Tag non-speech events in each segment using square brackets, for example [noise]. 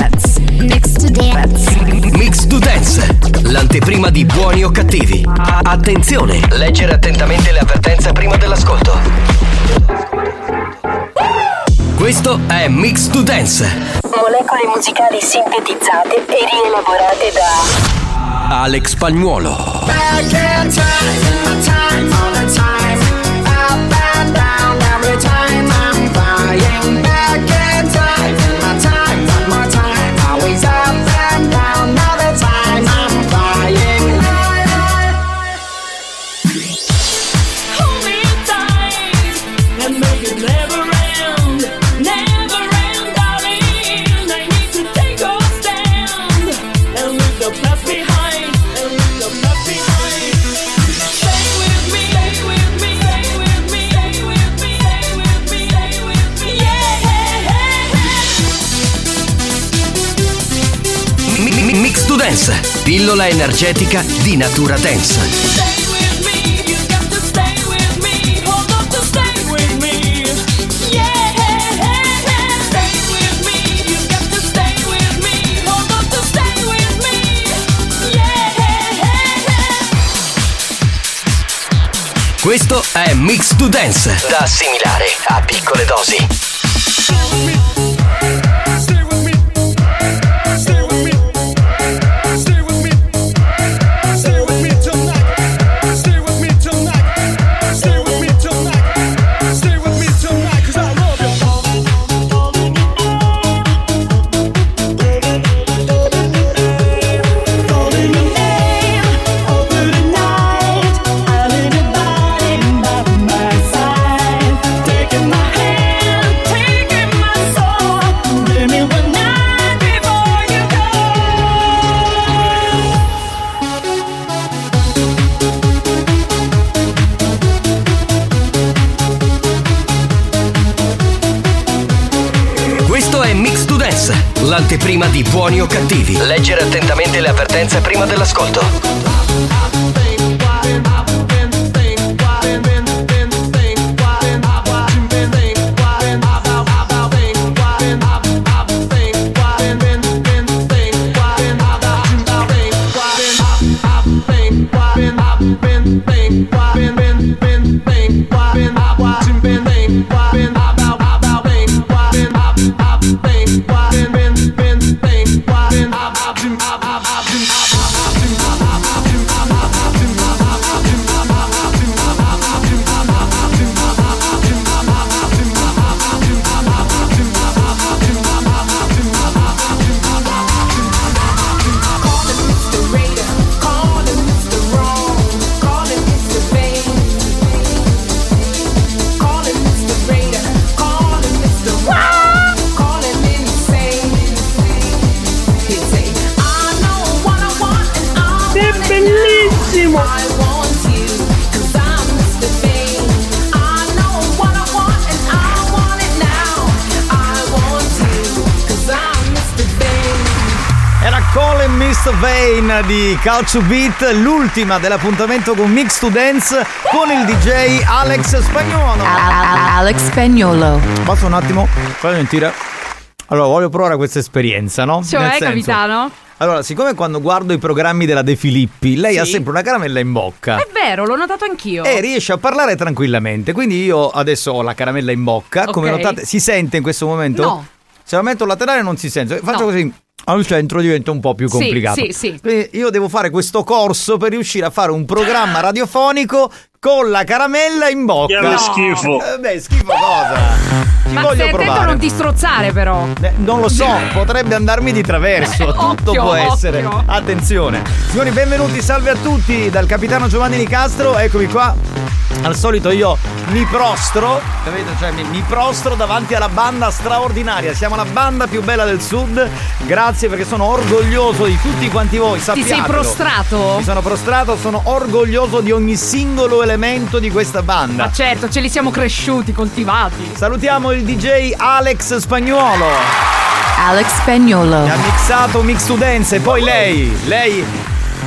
dance. Mix to dance. Mix to Dance, l'anteprima di buoni o cattivi. Attenzione, leggere attentamente le avvertenze prima dell'ascolto. Questo è Mix to Dance. Molecole musicali sintetizzate e rielaborate da Alex Spagnuolo. Hold to stay with me. Yeah. Questo è Mix to Dance, da assimilare a piccole dosi. Buoni o cattivi. Leggere attentamente le avvertenze prima dell'ascolto. Di Calcio Beat, l'ultima dell'appuntamento con Mix to Dance con il DJ Alex Spagnolo. Alex Spagnolo. Basta un attimo, fammi sentire. Allora, voglio provare questa esperienza, no? Cioè, Nel senso- capitano? Allora, siccome quando guardo i programmi della De Filippi, lei ha Sì. sempre una caramella in bocca. È vero, l'ho notato anch'io. E riesce a parlare tranquillamente. Quindi io adesso ho la caramella in bocca. Come Ok. notate, si sente in questo momento? No. Se la metto laterale non si sente. Faccio No. così. Al centro diventa un po' più Sì, complicato. sì, sì. Quindi io devo fare questo corso per riuscire a fare un programma radiofonico con la caramella in bocca. Che schifo. Eh, beh, schifo cosa? Ci Ma voglio provare. non ti strozzare però. Eh, Non lo so, [laughs] potrebbe andarmi di traverso, tutto Occhio, può essere. occhio. Attenzione. Signori, benvenuti, salve a tutti dal capitano Giovanni Nicastro, eccomi qua. Al solito io mi prostro, capito? Cioè mi, mi prostro davanti alla banda straordinaria. Siamo la banda più bella del sud. Grazie perché sono orgoglioso di tutti quanti voi. Ti sei sappiatelo. prostrato? Mi sono prostrato, sono orgoglioso di ogni singolo elemento di questa banda. Ma certo, ce li siamo cresciuti, coltivati. Salutiamo il DJ Alex Spagnuolo. Alex Spagnolo. Che ha mixato Mix to Dance e poi lei, lei,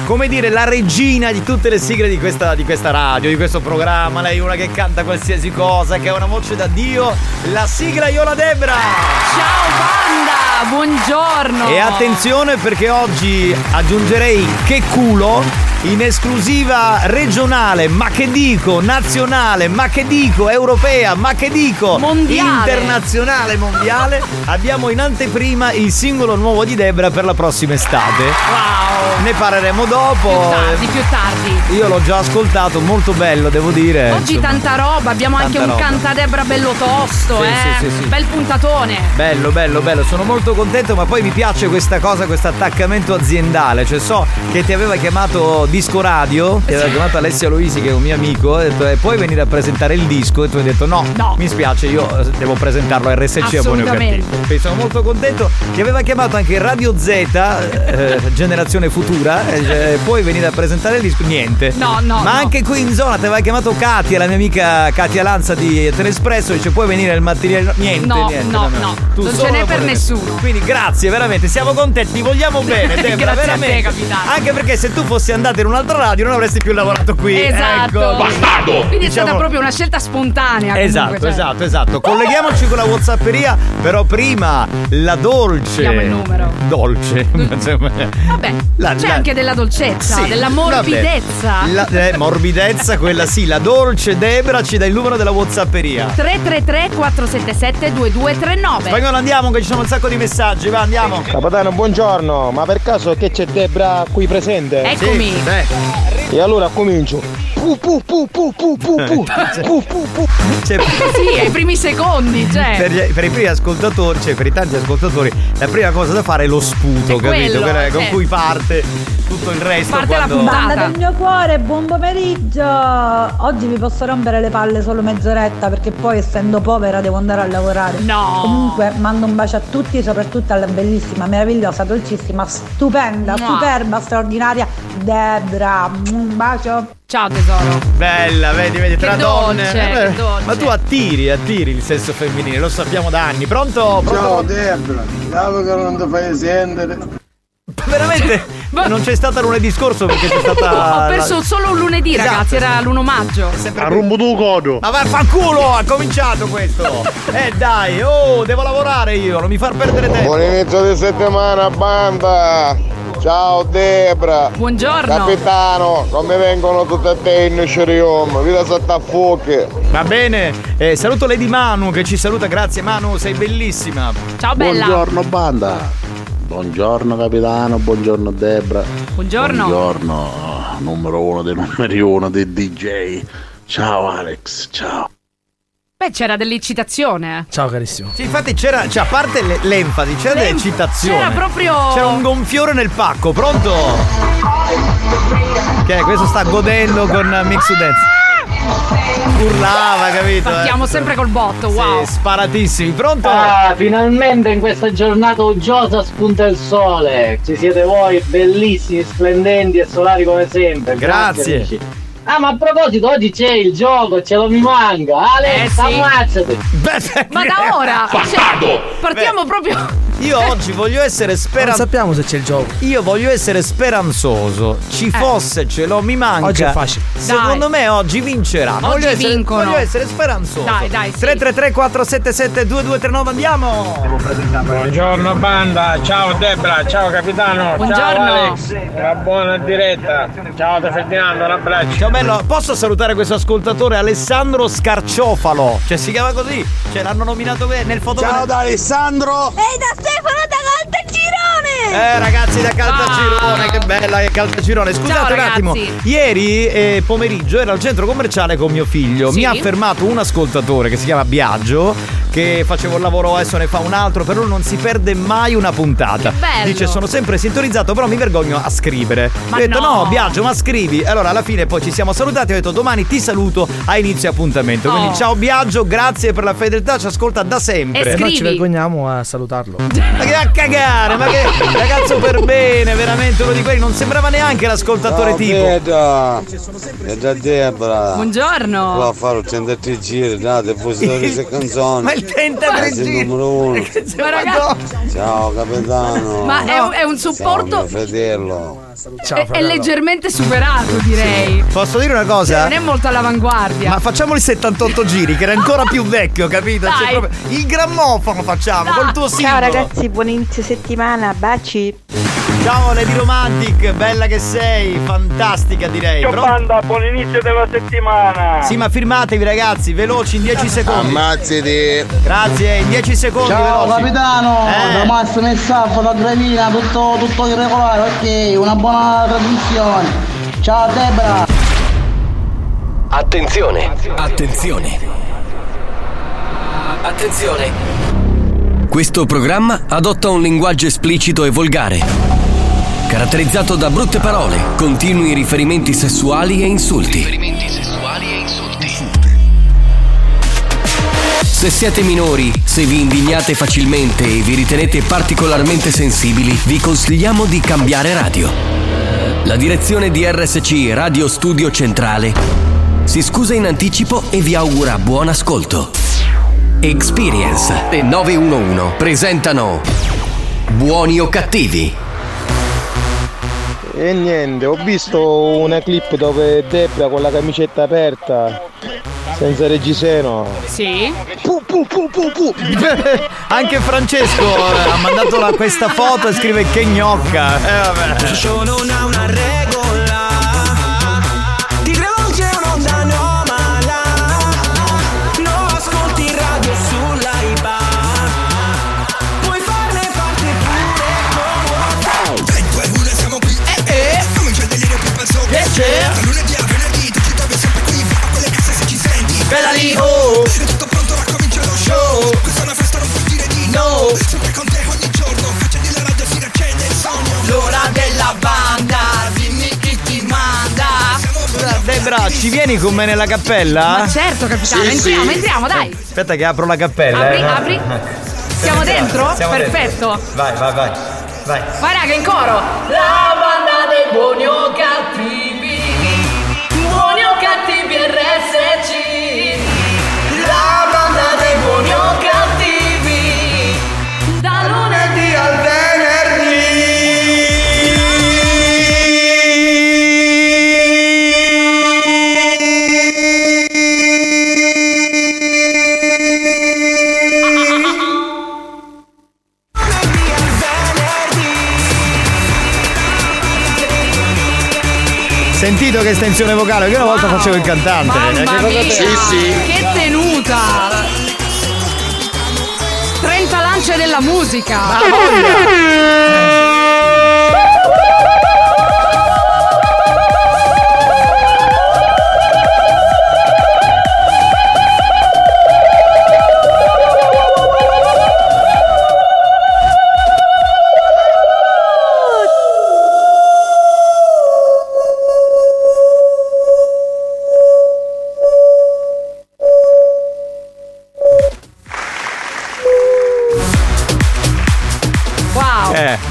come dire, la regina di tutte le sigle di questa, di questa radio, di questo programma. Lei è una che canta qualsiasi cosa, che ha una voce da Dio. La sigla Iola Debra. Ciao banda, buongiorno. E attenzione perché oggi aggiungerei che culo in esclusiva regionale, ma che dico, nazionale, ma che dico, europea, ma che dico, Mondiale. internazionale, mondiale. Abbiamo in anteprima il singolo nuovo di Debra per la prossima estate. Wow. Ne parleremo dopo. Più tardi, più tardi. Io l'ho già ascoltato, molto bello, devo dire. Oggi insomma. tanta roba, abbiamo anche Tanta un roba. cantadebra bello tosto, Sì, eh. sì, sì, sì. Bel puntatone. Bello, bello, bello, sono molto contento, ma poi mi piace questa cosa, questo attaccamento aziendale. Cioè, so che ti aveva chiamato Disco Radio, ti aveva chiamato Alessia Luisi, che è un mio amico, e ha detto, "Eh, puoi venire a presentare il disco? E tu hai detto no, No. mi spiace, io eh, devo presentarlo a RSC a buoni o Assolutamente. cattivi. Quindi sono molto contento. Ti aveva chiamato anche Radio Z, eh, generazione futura, e dice, puoi venire a presentare il disco? Niente. No, no, Ma no. anche qui in zona ti aveva chiamato Katia, la mia amica Katia Lanza di Telespresso, dice puoi venire il mattino? Niente, No, niente. no, no. Tu Non ce n'è per nessuno. Quindi grazie, veramente, siamo contenti, ti vogliamo bene, Debra, [laughs] Grazie a te, veramente. capitano. Anche perché se tu fossi andato in un'altra radio non avresti più lavorato qui. Esatto. Ecco. Quindi è stata Diciamo- proprio una scelta spontanea. comunque, Esatto, cioè. esatto, esatto. Colleghiamoci con la Whatsapperia, però prima la dolce. Diamo il numero. Dolce. [laughs] Vabbè, La- c'è la- anche della dolcezza, Sì, della morbidezza. La, eh, morbidezza, quella sì, la dolce Debra ci dà il numero della Whatsapperia. 333 477 2239. Spagnolo andiamo che ci sono un sacco di messaggi, va andiamo. Capitano, buongiorno, ma per caso che c'è Debra qui presente? Eccomi. Sì. E allora comincio. Pu pu pu pu pu pu pu pu pu pu. Cioè, [laughs] Sì, ai primi secondi, cioè. per, gli- per i primi ascoltatori, cioè per i tanti ascoltatori, la prima cosa da fare è lo sputo, È capito? quello, con eh. cui parte tutto il resto. Parte la quando... puntata. Banda del mio cuore, buon pomeriggio! Oggi vi posso rompere le palle solo mezz'oretta perché poi essendo povera devo andare a lavorare. No. Comunque mando un bacio a tutti, soprattutto alla bellissima, meravigliosa, dolcissima, stupenda, Mua. superba, straordinaria Debra. Un bacio. Ciao tesoro. Bella, vedi, vedi, tra Che donne. dolce, Eh, che dolce. Ma tu attiri, attiri il sesso femminile, lo sappiamo da anni. Pronto? Pronto? Ciao Debra, ciao che non ti fai sentire. Veramente? Ma- [laughs] Non c'è stata lunedì scorso perché c'è stata. [laughs] Ho perso solo un lunedì, Esatto. ragazzi, era l'1 maggio. Sempre Arrumbo tu codo. Ma vaffanculo, ha cominciato questo. [laughs] eh dai, oh, devo lavorare io, non mi far perdere tempo. Buon inizio di settimana, banda! Ciao Debra! Buongiorno. Capitano, come vengono tutte a te in Shurium? Vita sotto a fuochi! Va bene, eh, saluto Lady Manu che ci saluta, grazie Manu, sei bellissima. Ciao bella. Buongiorno banda. Buongiorno capitano, buongiorno Debra. Buongiorno. Buongiorno, numero uno dei numeri uno dei DJ. Ciao Alex, ciao. Beh, c'era dell'incitazione. eh. Ciao carissimo. Sì, infatti c'era, cioè a parte le- l'enfasi, c'era L'enf- dell'eccitazione. c'era proprio- C'era un gonfiore nel pacco, pronto? Che questo sta godendo con Mix to Dance. Urlava, capito? Partiamo eh? sempre col botto, wow. Sì, sparatissimi, pronto? Ah, finalmente in questa giornata uggiosa spunta il sole. Ci siete voi, bellissimi, splendenti e solari come sempre. Grazie. amici. Ah, ma a proposito, oggi c'è il gioco, ce lo mi manca. Alex, Eh, sì. ammazzati. Beh, Ma da ora cioè, partiamo proprio. Io oggi voglio essere Non speranzoso. sappiamo se c'è il gioco. Io voglio essere speranzoso. Ci fosse, ce l'ho, mi manca. Oggi è facile. Secondo me oggi vincerà. Ma Oggi voglio essere, vincono. voglio essere speranzoso. Dai, dai, sì. 333 477 2239 andiamo. Buongiorno banda, ciao Debra, ciao capitano, Buongiorno. ciao Alex, una buona diretta, ciao De Ferdinando, un abbraccio. Ciao bello, posso salutare questo ascoltatore Alessandro Scarciofalo? Cioè si chiama così? Cioè l'hanno nominato nel fotogramma. Ciao da Alessandro. Ehi da Stefano da! Eh ragazzi da Caltagirone, che bella che Caltagirone. Scusate Ciao, un attimo. Ieri eh, pomeriggio ero al centro commerciale con mio figlio. Sì. Mi ha fermato un ascoltatore che si chiama Biagio. Che facevo il lavoro, adesso ne fa un altro, però non si perde mai una puntata. Che bello. Dice sono sempre sintonizzato, però mi vergogno a scrivere. Ma Ho detto no. no, Biagio, ma scrivi. Allora alla fine poi ci siamo salutati, ho detto domani ti saluto a inizio appuntamento. Oh. Quindi ciao Biagio, grazie per la fedeltà, ci ascolta da sempre. E E noi ci Scrivi. vergogniamo a salutarlo. Ma che a cagare, ma che. [laughs] Ragazzo per bene, veramente uno di quelli. Non sembrava neanche l'ascoltatore tipo. Veda, è da Debra. Buongiorno. Va a fare 83 giri, date, poi queste canzoni. Ma il 33 Sei il giri. numero uno. Ma ragazzi, Ciao capitano. Ma è un- è un Ciao supporto- mio fratello. È, è leggermente superato, direi. Posso dire una cosa? Non è molto all'avanguardia. Ma facciamo il 78 giri, che era ancora più vecchio, capito? Cioè, Dai. proprio- il grammofono facciamo col tuo simbolo. Ciao ragazzi, buon inizio settimana, baci. Ciao Lady Romantic, bella che sei, fantastica direi. Ciao Pro- banda, buon inizio della settimana. Sì, ma firmatevi ragazzi, veloci in 10 secondi. Ammazzati. Grazie, in 10 secondi Ciao veloci. capitano, Eh. da Massimo e Saffo da Gravina, tutto, tutto irregolare, ok, una buona trasmissione. Ciao Debra. Attenzione! Attenzione! Attenzione! Questo programma adotta un linguaggio esplicito e volgare, caratterizzato da brutte parole, continui riferimenti sessuali e insulti. Se siete minori, se vi indignate facilmente e vi ritenete particolarmente sensibili, vi consigliamo di cambiare radio. La direzione di RSC Radio Studio Centrale si scusa in anticipo e vi augura buon ascolto. Experience e 911 presentano Buoni o cattivi? E niente, ho visto una clip dove Debra con la camicetta aperta, senza reggiseno. Sì. Pu, pu, pu, pu, pu. [laughs] Anche Francesco eh, ha mandato la- questa foto e scrive che gnocca. Eh vabbè. non ha una regola Bella lì, oh. È tutto pronto, ora comincia lo show Questa è una festa, non puoi dire di no Sempre con te ogni giorno Accendi la radio, si riaccende il sogno L'ora della banda Dimmi chi ti manda Debra, ci vieni con me nella cappella? Ma certo, capitano, Sì, entriamo, sì. entriamo, dai. Aspetta che apro la cappella. Apri, eh. apri. [laughs] Siamo dentro? Siamo Perfetto. dentro. Vai, vai, vai. Vai. Vai raga, in coro. La banda dei buoni che estensione vocale? Che una volta facevo il cantante. Che Mamma cosa mia, te- che tenuta! 30 lance della musica! Wow!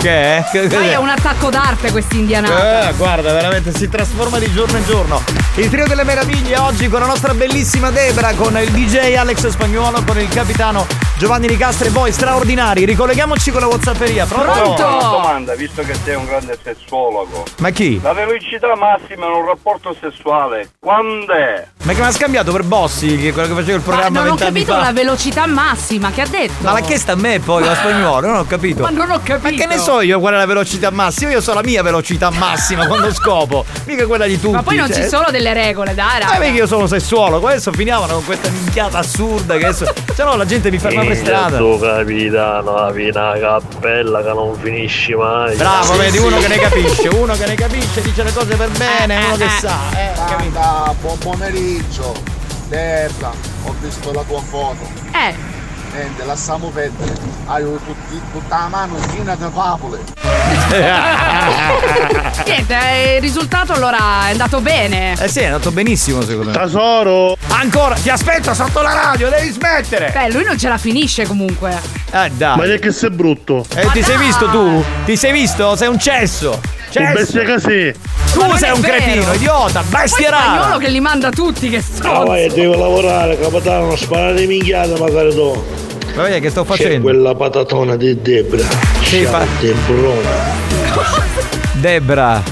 Che è? Poi è un attacco d'arte questa indianata. Eh, guarda, veramente si trasforma di giorno in giorno. Il trio delle meraviglie oggi con la nostra bellissima Debra, con il DJ Alex Spagnuolo, con il capitano Giovanni Nicastro e voi straordinari. Ricolleghiamoci con la Whatsapperia. Pronto? Una domanda, visto che sei un grande sessuologo. Ma chi? La velocità massima in un rapporto sessuale, quando è? Ma che mi ha scambiato per Bossi, che è quello che faceva il Ma programma non ho capito fa? la velocità massima che ha detto. Ma l'ha chiesta a me poi la spagnolo, non ho capito. Ma non ho capito. Ma che ne so io qual è la velocità massima? Io so la mia velocità massima quando scopo, [laughs] mica quella di tutti. Ma poi non cioè. ci sono delle regole, dai, Ma raga. vedi che io sono sessuologo, adesso finiamolo con questa minchiata assurda che adesso. [laughs] Se no la gente mi ferma per strada. Tu capitano, la vita cappella che non finisci mai. Bravo, vedi, uno che ne capisce, uno che ne capisce, dice le cose per bene, uno che sa. Eh, Banda, buon pomeriggio. Debra, ho visto la tua foto. Eh. Niente, lasciamo perdere. Hai tutti, tutta la mano piena di papole. [laughs] Niente, il risultato allora è andato bene. Eh sì, è andato benissimo secondo me. Tesoro! Ancora, ti aspetto sotto la radio, devi smettere! Beh, lui non ce la finisce comunque. Eh dai. Ma è che sei brutto. Eh, ti sei visto tu? Ti sei visto? Sei un cesso! Un bestia così. Tu Ma non sei è un vero. cretino, idiota, bestia Poi spagnolo rara! che li manda tutti, che Ah, vai, stronzo. devo lavorare, capitano, sparare minchiate magari tu. Ma vedi che sto C'è facendo? quella patatona di Debra. Sì, fa- Debrona. Debra,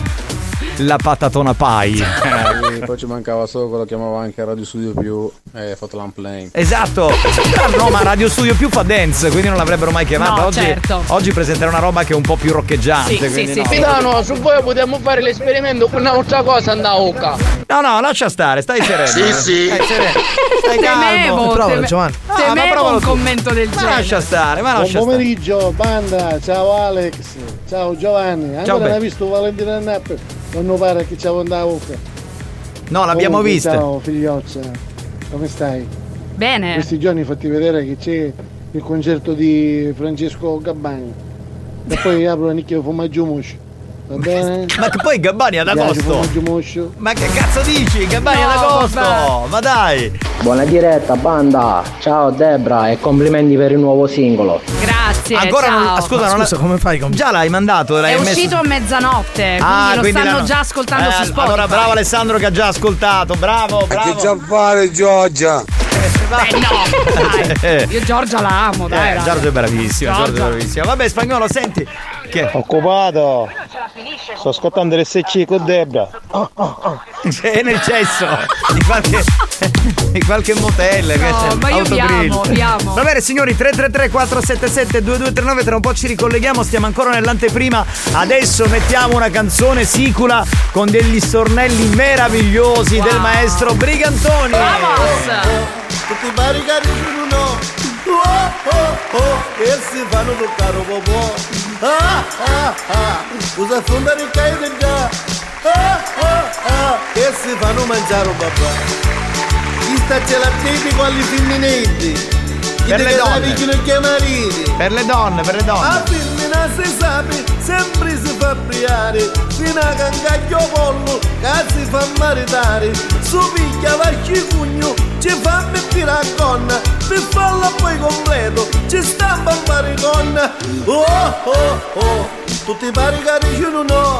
la patatona pie. [laughs] Eh, poi ci mancava solo quello che chiamava anche Radio Studio Più e Fotolamp Lane. Esatto, Ah, no, ma Radio Studio più fa dance, quindi non l'avrebbero mai chiamata. No, oggi, certo. oggi presenterà una roba che è un po' più roccheggiante. quindi no. Capitano, su voi potremmo fare l'esperimento con un'altra cosa andà a Oca. No, no, lascia stare, stai sereno. Sì, sì. Stai sereno. Stai Temevo, calmo. teme- Giovanni. Ah, temevo un tu. commento del Ma genere. lascia stare, ma Buon lascia stare. pomeriggio, banda, ciao Alex, ciao Giovanni. Ancora non hai visto Valentina Napp? Non pare che c'è andata a Oca. No, l'abbiamo Comunque, vista. Ciao figlioccia, come stai? Bene. Questi giorni fatti vedere che c'è il concerto di Francesco Gabbani. E poi [laughs] apro la nicchia Fumaggio Muscio. Va bene? Ma che poi Gabbani ad agosto. Ma che cazzo dici? Gabbani No, ad agosto. vabbè. Ma dai. Buona diretta, banda. Ciao Debra e complimenti per il nuovo singolo. Grazie. Ancora ciao. non. Scusa, non la- come fai? Già l'hai mandato? L'hai È messo- uscito a mezzanotte, quindi Ah, lo stanno l'hanno- già ascoltando Eh, su Spotify. Allora, bravo Alessandro che ha già ascoltato. Bravo, bravo. Che già fare Giorgia? Beh, no, dai. [laughs] Io Giorgia la amo, dai. Eh, raga. Giorgio è bravissimo, Giorgio è Giorgia. bravissimo. Vabbè, spagnolo, senti. Che? Occupato. Sto ascoltando l'SC con Debra. C'è nel cesso di qualche, di qualche motel che c'è ma io vi amo, vi amo. Va bene signori 333 477 2239 tra un po' ci ricolleghiamo stiamo ancora nell'anteprima adesso mettiamo una canzone sicula con degli stornelli meravigliosi del maestro Brigantoni Tutti pari caricino no Oh oh oh E si fanno toccare un po' Ah ah ah Usa affronta il caio del già Ah ah ah E si fanno mangiare un papà Chi sta gelatini quali femminetti Per le donne. per le donne per le donne a femmina si sape, sempre si fa priare, fino a cancaglio pollo, che si fa maritare, su piglia va cicugno, ci fa mettere a gonna, per farla poi completo, ci stampa un pariconna. Oh oh oh, tutti pari caricino no,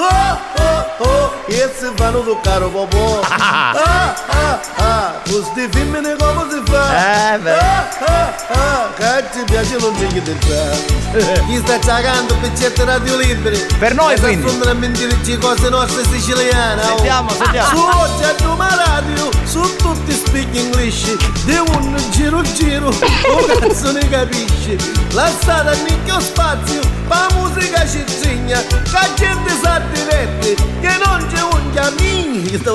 oh oh oh, e si fanno toccare un po'. Ah ah ah, questi femmine come si fa? Eh, beh. Ah ah ah, che ci piace non c'è che te fa. Chi sta giocando per certe radio libere? Per noi, E quindi. a mentirci cose nostre siciliane. Sentiamo, sentiamo. Su oggi a Roma Radio, su tutti speak English. Di un giro giro, [laughs] o cazzo ne capisci? La strada nicchio spazio,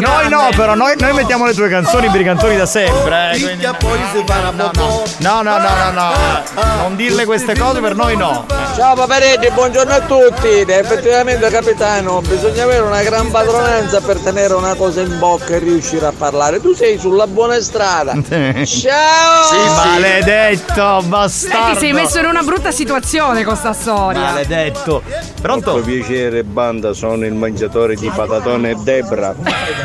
Noi no però noi, noi mettiamo le tue canzoni Brigantoni da sempre eh, quindi- popò. No no no no no Non dirle queste cose per noi no Ciao paparetti, buongiorno a tutti. Ed effettivamente capitano, bisogna avere una gran padronanza per tenere una cosa in bocca e riuscire a parlare. Tu sei sulla buona strada. [laughs] Ciao! Maledetto Beh, bastardo ti sei messo in una brutta situazione con sta storia. Maledetto Pronto? Molto piacere banda, sono il mangiatore di patatone e Debra.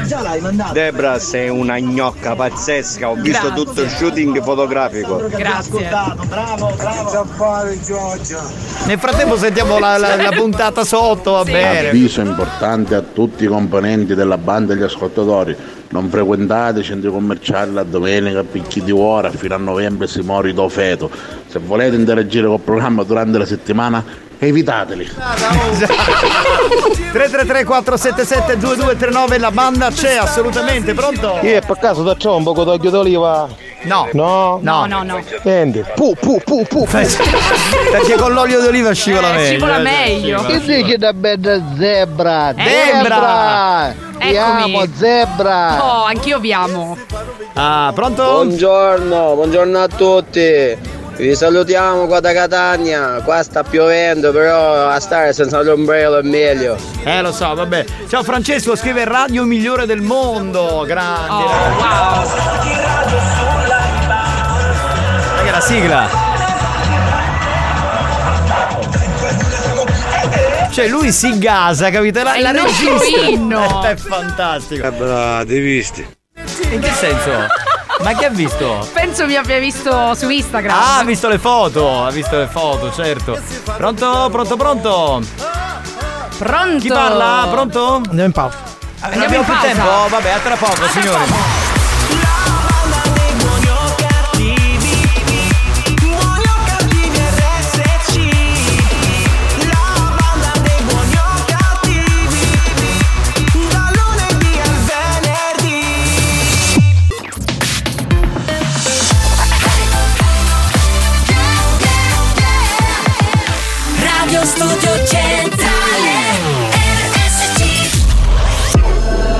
Già l'hai mandato Debra sei una gnocca pazzesca, ho visto Grazie. tutto il shooting fotografico. Grazie Bravo bravo fare Giorgia? Nel frattempo sentiamo la, la- la puntata sotto va bene Avviso importante a tutti i componenti della banda e agli ascoltatori. Non frequentate i centri commerciali la domenica a picchi di ora fino a novembre si muore do feto. Se volete interagire col programma durante la settimana, evitateli. 333 477 2239 la banda c'è assolutamente pronto? Io per caso da un poco d'olio d'oliva? No. No? No. no, no. Senti, pu pu pu pu. Perché con l'olio d'oliva scivola Eh, meglio scivola meglio. sì, Che dici da bella zebra? Debra! Ti amo zebra! Oh, anch'io vi amo. Ah, pronto? Buongiorno, buongiorno a tutti. Vi salutiamo qua da Catania. Qua sta piovendo, però a stare senza l'ombrello è meglio. Eh lo so, vabbè. Ciao Francesco, scrive radio migliore del mondo. Grande. Oh, wow. La sigla. Cioè lui si gasa, capite? La, È la inno. [laughs] È fantastico. Eh, Bravo, visti. In che senso? Ma che ha visto? Penso mi abbia visto su Instagram. Ah, ha visto le foto, ha visto le foto, certo. Pronto, pronto, pronto? Pronto? Chi parla? Pronto? Andiamo in pausa. non abbiamo più tempo? Vabbè, a tra poco, signori. Radio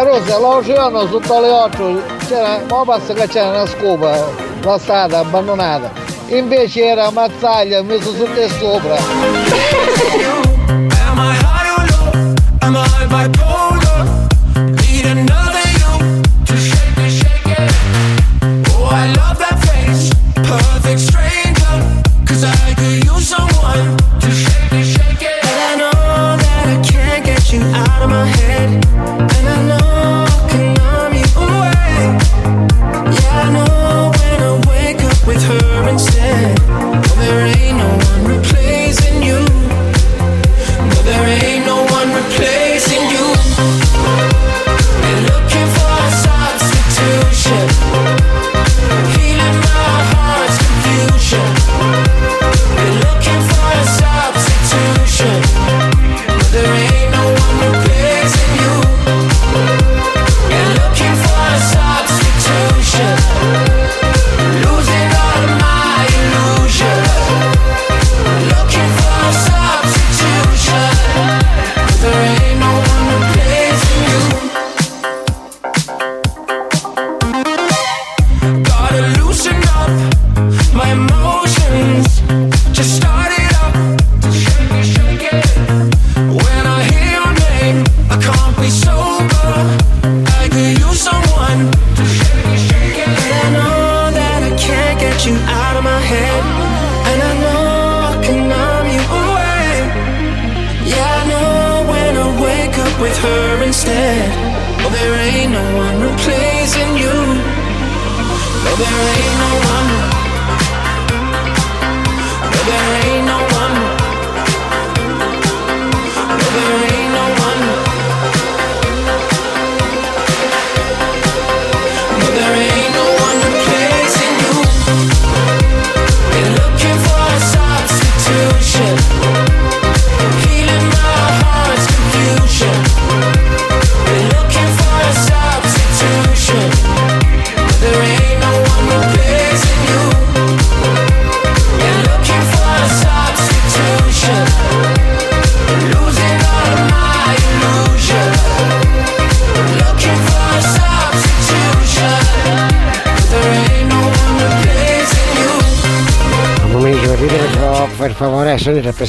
E Rosa, l'oceano sotto le occhio c'era, ma passa che c'era una scopa, la strada abbandonata. Invece era mazzaglia messo su te sopra.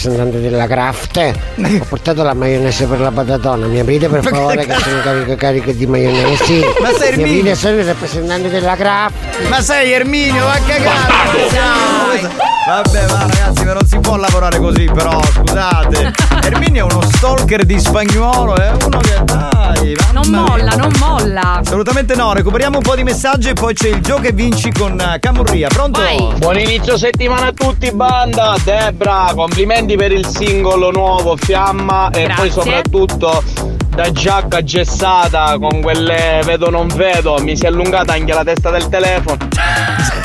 Rappresentante della Kraft. Ho portato la maionese per la patatona. Mi aprite per favore che sono carico carico di maionese. Ma sei Mi Erminio? aprite, sono il rappresentante della Kraft. Ma sei Erminio, va a cagare! Vabbè, ma ragazzi, ma non si può lavorare così, però, scusate. Erminio è uno stalker di spagnolo, è uno che dai. Non molla, non molla. Assolutamente no, recuperiamo un po' di messaggi e poi c'è il gioco e vinci con eh, Camurria. Pronto? Buon inizio settimana a tutti banda Debra complimenti per il singolo nuovo Fiamma e Grazie. poi soprattutto da giacca gessata con quelle vedo non vedo mi si è allungata anche la testa del telefono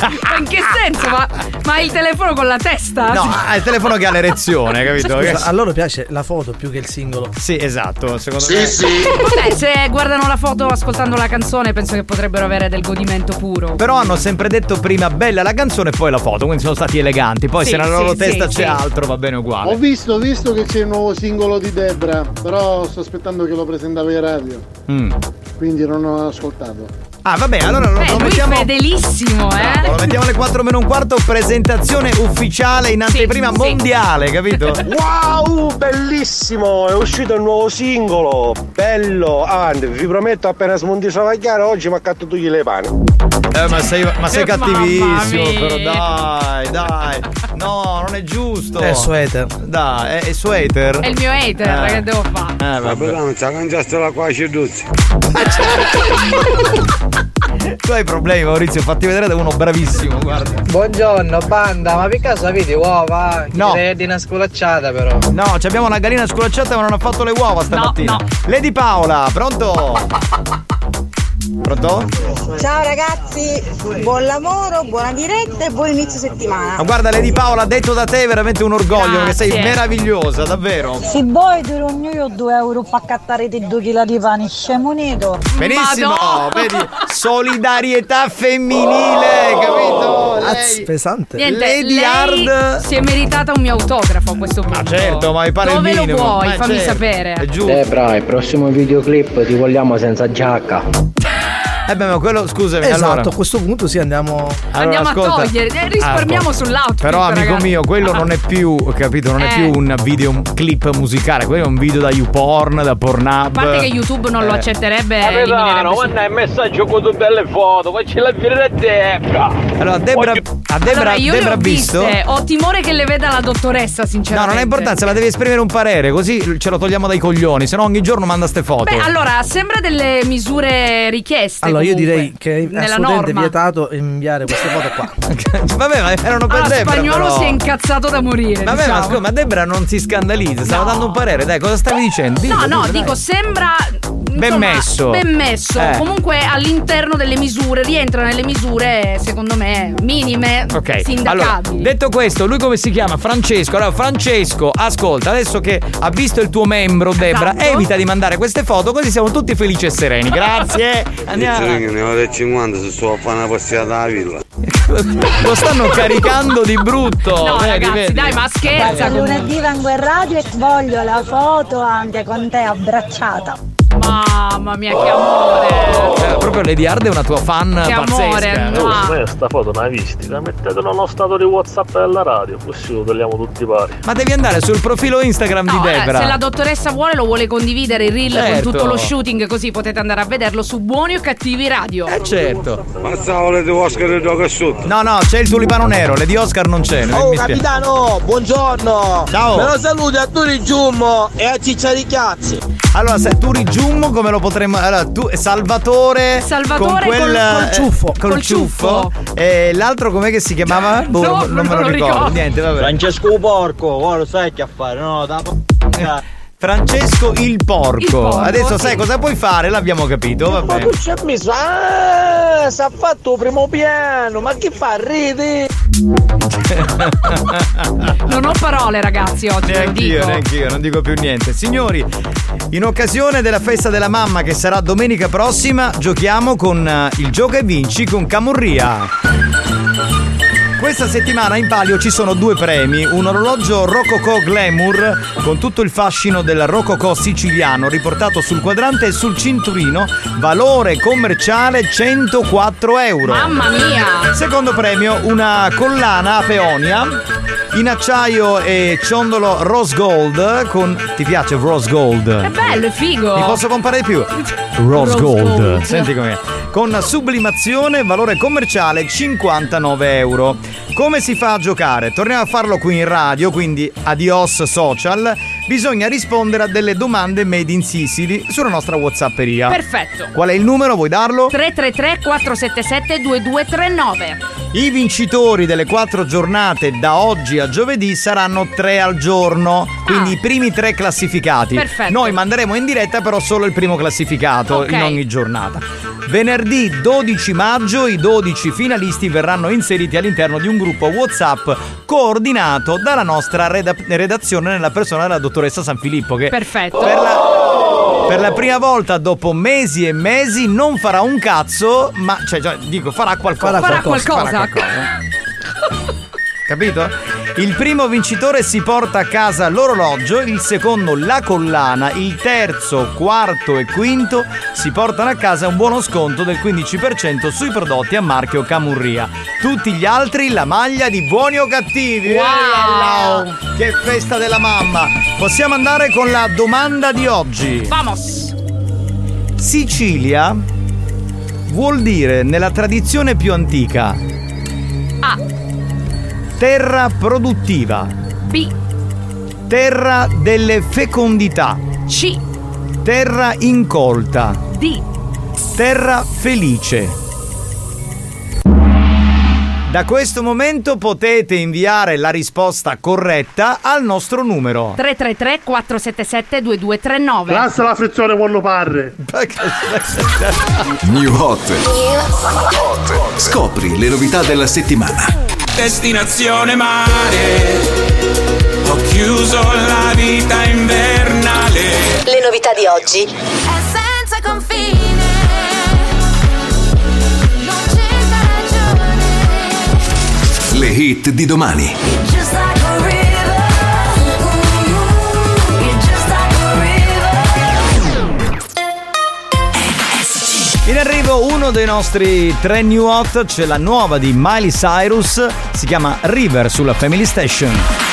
Ma in che senso? Ma, ma hai il telefono con la testa? No, ha il telefono che ha l'erezione, capito? Scusa, a loro piace la foto più che il singolo. Sì, esatto, secondo Sì, me. sì. Vabbè, se guardano la foto ascoltando la canzone, penso che potrebbero avere del godimento puro. Però hanno sempre detto prima bella la canzone e poi la foto, quindi sono stati eleganti. Poi Sì, se nella loro sì, testa sì, c'è sì. altro va bene uguale. Ho visto, ho visto che c'è il nuovo singolo di Debra, però sto aspettando che lo presentava in radio, Mm. quindi non ho ascoltato. Ah, vabbè, allora lo, Beh, lo mettiamo. fedelissimo, eh? Bravo, lo mettiamo alle 4 meno un quarto, presentazione ufficiale in anteprima sì. mondiale, capito? [laughs] Wow, bellissimo! È uscito il nuovo singolo. Bello! Avanti, vi prometto appena smonti Savagliare oggi mi accatto tu le pane. Eh, ma sei, ma sei cattivissimo, però dai, dai. No, non è giusto. È il suo hater. Dai, è, è il suo hater. È il mio hater, Eh. che devo fare? Eh, vabbè. non ci cangiaste la qua ceduzzi. Tu hai problemi, Maurizio, fatti vedere da uno bravissimo, guarda. Buongiorno banda, ma per caso avete uova? No. Di una sculacciata però. No, ci abbiamo una gallina sculacciata ma non ha fatto le uova stamattina. Lady Paola, pronto? Pronto? Ciao ragazzi, buon lavoro, buona diretta e buon inizio settimana. Ma guarda, Lady Paola, detto da te è veramente un orgoglio perché sei Grazie. meravigliosa, davvero. Se vuoi ti rogno io 2 euro per accattare te 2 kg di pane, scemo unito. Benissimo, vedi, solidarietà femminile, capito? Lei- pesante. Niente, Lady Hard. si è meritata un mio autografo a questo punto. Certo, ma mi pare Dove il lo minimo. vuoi? Ma Fammi certo, sapere. È giusto. Debra, il prossimo videoclip ti vogliamo senza giacca. Eh beh, ma quello, scusami, Esatto, allora. a questo punto sì andiamo. Allora, Andiamo ascolta. a togliere, eh, risparmiamo Ah, sull'outfit. Però amico ragazzi. mio, quello non è più, capito, non è Eh. più un video un clip musicale, quello è un video da YouPorn, da Pornhub. A parte che YouTube non lo Eh. accetterebbe. Capitano, eliminerebbe guarda il messaggio con tutte belle foto, poi ce la virare a Debra. Allora, Debra, a Debra, allora, io Debra le ho ha visto? viste. Ho timore che le veda la dottoressa, No, sinceramente. non ha importanza, ma devi esprimere un parere, così ce lo togliamo dai coglioni, se no ogni giorno manda ste foto. Beh, allora, sembra delle misure richieste. Allora, io direi che è nella assolutamente norma. vietato inviare queste foto qua. [laughs] Vabbè, ma erano per Allora, Debra. spagnolo però. si è incazzato da morire. Vabbè, diciamo. ma scusa, ma Debra non si scandalizza, stava dando un parere, dai, cosa stavi dicendo? Dillo, No, no, dai. dico, sembra. Ben insomma, messo. Ben messo. Eh. Comunque all'interno delle misure, rientra nelle misure, secondo me, minime, Ok, allora, sindacabili. detto questo, lui come si chiama? Francesco. Allora, Francesco, ascolta, adesso che ha visto il tuo membro, Debra, Esatto. evita di mandare queste foto, così siamo tutti felici e sereni. Grazie. [laughs] Andiamo. Ne ho del 50 se sto a fare una passata alla villa. [laughs] Lo stanno [laughs] caricando di brutto. No, vedi, ragazzi, vedi? dai, ma scherza. Lunedì vengo in radio e voglio la foto anche con te abbracciata. Mamma mia, che amore. Eh, proprio Lady Hard è una tua fan Che amore, pazzesca. mua. Ma sta foto non l'hai vista, mettetela nello stato di Whatsapp della radio, così lo togliamo tutti pari. Ma devi andare sul profilo Instagram No, di eh, Debra. se la dottoressa vuole lo vuole condividere il reel Certo. con tutto lo shooting così potete andare a vederlo su Buoni o Cattivi Radio. Eh certo. Ma stavo di Oscar e gioca sotto. No, no, c'è il tulipano nero, Lady Oscar non c'è. Oh mi spiace. capitano, buongiorno! Ciao. Me lo saluti a Turi Giummo e a Ciccia di Chiazzi! Allora, se tu rigiummo come lo potremmo. Allora, tu Salvatore. Salvatore con quel, col- col ciuffo. Col, Col ciuffo. E l'altro com'è che si chiamava? Boh, No, non, non me lo lo ricordo. ricordo. Niente, vabbè. Francesco Porco, ora lo sai che a fare, no? Da [laughs] Francesco il porco. Il porco, Adesso sì. sai cosa puoi fare? L'abbiamo capito, va Ma bene. tu ci hai messo, ah, si è fatto primo piano, ma che fa, ride? [laughs] Non ho parole, ragazzi, oggi. lo Neanch'io, dico. neanch'io, non dico più niente. Signori, in occasione della festa della mamma che sarà domenica prossima, giochiamo con eh, il Gioca e Vinci con Camurria. Questa settimana in palio ci sono due premi, un orologio Rococò Glamour con tutto il fascino del Rococò siciliano riportato sul quadrante e sul cinturino, valore commerciale 104 euro. Mamma mia! Secondo premio una collana a peonia in acciaio e ciondolo rose gold con... Ti piace rose gold? È bello, è figo. Mi posso comprare di più? [laughs] Rose, Rose gold. gold. Senti com'è. Con sublimazione, valore commerciale 59 euro. Come si fa a giocare? Torniamo a farlo qui in radio, quindi adios social. Bisogna rispondere a delle domande made in Sicily sulla nostra Whatsapperia. Perfetto. Qual è il numero? Vuoi darlo? 333 477 2239. I vincitori delle quattro giornate da oggi a giovedì saranno tre al giorno, quindi i primi tre classificati. Ah. Perfetto. Noi manderemo in diretta però solo il primo classificato Ok. in ogni giornata. Venerdì 12 maggio i 12 finalisti verranno inseriti all'interno di un gruppo WhatsApp coordinato dalla nostra reda- redazione nella persona della dottoressa San Filippo che Perfetto. per la, per la prima volta dopo mesi e mesi non farà un cazzo, ma cioè, cioè, dico farà qualcosa. Farà qualcosa. Farà qualcosa. Capito? Il primo vincitore si porta a casa l'orologio, il secondo la collana, il terzo, quarto e quinto si portano a casa un buono sconto del 15% sui prodotti a marchio Camurria. Tutti gli altri la maglia di buoni o cattivi. Wow! Eh, Che festa della mamma! Possiamo andare con la domanda di oggi. Vamos! Sicilia vuol dire nella tradizione più antica A. terra produttiva, B. terra delle fecondità, C. terra incolta, D. terra felice. Da questo momento potete inviare la risposta corretta al nostro numero. 333 477 2239. Classe la frizione vuole parre. New Hot. Scopri le novità della settimana. Destinazione mare. Ho chiuso la vita invernale. Le novità di oggi. È senza confine. Non cerca ragione. Le hit di domani. In arrivo uno dei nostri tre new hot, c'è la nuova di Miley Cyrus, si chiama River sulla Family Station.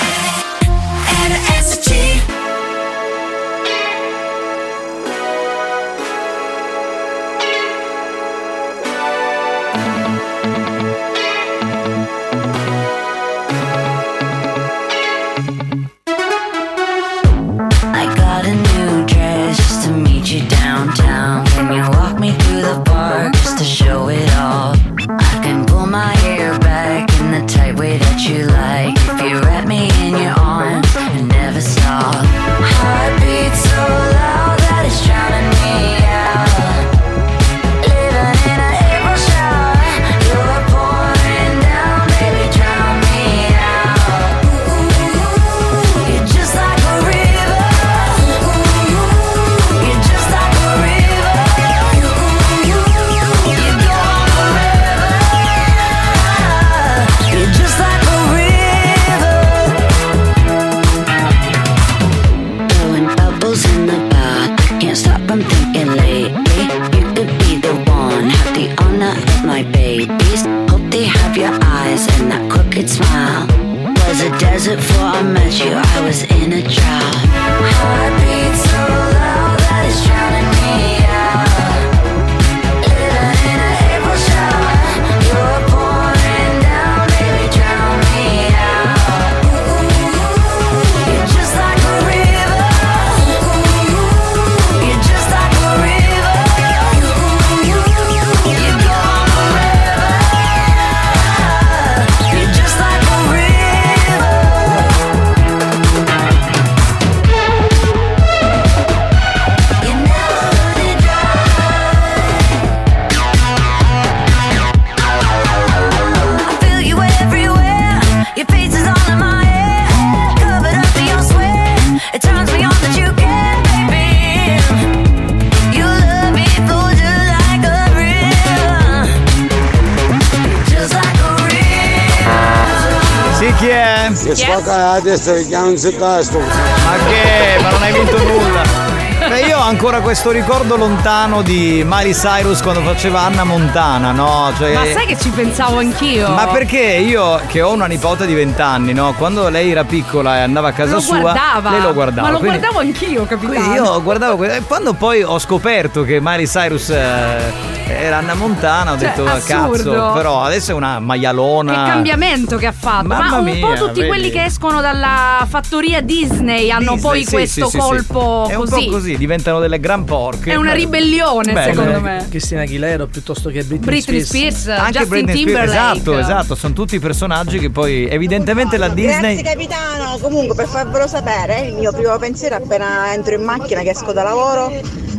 Testa che non si castro. Ma che? Ma non hai vinto nulla. Beh, io ho ancora questo ricordo lontano di Miley Cyrus quando faceva Anna Montana, no? Cioè, Ma sai che ci pensavo anch'io? Ma perché io, che ho una nipote di 20 anni, no? Quando lei era piccola e andava a casa lo sua, guardava. lei lo guardava. Ma lo quindi- guardavo anch'io, quindi io guardavo e quando poi ho scoperto che Miley Cyrus eh, era Anna Montana, ho Cioè, detto assurdo. cazzo, però adesso è una maialona. Che cambiamento che ha fatto. Mamma Ma un mia, po' tutti vedi? quelli che escono dalla fattoria Disney hanno Disney, poi sì, questo sì, sì, sì. colpo È un così. po' così, diventano delle Grand Porche. È una ribellione, Beh, secondo me. Cristina Aguilera piuttosto che Britney, Britney Spears, Anche Justin Britney Spears, Timberlake. esatto, esatto, sono tutti personaggi che poi evidentemente la Disney Grazie capitano, comunque per farvelo sapere, il mio primo pensiero appena entro in macchina che esco da lavoro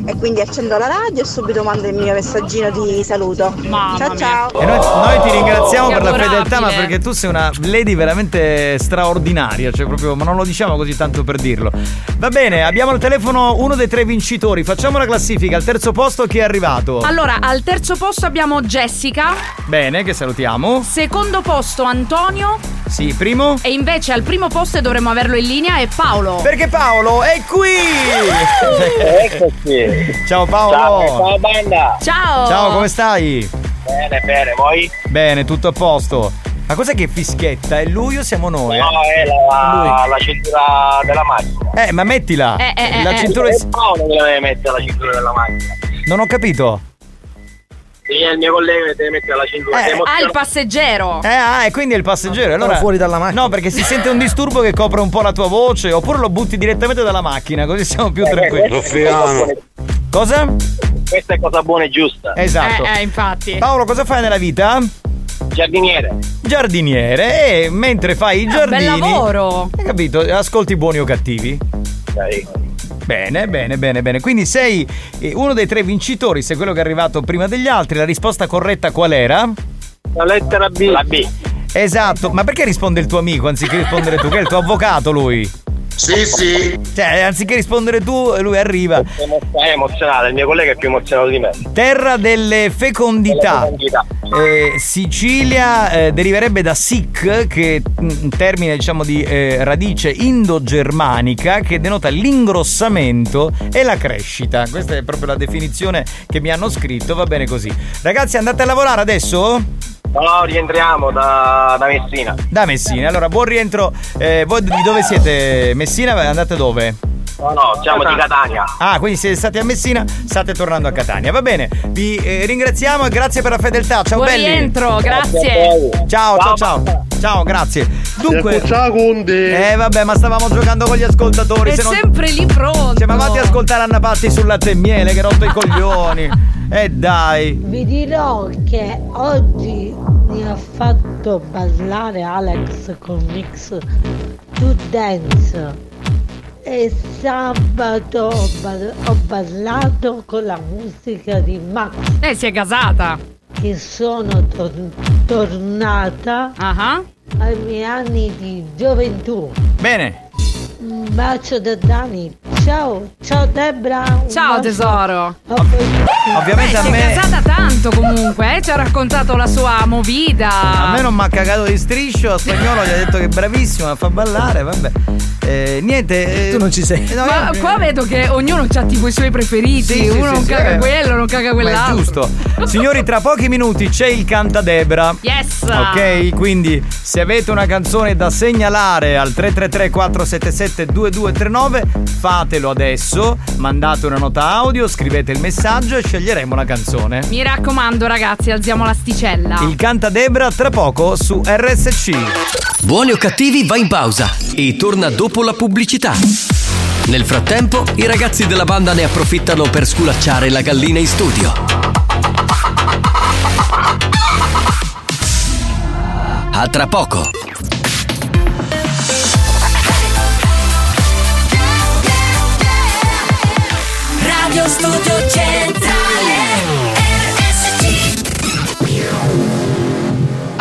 e quindi accendo la radio e subito mando il mio messaggino di saluto. ciao ciao. E noi, noi ti ringraziamo Che per la fedeltà, ma perché tu sei una lady veramente straordinaria, cioè proprio, ma non lo diciamo così tanto per dirlo. Va bene, abbiamo al telefono uno dei tre vincitori, facciamo la classifica, al terzo posto chi è arrivato? Allora, al terzo posto abbiamo Jessica, Bene, che salutiamo. secondo posto Antonio Sì, primo. e invece al primo posto e dovremmo averlo in linea è Paolo. Perché Paolo è qui! Eccoci. Ciao Paolo! Ciao, ciao banda! Ciao! Ciao, come stai? Bene, bene, voi? Bene, tutto a posto. Ma cos'è che fischietta? È lui o siamo noi? No, è la, la cintura della macchina. Eh, ma mettila! Eh, eh, la eh, cintura È Paolo che deve mettere la cintura della macchina. Non ho capito. Il mio collega che deve mettere la cintura. Sei Ah, il passeggero. Eh, ah, e quindi è il passeggero. Allora fuori dalla macchina. No, perché si sente un disturbo che copre un po' la tua voce, oppure lo butti direttamente dalla macchina, così siamo Eh, più tranquilli. Ruffiano. Cosa? Questa è cosa buona e giusta. Esatto. Eh, eh, infatti. Paolo, cosa fai nella vita? Giardiniere. Giardiniere. E mentre fai i Ah, bel giardini. lavoro. Hai capito? Ascolti buoni o cattivi? Bene, bene, bene, bene. Quindi sei eh, uno dei tre vincitori, sei quello che è arrivato prima degli altri. La risposta corretta qual era? La lettera B. La B. Esatto, ma perché risponde il tuo amico anziché rispondere tu? Che è il tuo avvocato lui? Sì, sì. Cioè, anziché rispondere tu, lui arriva. È emozionato, il mio collega è più emozionato di me. Terra delle fecondità. Eh, Sicilia eh, deriverebbe da sic, che è un termine diciamo di eh, radice indogermanica che denota l'ingrossamento e la crescita. Questa è proprio la definizione che mi hanno scritto, va bene così. Ragazzi, andate a lavorare adesso? No, no, rientriamo da, da Messina. Da Messina. Allora, buon rientro. Eh, voi di dove siete? Messina? Andate dove? No, no, siamo di Catania. Ah, quindi siete stati a Messina, state tornando a Catania. Va bene, vi eh, ringraziamo e grazie per la fedeltà. Ciao Buon belli. rientro, grazie. Ciao, ciao, ciao. Ciao, grazie. Dunque, ciao Conte. eh vabbè, ma stavamo giocando con gli ascoltatori. È se non- sempre lì pronto. Cioè, ma vatti ad ascoltare Anna Patti sul latte e miele che rotto i coglioni. [laughs] Eh dai. Vi dirò che oggi mi ha fatto ballare Alex con Mix to Dance e sabato ho, ba- ho ballato con la musica di Max Eh, si è gasata. che sono tor- tornata Ah ai miei anni di gioventù. Bene. Un bacio da Dani. Ciao, ciao Debra. un Ciao bacio. tesoro. Ovviamente Eh, a si è me. gasata tanto comunque, eh, ci ha raccontato la sua movida. A me non mi ha cagato di striscio, a spagnolo gli ha detto che è bravissimo, la fa ballare, vabbè. Eh, niente. Tu non ci sei. No, Ma io- qua vedo che ognuno ha tipo i suoi preferiti. Sì, Uno sì, non sì, caga eh. quello, non caga Ma è quell'altro. giusto. Signori, tra pochi minuti c'è il cantadebra. Yes. Ok, quindi se avete una canzone da segnalare al 333 477 2239 fatelo adesso, mandate una nota audio, scrivete il messaggio e sceglieremo la canzone. Mi raccomando, ragazzi, alziamo l'asticella. Il cantadebra tra poco su RSC. Buoni o cattivi va in pausa e torna dopo la pubblicità. Nel frattempo, i ragazzi della banda ne approfittano per sculacciare la gallina in studio. A tra poco.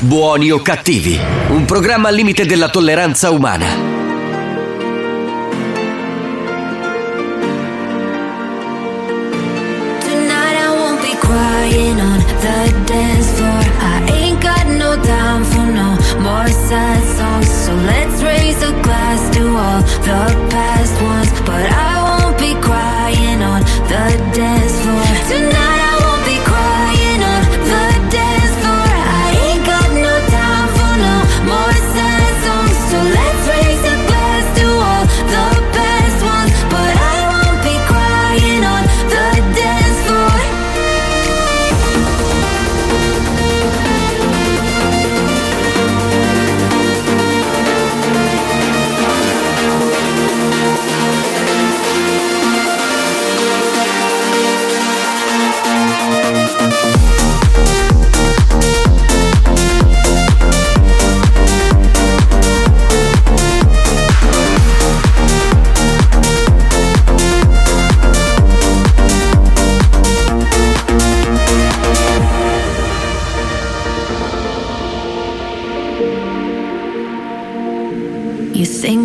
Buoni o cattivi, un programma al limite della tolleranza umana. So let's raise a glass to all the past ones. But I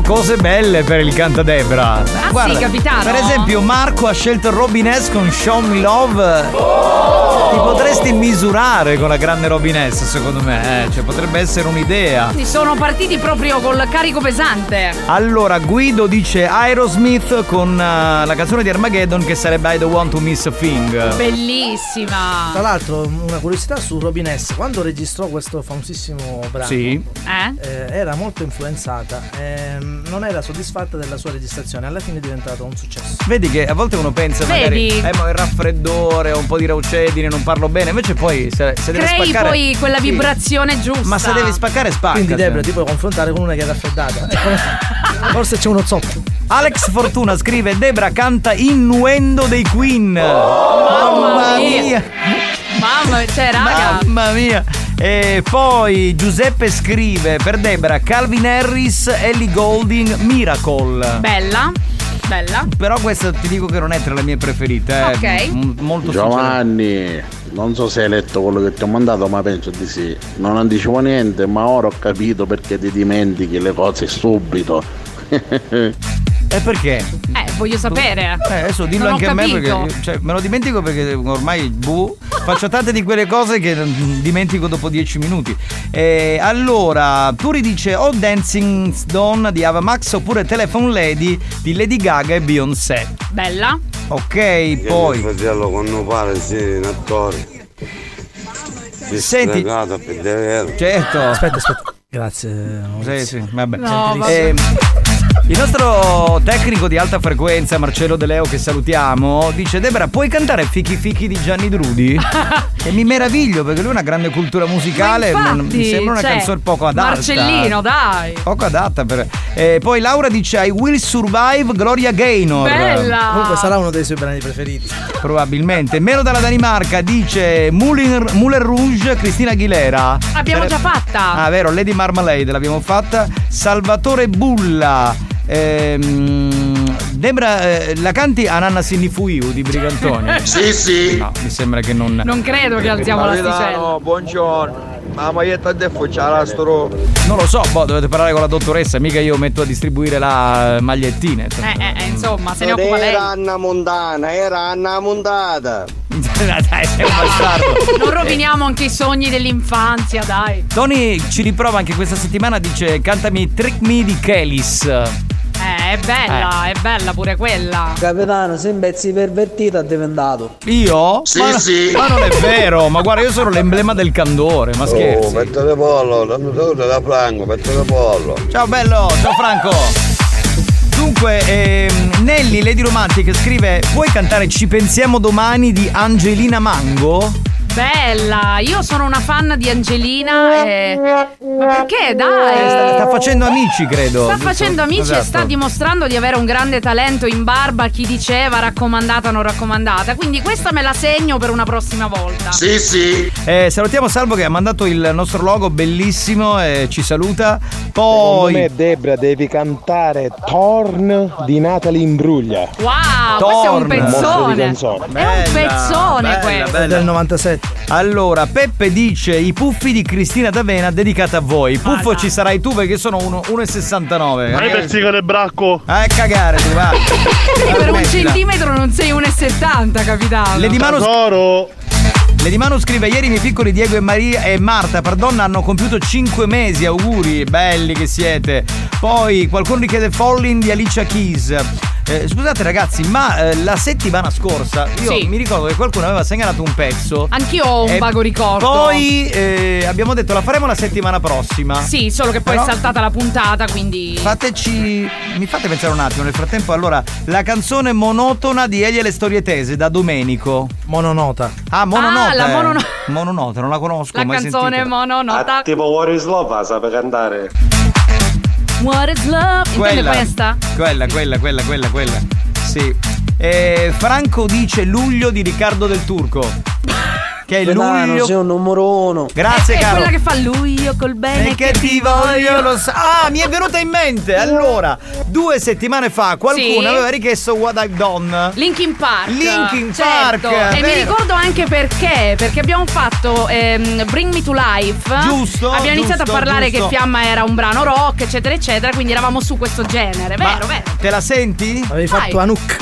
leggendo cose belle per il Cantadebra. Ah, sì, capitano? Per esempio, Marco ha scelto Robin S con Show Me Love. Ti potresti misurare con la grande Robin S, secondo me. eh, Cioè, potrebbe essere un'idea. Quindi sono partiti proprio col carico pesante. Allora, Guido dice Aerosmith con eh, la canzone di Armageddon che sarebbe I Don't Want to Miss a Thing. Bellissima. Tra l'altro, una curiosità su Robin S. Quando registrò questo famosissimo brano, Sì. Eh? eh, era molto influenzata. ehm, non era soddisfatta della sua registrazione. Alla fine è diventato un successo. Vedi che a volte uno pensa magari Vedi? eh ma il raffreddore, ho un po' di raucedine, non parlo bene, invece poi se, se deve Crei spaccare poi quella Sì. vibrazione giusta. Ma se devi spaccare spacca. Quindi, cioè. Debra, ti puoi confrontare con una che è raffreddata. Come- Forse c'è uno zoppo. Alex Fortuna scrive Debra canta Innuendo dei Queen. mamma mia. Mamma, cioè, raga. Mamma mia. E poi Giuseppe scrive per Debra Calvin Harris, Ellie Golding, Miracle. Bella. Bella. Però questa ti dico che non è tra le mie preferite. eh. Ok. M- molto Giovanni, non so se hai letto quello che ti ho mandato, ma penso di sì. Non anticipo niente, ma ora ho capito perché ti dimentichi le cose subito. [laughs] E perché? Eh, voglio sapere. Eh, adesso dillo Non anche a me perché cioè, me lo dimentico perché ormai buh, faccio tante di quelle cose che dimentico dopo dieci minuti. E allora, Turi dice o Dancing Stone di Ava Max oppure Telephone Lady di Lady Gaga e Beyoncé. Bella. Ok, poi fratello un pare, sì, un attore. Senti- certo. Aspetta, aspetta. Grazie. Sì, sì, vabbè. No, Ehm, il nostro tecnico di alta frequenza, Marcello De Leo, che salutiamo, dice: Debra, puoi cantare Fichi Fichi di Gianni Drudi? [laughs] e mi meraviglio perché lui ha una grande cultura musicale. Ma non- mi infatti, sembra una cioè, canzone poco adatta. Marcellino, dai. Poco adatta per. Eh, poi Laura dice: I will survive Gloria Gaynor. Bella. Comunque sarà uno dei suoi brani preferiti. Probabilmente. Meno dalla Danimarca dice Moulin, Moulin Rouge, Cristina Aguilera. Abbiamo Sare- già fatta. Ah, vero, Lady Marmalade l'abbiamo fatta. Salvatore Bulla. Ehm, Debra, eh, la canti Ananna Sinifuiu di Brigantoni? [laughs] Sì, sì. No, mi sembra che non. Non credo che alziamo l'asticella. buongiorno. Ma maglietta de fucciara sto Non lo so, boh, dovete parlare con la dottoressa, mica io metto a distribuire la eh, magliettine. Eh, eh, eh, insomma, se ne occupa lei. Era Anna Montana, era Anna Montata. [laughs] dai, sei un bastardo. Non roviniamo anche i sogni dell'infanzia, dai. Tony ci riprova anche questa settimana, dice cantami Trick Me di Kelis. Eh, è bella, è bella pure quella. Capitano, sei un pezzo pervertito è diventato. Io? Sì, ma, sì. Ma non è vero, ma guarda, io sono l'emblema del candore, ma Oh, scherzi. petto di pollo, da Franco, petto di pollo. Ciao bello, ciao Franco. Dunque, ehm, Nelly, Lady Romantic, scrive Puoi cantare Ci pensiamo domani di Angelina Mango? Bella, io sono una fan di Angelina e... Ma perché? Eh, Dai! sta, sta facendo amici, credo. Sta facendo amici e Esatto. sta dimostrando di avere un grande talento in barba a chi diceva raccomandata o non raccomandata. Quindi questa me la segno per una prossima volta. Sì, sì. Eh, salutiamo Salvo che ha mandato il nostro logo bellissimo e ci saluta. Secondo Poi me, Debra, devi cantare Torn di Natalie Imbruglia. Wow, questo è un Torn. pezzone. È un pezzone bella, questo. bella. Del 97. Allora, Peppe dice i puffi di Cristina D'Avena dedicata a voi. Puffo ci sarai tu perché sono uno- 1,69. Ma io persico del bracco. Eh, cagare tu, va. Per un centimetro non sei 1,70, capitano. Lady Manu, Lady Manu scrive ieri i miei piccoli Diego e Maria e Marta pardonna hanno compiuto 5 mesi auguri belli che siete poi qualcuno richiede Falling di Alicia Keys Eh, scusate ragazzi ma eh, la settimana scorsa io Sì. mi ricordo che qualcuno aveva segnalato un pezzo Anch'io ho un vago ricordo. poi eh, abbiamo detto la faremo la settimana prossima Sì, solo che poi Però- è saltata la puntata, quindi. Fateci. Mi fate pensare un attimo nel frattempo. Allora, la canzone monotona di Elia e le storie tese da Domenico. Mononota. Ah, mononota. Ah, la eh. monono- Mononota, non la conosco. La mai canzone sentita. mononota. Tipo What is Love, sape cantare. What is love? Intende Quella, questa? quella, quella, quella, quella, quella. Sì. Eh, Franco dice luglio di Riccardo del Turco. Che è Fernando, luglio. sei un numero uno. Grazie, è caro. quella che fa lui, io col bene E che ti voglio lo sa. Ah, mi è venuta in mente. Allora, due settimane fa qualcuno Sì. aveva richiesto What I've Done. Linkin Park. Linkin Certo. Park, E mi vero. ricordo anche perché. Perché abbiamo fatto ehm, Bring Me to Life. Giusto, Abbiamo iniziato giusto, a parlare giusto. che Fiamma era un brano rock, eccetera, eccetera. Quindi eravamo su questo genere. Vero, vero. Te la senti? Avevi Vai. fatto Anouk.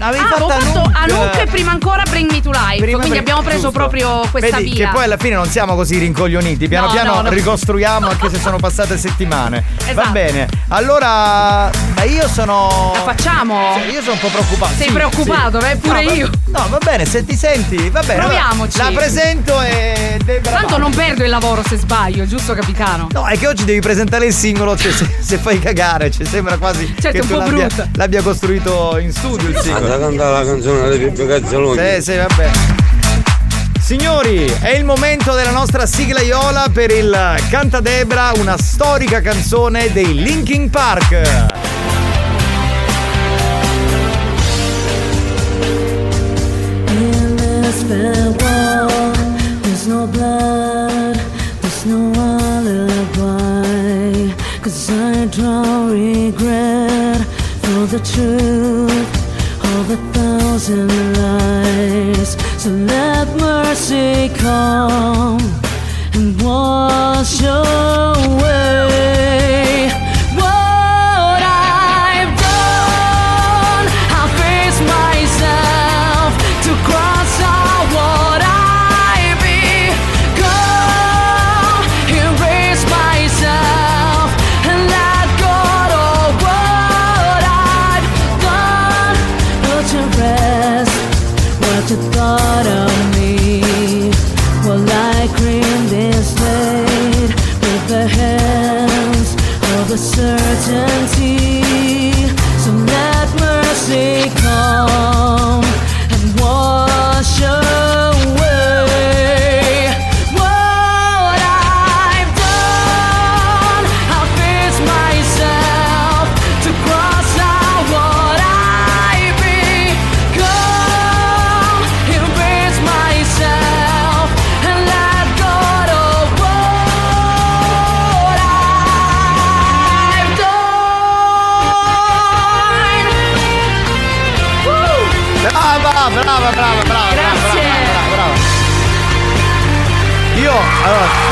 Avevi Ah, fatto fatto Anouk. E prima ancora Bring Me to Life. Prima quindi Bring- abbiamo preso giusto. proprio questa Vedi via. che poi alla fine non siamo così rincoglioniti. Piano No, piano no, no. ricostruiamo anche se sono passate settimane. Va Esatto. bene. Allora, ma io sono. La facciamo? Sì, io sono un po' preoccupato. Sei Sì, preoccupato, sì. eh, pure No, va- io. No, va bene, se ti senti, va bene. Proviamoci. La presento e. Tanto va. non perdo il lavoro se sbaglio, giusto capitano? No, è che oggi devi presentare il singolo, cioè, se, se fai cagare, cioè, sembra quasi Certo, che tu po' l'abbia, l'abbia costruito in studio il singolo. Cantare la canzone delle Pippi Cazzaloni. Sì, sì, vabbè. Signori, è il momento della nostra sigla Iola per il Canta Debra, una storica canzone dei Linkin Park. In this farewell, there's no blood, there's no alibi. Cause I draw regret for the truth thousand lies. So let mercy come and wash away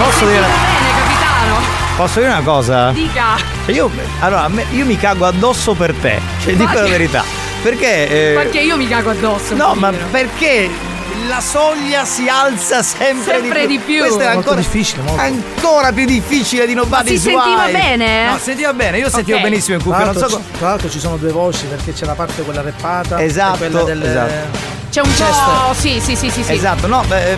posso dire, Bene, capitano. posso dire una cosa? Dica. Cioè, Io, allora, io mi cago addosso per te, cioè dico la verità. Perché... eh, Perché io mi cago addosso. No, ma povero. perché la soglia si alza sempre, Sempre di più. Questo è Molto ancora difficile, molto. Ancora più difficile di Nobody's si sentiva Wife. bene? No, sentiva bene, io sentivo benissimo in Tra cuffia, non l'altro, so co- ci- tra l'altro ci sono due voci perché c'è la parte quella rappata Esatto, e quella del esatto. C'è un po'. Sì, sì, sì, sì. sì. Esatto, no, beh,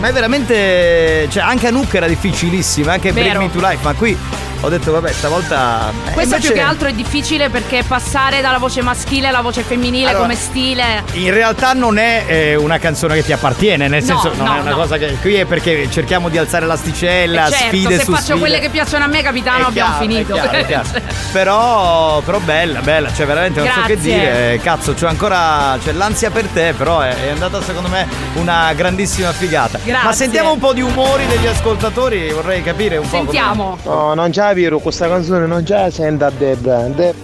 ma è veramente cioè anche Anouk era difficilissima, anche Bring Vero. Me to Life, ma qui ho detto vabbè, stavolta eh, Questo invece- più che altro è difficile perché passare dalla voce maschile alla voce femminile Allora, come stile. In realtà non è eh, una canzone che ti appartiene, nel No, senso non no, è una no. cosa che qui è perché cerchiamo di alzare l'asticella, certo, sfide se su faccio sfide. quelle che piacciono a me, capitano, È abbiamo chiaro, finito. è chiaro, è chiaro. [laughs] però, però bella, bella, cioè veramente non so che Grazie. dire. eh, Cazzo, c'ho ancora c'è l'ansia per te, però è, è andata secondo me una grandissima figata. Grazie. Ma sentiamo un po' di umori degli ascoltatori, vorrei capire un po' come- Sentiamo. No, non c'è vero, questa canzone non la sente a Debra. Deb-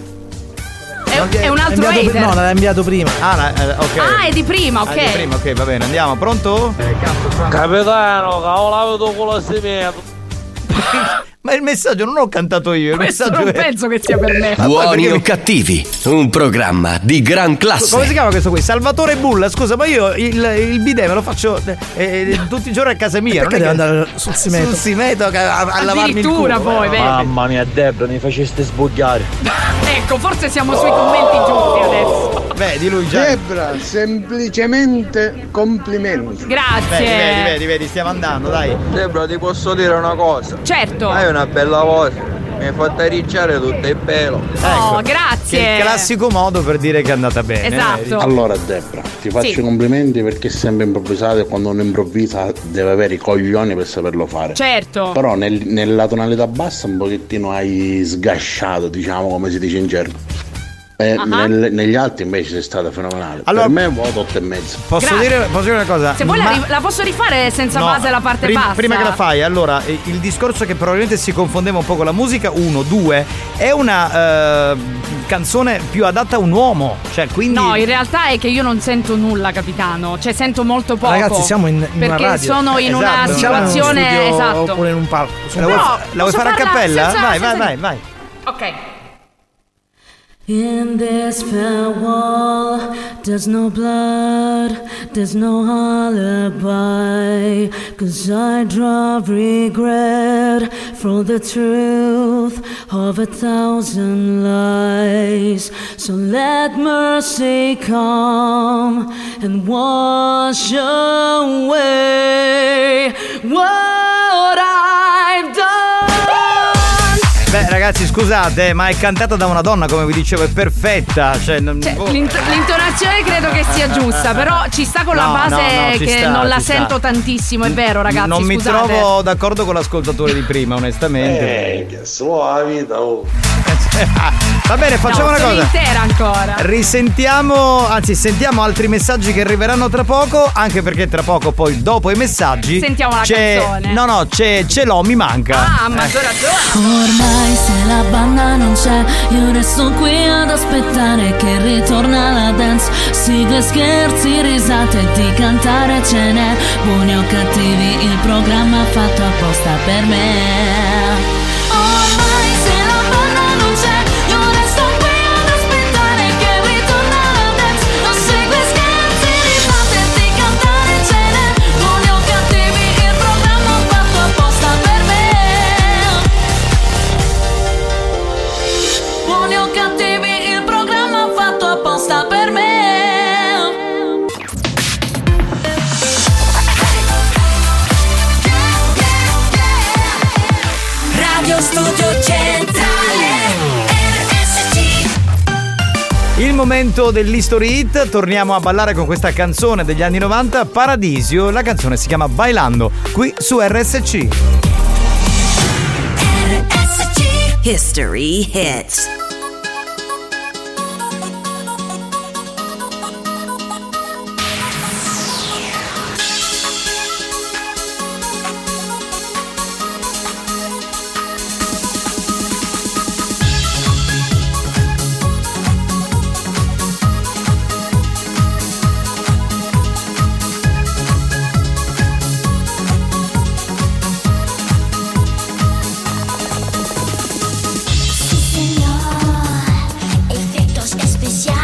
È- è un altro hater. No, l'ha inviato prima. Ah, la- eh, ok. Ah, è di prima, ok. Ah, di prima, ok, va bene, andiamo. Pronto? Capitano, cavolo, con lo stimento. [laughs] Ma il messaggio non ho cantato io, il Questo messaggio non è... penso che sia per me. Ma Buoni perché o cattivi, un programma di gran classe. Come si chiama questo qui? Salvatore Bulla, scusa, ma io il, il bidet me lo faccio eh, eh, tutti i giorni a casa mia. Perché non è che- andare sul simeto? Sul simeto a, a lavarmi il Addirittura culo. poi, vedi? Mamma mia, Debra, mi faceste sbugliare. [laughs] Ecco, forse siamo sui commenti giusti adesso. Vedi lui già. Debra, semplicemente complimenti. Grazie. Vedi, vedi, vedi, vedi, stiamo andando, dai. Debra, ti posso dire una cosa? Certo. Hai una bella voce. Mi hai fatto ricciare tutto il pelo. Oh, Che grazie. è il classico modo per dire che è andata bene. Esatto. Allora Debra, ti faccio Sì. i complimenti perché è sempre improvvisato e quando uno improvvisa deve avere i coglioni per saperlo fare. Certo. Però nel- nella tonalità bassa un pochettino hai sgasciato, diciamo come si dice in gergo. E Ah. nel- negli altri invece sei stata fenomenale. Allora- per me voto 8 e mezzo. Posso dire, posso dire una cosa? Se vuoi la, Ma- ri- la posso rifare senza No, base la parte prima, bassa? prima che la fai, allora, eh, il discorso che probabilmente si confondeva un po' con la musica, uno, due, è una eh, canzone più adatta a un uomo. Cioè, quindi. No, in realtà è che io non sento nulla, capitano. Cioè, sento molto poco. Ragazzi, siamo in, in una Perché radio. sono in una Esatto. Siamo in uno situazione. studio Esatto. Oppure in un palco. La vuoi, la vuoi fare a cappella? senza- vai, vai, senza- vai, vai. Ok. In this farewell, there's no blood, there's no alibi. Cause I draw regret for the truth of a thousand lies. So let mercy come and wash away what. Beh, ragazzi, scusate, ma è cantata da una donna, come vi dicevo, è perfetta. Cioè, non- Cioè, boh. l'int- l'intonazione credo che sia giusta, però ci sta con la No, base no, che sta, non la sta. sento tantissimo, è vero, ragazzi. non mi scusate. trovo d'accordo con l'ascoltatore di prima, onestamente. Eh, che solo la vita, oh. Va bene, facciamo no, una cosa. intera ancora. Risentiamo, anzi, sentiamo altri messaggi che arriveranno tra poco. Anche perché tra poco, poi dopo i messaggi. Sentiamo la c'è, canzone. No, no, c'è, ce l'ho, mi manca. Ah, a maggior ragione. Ormai se la banda non c'è, io resto qui ad aspettare che ritorna la dance. Sigle, scherzi, risate di cantare ce n'è. Buoni o cattivi, il programma fatto apposta per me. Momento dell'History Hit, torniamo a ballare con questa canzone degli anni 90, Paradisio. La canzone si chiama Bailando, qui su RSC. History hits. oficial.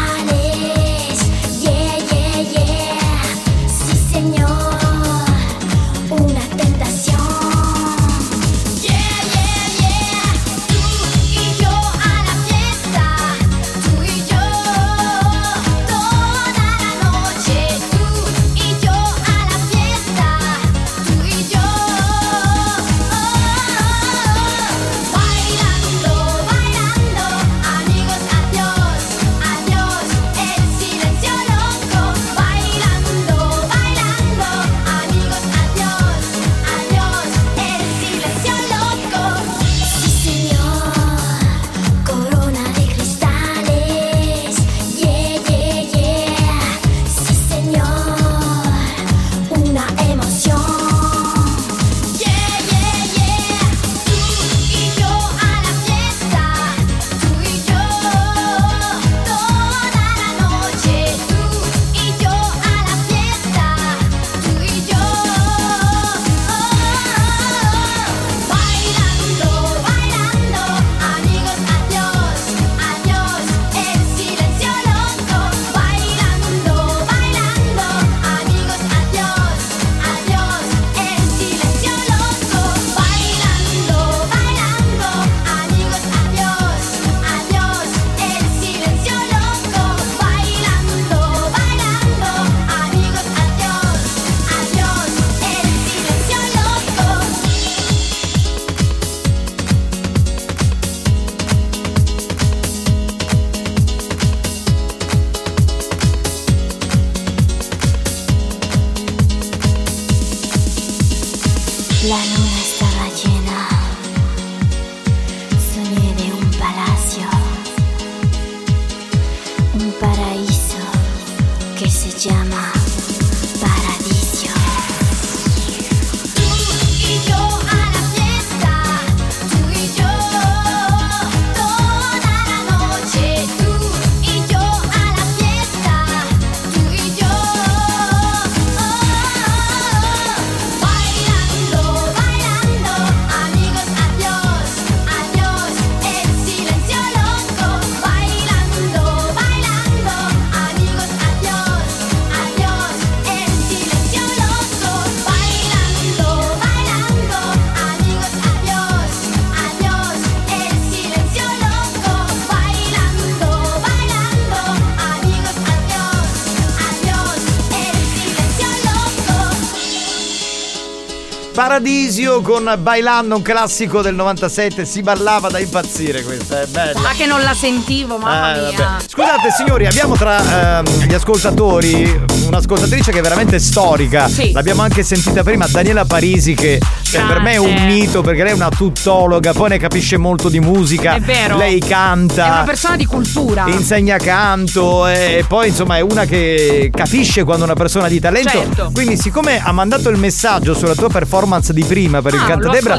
Paradisio con Bailando, un classico del 97. Si ballava da impazzire questa, è bella. Ma che non la sentivo, mamma Eh, mia. Scusate signori, abbiamo tra ehm, gli ascoltatori un'ascoltatrice che è veramente storica. L'abbiamo anche sentita prima, Daniela Parisi, che cioè, per me è un Grande. mito perché lei è una tuttologa, poi ne capisce molto di musica. È vero. Lei canta. È una persona di cultura. Insegna canto e poi insomma è una che capisce quando una persona ha di talento. Certo. Quindi siccome ha mandato il messaggio sulla tua performance di prima per il Ah, canto lo Debra,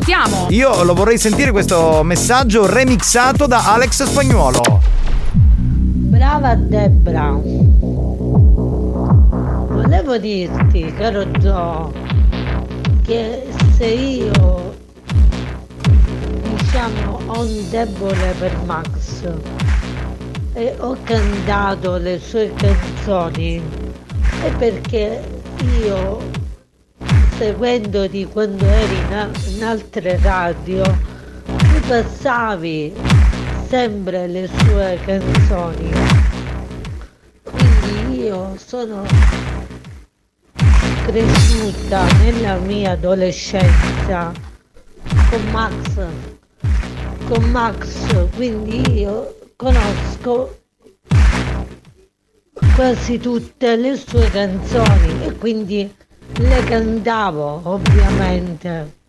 io lo vorrei sentire questo messaggio remixato da Alex Spagnuolo. Brava Debra. Volevo dirti, caro Gio, che se io diciamo ho un debole per Max e ho cantato le sue canzoni è perché io seguendoti quando eri in, in altre radio mi passavi sempre le sue canzoni. Quindi io sono cresciuta nella mia adolescenza con Max con Max quindi io conosco quasi tutte le sue canzoni e quindi le cantavo ovviamente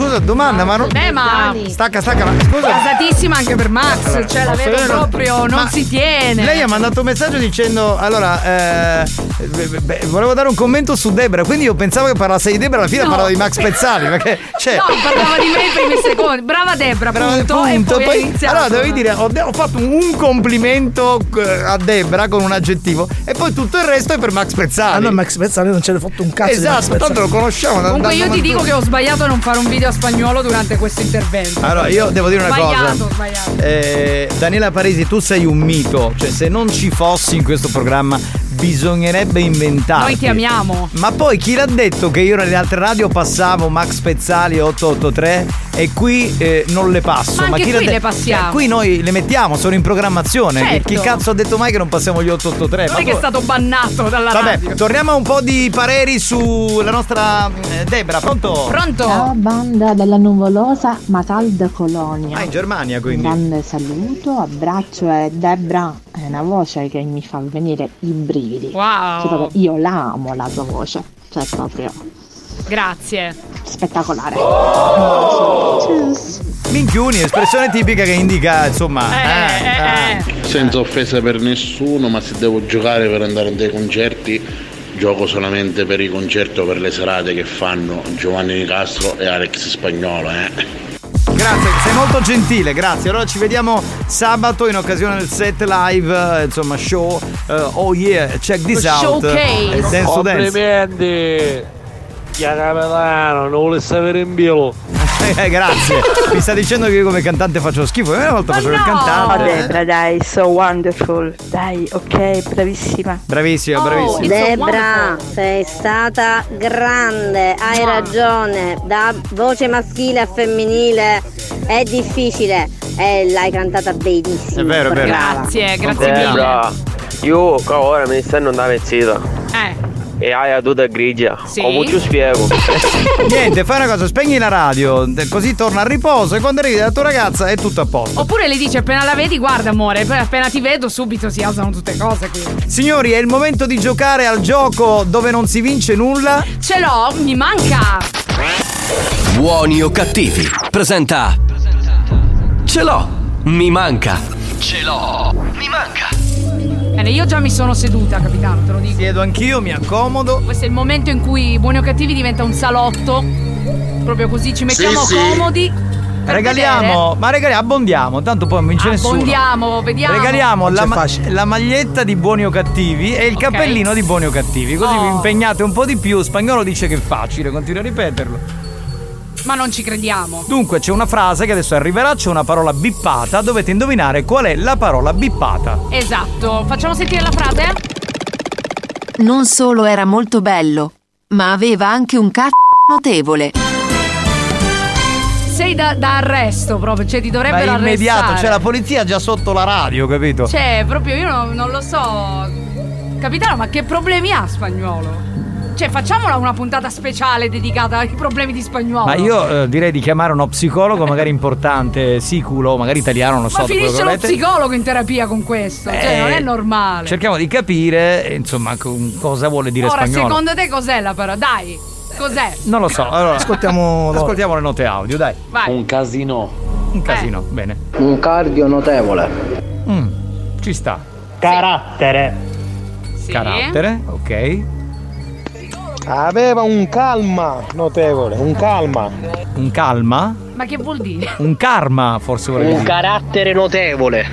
Scusa, domanda, ma non. Beh, ma Stacca, stacca, ma scusa. Gasatissima anche per Max, Allora, cioè la vedo dire- proprio, non Ma si tiene. Lei ha mandato un messaggio dicendo: Allora, eh, beh, beh, volevo dare un commento su Debra. Quindi io pensavo che parlasse di Debra, alla fine No. parlava di Max Pezzali. Perché, [laughs] cioè, No, parlava di me i primi secondi. Brava Debra, Brava, punto. punto. E poi, Poi- allora dovevi dire ho, ho fatto un complimento eh, a Debra con un aggettivo e poi tutto il resto è per Max Pezzali. Ah no, Max Pezzali non ce l'ha fatto un cazzo Esatto, tanto lo conosciamo. Comunque da- io ti dico che ho sbagliato a non fare un video a spagnolo durante questo intervento. Allora, io devo dire una sbagliato, cosa. Sbagliato, Eh, Daniela Parisi, tu sei un mito. Cioè, se non ci fossi in questo programma, bisognerebbe inventarti. Noi ti amiamo. Ma poi chi l'ha detto che io nelle altre radio passavo Max Pezzali 883 e qui eh, non le passo? Ma anche chi qui de- le passiamo. Cioè, qui noi le mettiamo, sono in programmazione. Certo. Chi cazzo ha detto mai che non passiamo gli 883? Non Ma è che è stato bannato dalla Vabbè, radio. torniamo a un po' di pareri sulla nostra eh, Debra, pronto? Pronto? Ciao banda della nuvolosa ma calda Colonia. Ah, in Germania Un quindi. grande saluto, abbraccio e Debra è una voce che mi fa venire i brividi. Wow. Cioè, proprio io la amo la tua voce, cioè proprio Grazie. spettacolare. Minchiuni, espressione tipica che indica, insomma. eh, eh. Senza offesa per nessuno, ma se devo giocare per andare a dei concerti, gioco solamente per i concerti o per le serate che fanno Giovanni Nicastro e Alex Spagnolo, eh. Grazie, sei molto gentile, grazie. Allora ci vediamo sabato in occasione del set live, eh, insomma, show. eh, oh yeah, check this out. Eh, Dance to dance. Complimenti! Chia capitano, non vuole sapere in bielo. Eh, grazie. Mi sta dicendo che io come cantante faccio schifo. Io una volta facevo il Oh, cantante. Debra, dai, so wonderful. Dai, ok, bravissima. Bravissima, Oh, bravissima. Debra, sei stata grande, hai ragione. Da voce maschile a femminile è difficile e l'hai cantata benissimo. È vero, è vero. Grazie, grazie Debra, io che ora mi stanno andando vestita. Eh. E hai la tuta grigia. Sì. Come ti spiego? [laughs] Niente, fai una cosa, spegni la radio, così torna a riposo e quando arrivi dalla tua ragazza è tutto a posto. Oppure le dici appena la vedi, guarda amore, poi appena ti vedo subito si alzano tutte cose qui. Signori, è il momento di giocare al gioco dove non si vince nulla. Ce l'ho, mi manca. Buoni o cattivi presenta Ce l'ho, mi manca. Ce l'ho, mi manca. Bene, io già mi sono seduta, capitano, te lo dico. Siedo anch'io, mi accomodo. Questo è il momento in cui Buoni o Cattivi diventa un salotto. Proprio così ci mettiamo sì. comodi. per Regaliamo, ma regaliamo, abbondiamo, tanto poi non vince nessuno. Abbondiamo, vediamo. Regaliamo la, ma- la maglietta di buoni o cattivi e il Ok. cappellino di buoni o cattivi. Così Oh. vi impegnate un po' di più. Spagnolo dice che è facile, continua a ripeterlo. Ma non ci crediamo. Dunque c'è una frase che adesso arriverà, c'è una parola bippata, dovete indovinare qual è la parola bippata. Esatto. Facciamo sentire la frase? Non solo era molto bello, ma aveva anche un c***o notevole. Sei da, da arresto proprio, cioè ti Ma dovrebbero è immediato, arrestare. c'è la polizia già sotto la radio, capito? Cioè, proprio io non, non lo so. Capitano, ma che problemi ha spagnolo? Cioè, facciamola una puntata speciale dedicata ai problemi di spagnolo. Ma io eh, direi di chiamare uno psicologo, magari importante, siculo, magari italiano, non lo so. Ma finisce lo volete. psicologo in terapia con questo. Cioè, Eh, non è normale. Cerchiamo di capire, eh, insomma, con- cosa vuole dire Ora, spagnolo. secondo te cos'è la parola? Dai, cos'è? Non lo so. [laughs] Allora, Ascoltiamo ascoltiamo le note audio, dai. Vai. Un casino. Un casino, bene. Un cardio notevole. Mm, ci sta. Carattere. Sì. Carattere, ok. Aveva un calma notevole, un calma. Un calma? Ma che vuol dire? Un karma, forse vorrei Un dire. carattere notevole.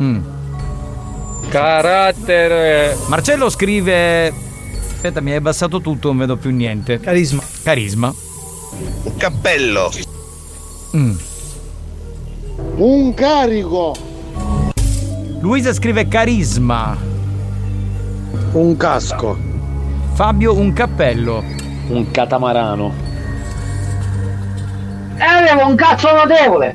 Mm. Carattere. Marcello scrive. Aspetta, mi hai abbassato tutto, non vedo più niente. Carisma. Carisma. Un cappello. Mm. Un carico. Luisa scrive carisma. Un casco. Fabio un cappello. Un catamarano. E aveva un cazzo notevole.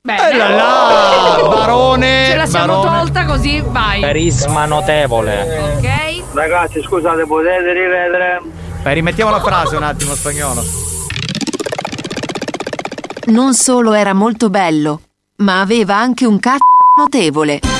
Bene. Eh là là, barone. Ce la siamo barone. tolta così, vai. Carisma notevole. Ok? Ragazzi, scusate, potete rivedere? Vai, rimettiamo la frase un attimo, spagnolo. Non solo era molto bello, ma aveva anche un c***o notevole.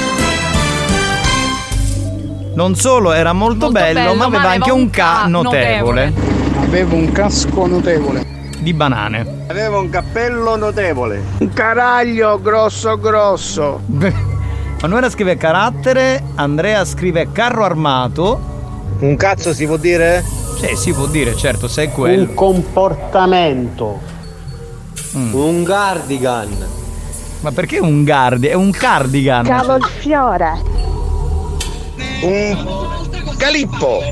Non solo era molto, Molto bello, bello, ma aveva anche un K notevole. Aveva un casco notevole. Di banane. Aveva un cappello notevole. Un caraglio grosso grosso. [laughs] Manuela scrive carattere, Andrea scrive carro armato. Un cazzo si può dire? Sì, si può dire, certo, se è quello. Un comportamento. Mm. Un cardigan. Ma perché un guardi? È un cardigan. Cavolfiore. Un calippo.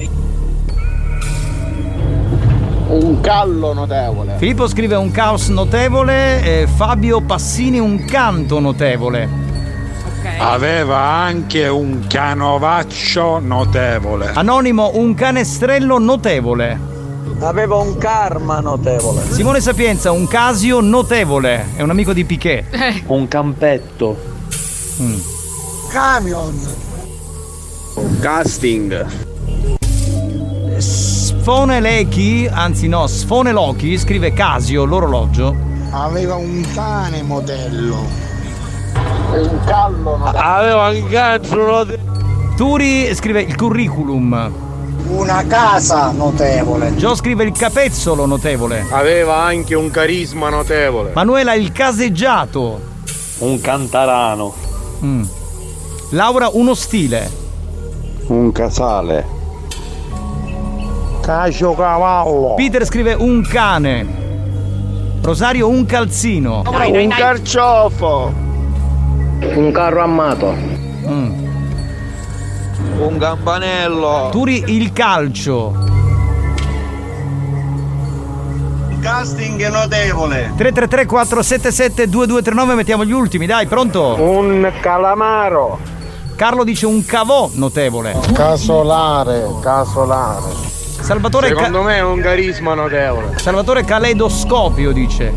Un callo notevole. Filippo scrive un caos notevole e Fabio Passini un canto notevole. Aveva anche un canovaccio notevole. Anonimo un canestrello notevole. Aveva un karma notevole. Simone Sapienza un casio notevole. È un amico di Piquet. Eh, Un campetto. Mm. Camion. Casting. Sfone Lechi, anzi no, Sfone Loki scrive Casio, l'orologio. Aveva un cane modello. Un callo. Aveva un cazzo notevole. Turi scrive il curriculum. Una casa notevole. Gio scrive il capezzolo notevole. Aveva anche un carisma notevole. Manuela il caseggiato. Un cantarano. Mm. Laura uno stile. Un casale. Cacio cavallo. Peter scrive un cane. Rosario un calzino. un carciofo. Un carro armato. Mm. Un campanello. Turi il calcio. Un casting notevole. 333 477 2239 mettiamo gli ultimi, dai, pronto? Un calamaro. Carlo dice un cavò notevole. Casolare. Casolare. Salvatore, Ca- Secondo me è un carisma notevole. Salvatore Caleidoscopio dice.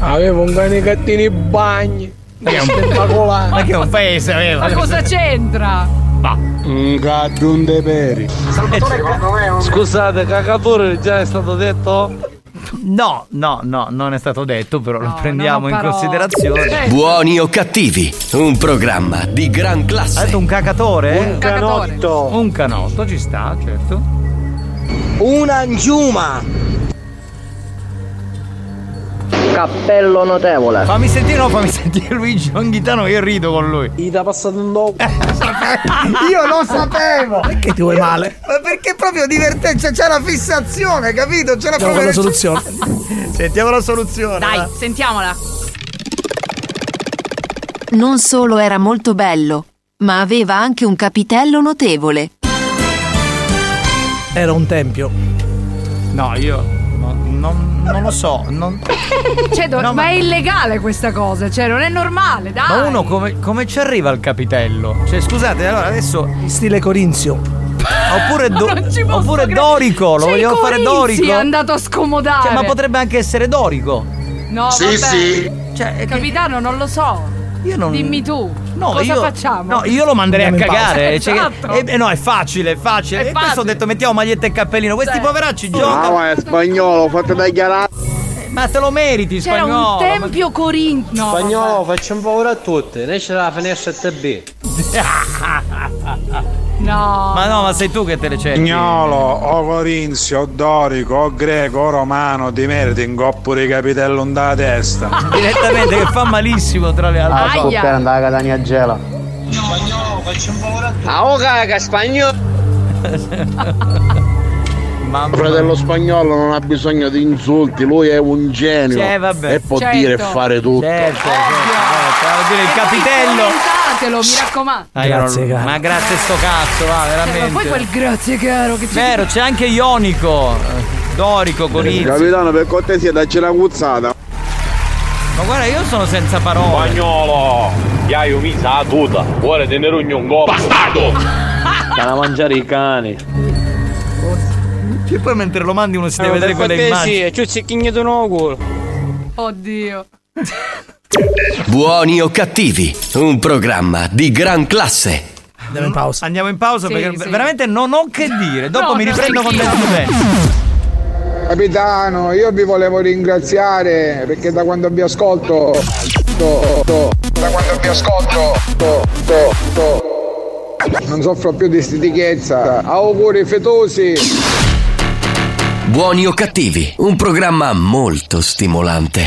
Aveva un cane cattini bagni. Ma che è un, ma che è un paese aveva? Ma cosa c'entra? Un gatto un de peri. Scusate, cacatore già è stato detto? No, no, no, non è stato detto, però lo prendiamo in considerazione. Buoni o cattivi, un programma di gran Ha classe. detto un cacatore? Un cacatore. Un canotto, ci sta, certo. Una angiuma. Cappello notevole. Fammi sentire, no, fammi sentire Luigi Onghitano, io rido con lui. Gli da passato un dopo. [laughs] Io lo sapevo! Perché ti vuoi male? Ma perché è proprio divertente, cioè, c'è una fissazione, capito? C'è Andiamo proprio la soluzione. [laughs] Sentiamo la soluzione. Dai, va. sentiamola. Non solo era molto bello, ma aveva anche un capitello notevole. Era un tempio. No, io non, non lo so. Non... [laughs] Cioè, do- No, ma ma- è illegale questa cosa, cioè non è normale, dai. Ma uno come, come ci arriva al capitello? Cioè, scusate, allora adesso. Stile Corinzio. [laughs] Oppure, do- oppure. Dorico, lo Cioè, vogliamo fare Dorico? è andato a scomodare. Cioè, ma potrebbe anche essere Dorico. No, Sì, vabbè. sì. Cioè, è che- Capitano, non lo so. Io non- Dimmi tu. No, cosa io, facciamo? No, io lo manderei a Andiamo pausa. cagare. cioè, Esatto. eh, eh, no, è facile, è facile. È e questo ho facile. detto mettiamo maglietta e cappellino. Questi Sì. poveracci No, giocano. ma è spagnolo, fate da chiarare. Ma te lo meriti, C'era spagnolo. un tempio corinto. No, Spagnolo, facciamo paura a tutti. Ne c'è la finestra TB. [laughs] [laughs] No. Ma no, ma sei tu che te le cerchi. Spagnolo, o Corinzio, o Dorico, o Greco, o Romano, ti meriti un coppo di capitello da testa. [laughs] Direttamente che fa malissimo tra le altre Aia. cose. andare a Catania Gela. Spagnolo, facciamo paura a tutti. Ah, oh caga, spagnolo. Mamma Il fratello spagnolo non ha bisogno di insulti, lui è un genio. Vabbè. E può Certo. dire e fare tutto. Certo, certo, certo. Dire il capitello. Commentatelo, mi raccomando. Ah, Grazie, caro. Ma grazie sto cazzo, va, Cioè, ma veramente. poi quel grazie caro che Vero, c'è anche Ionico. eh, Dorico, Corinzio. Capitano, per cortesia, dacci una cuzzata. Ma guarda, io sono senza parole. Spagnolo, Iaio mi sa tuta, vuole tenere un gomma. Bastardo! [laughs] Da mangiare i cani. E poi mentre lo mandi uno si deve vedere quelle immagini. c'è cicchigno di nuovo. Oddio. [laughs] Buoni o cattivi, un programma di gran classe. Andiamo in pausa. Andiamo in pausa Sì, perché sì. veramente non ho che dire. Dopo No, mi riprendo con dentro bene. Capitano, io vi volevo ringraziare perché da quando vi ascolto. to- to- da quando vi ascolto. to- to- to- non soffro più di stitichezza. Auguri fetosi. Buoni o cattivi, un programma molto stimolante.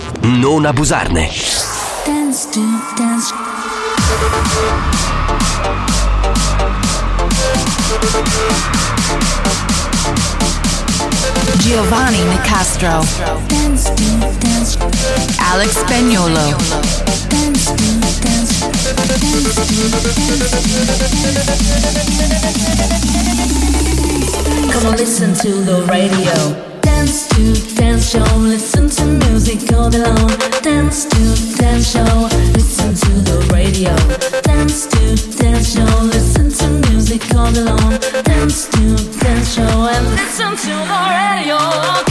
non abusarne. Dance to Dance Giovanni Nicastro. Dance to Dance Alex Spagnolo. Dance to Dance Come on, listen to the radio. Dance to dance show, listen to music all day long. Dance to dance show, listen to the radio. Dance to dance show, listen to music all day long. Dance to dance show and listen to the radio.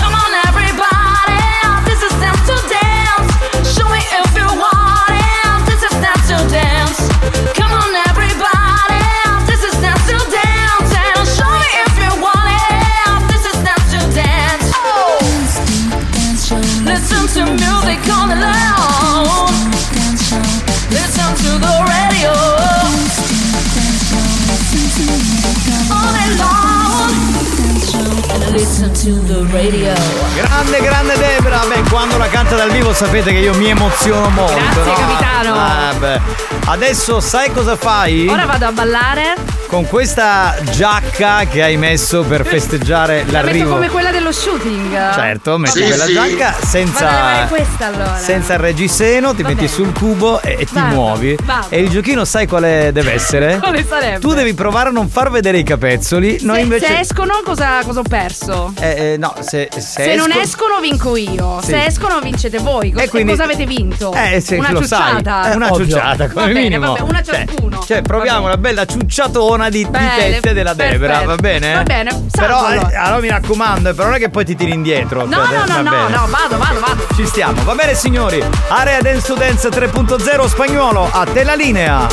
Grande, grande Debra. Beh, quando la canta dal vivo sapete che io mi emoziono molto. Grazie, no? capitano. Ah, beh. Adesso sai cosa fai? Ora vado a ballare. Con questa giacca che hai messo per festeggiare La metto l'arrivo. come quella dello shooting. Certo, metti Vabbè. quella giacca senza. Questa allora. Senza il reggiseno, ti Va metti bene. sul cubo e, e ti Vado, muovi. vado. E il giochino sai quale deve essere? [laughs] Quale sarebbe? Tu devi provare a non far vedere i capezzoli. Noi se, invece. se escono, cosa, cosa ho perso? Eh, eh, no, se, se, Se non esco- escono vinco io, Sì. se escono vincete voi. Cos- E quindi- cosa avete vinto? Eh, se una lo sai. ciucciata. Eh, una ciucciata, Va come bene, minimo. vabbè, una Cioè, ciascuno. Cioè, proviamo una bella ciucciatona zona di, di della Debra, va bene? Va bene, salvo Però eh, allora. mi raccomando, eh, però non è che poi ti tiri indietro. No, cioè, no, no, no, no, vado, vado, vado. Ci stiamo, va bene signori. Area Dance to Dance 3.0 spagnolo, a te la linea.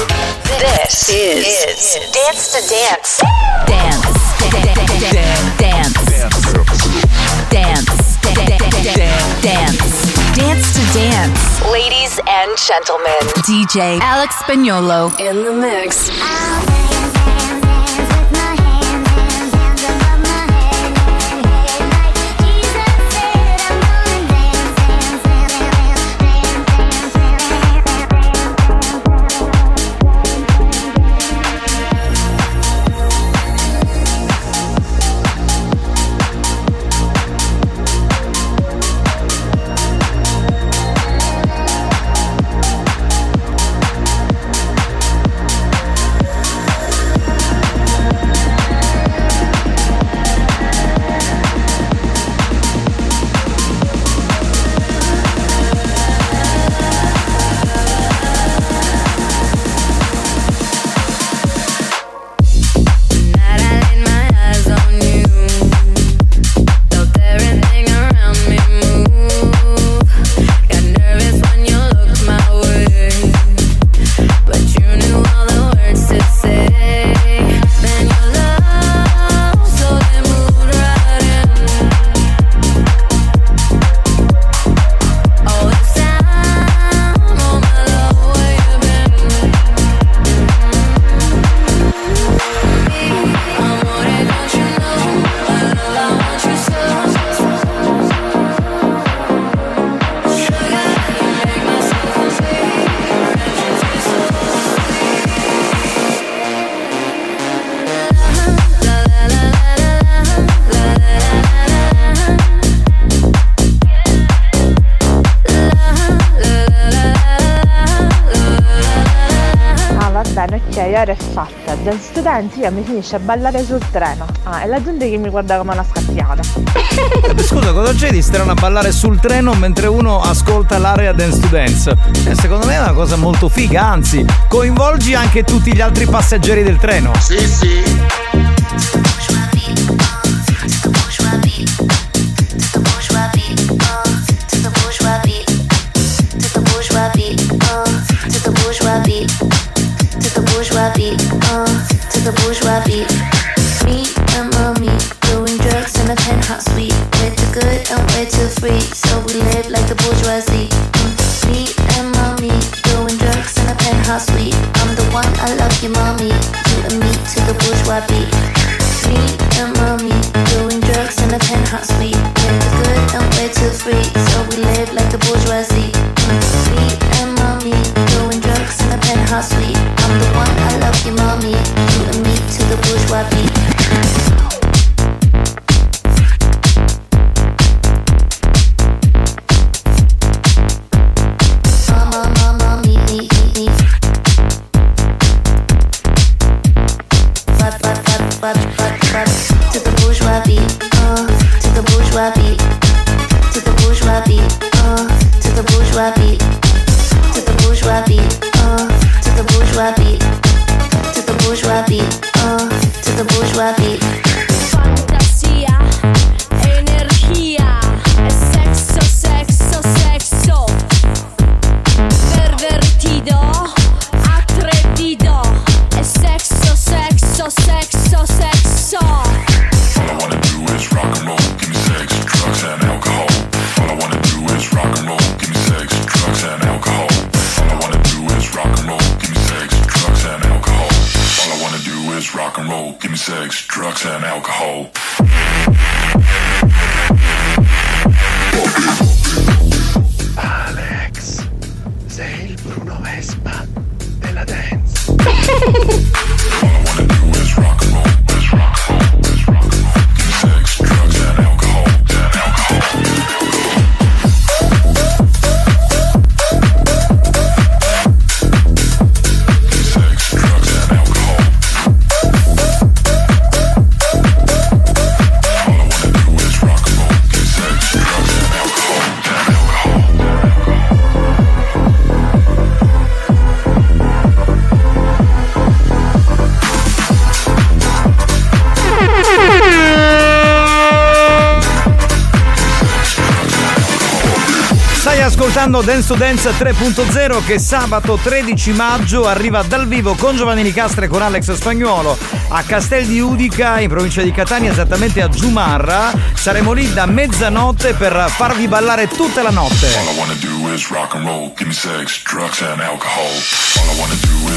This is Dance to Dance. Dance. Dance. Dance. Dance. Dance to dance. Ladies and gentlemen, DJ Alex Spagnolo in the mix. Studenti io mi finisce a ballare sul treno. Ah, e la gente che mi guarda come una scappiata. Eh, Scusa, cosa c'è di strano a ballare sul treno mentre uno ascolta l'area Dance to Dance? Eh, secondo me è una cosa molto figa, anzi, coinvolgi anche tutti gli altri passeggeri del treno. Sì, sì. Ascoltando Dance to Dance 3.0 che sabato 13 maggio arriva dal vivo con Giovanni Nicastre e con Alex Spagnuolo a Castel di Udica in provincia di Catania, esattamente a Giumarra. Saremo lì da mezzanotte per farvi ballare tutta la notte. All I wanna do is rock and roll, give me sex, drugs and alcohol. All I wanna do is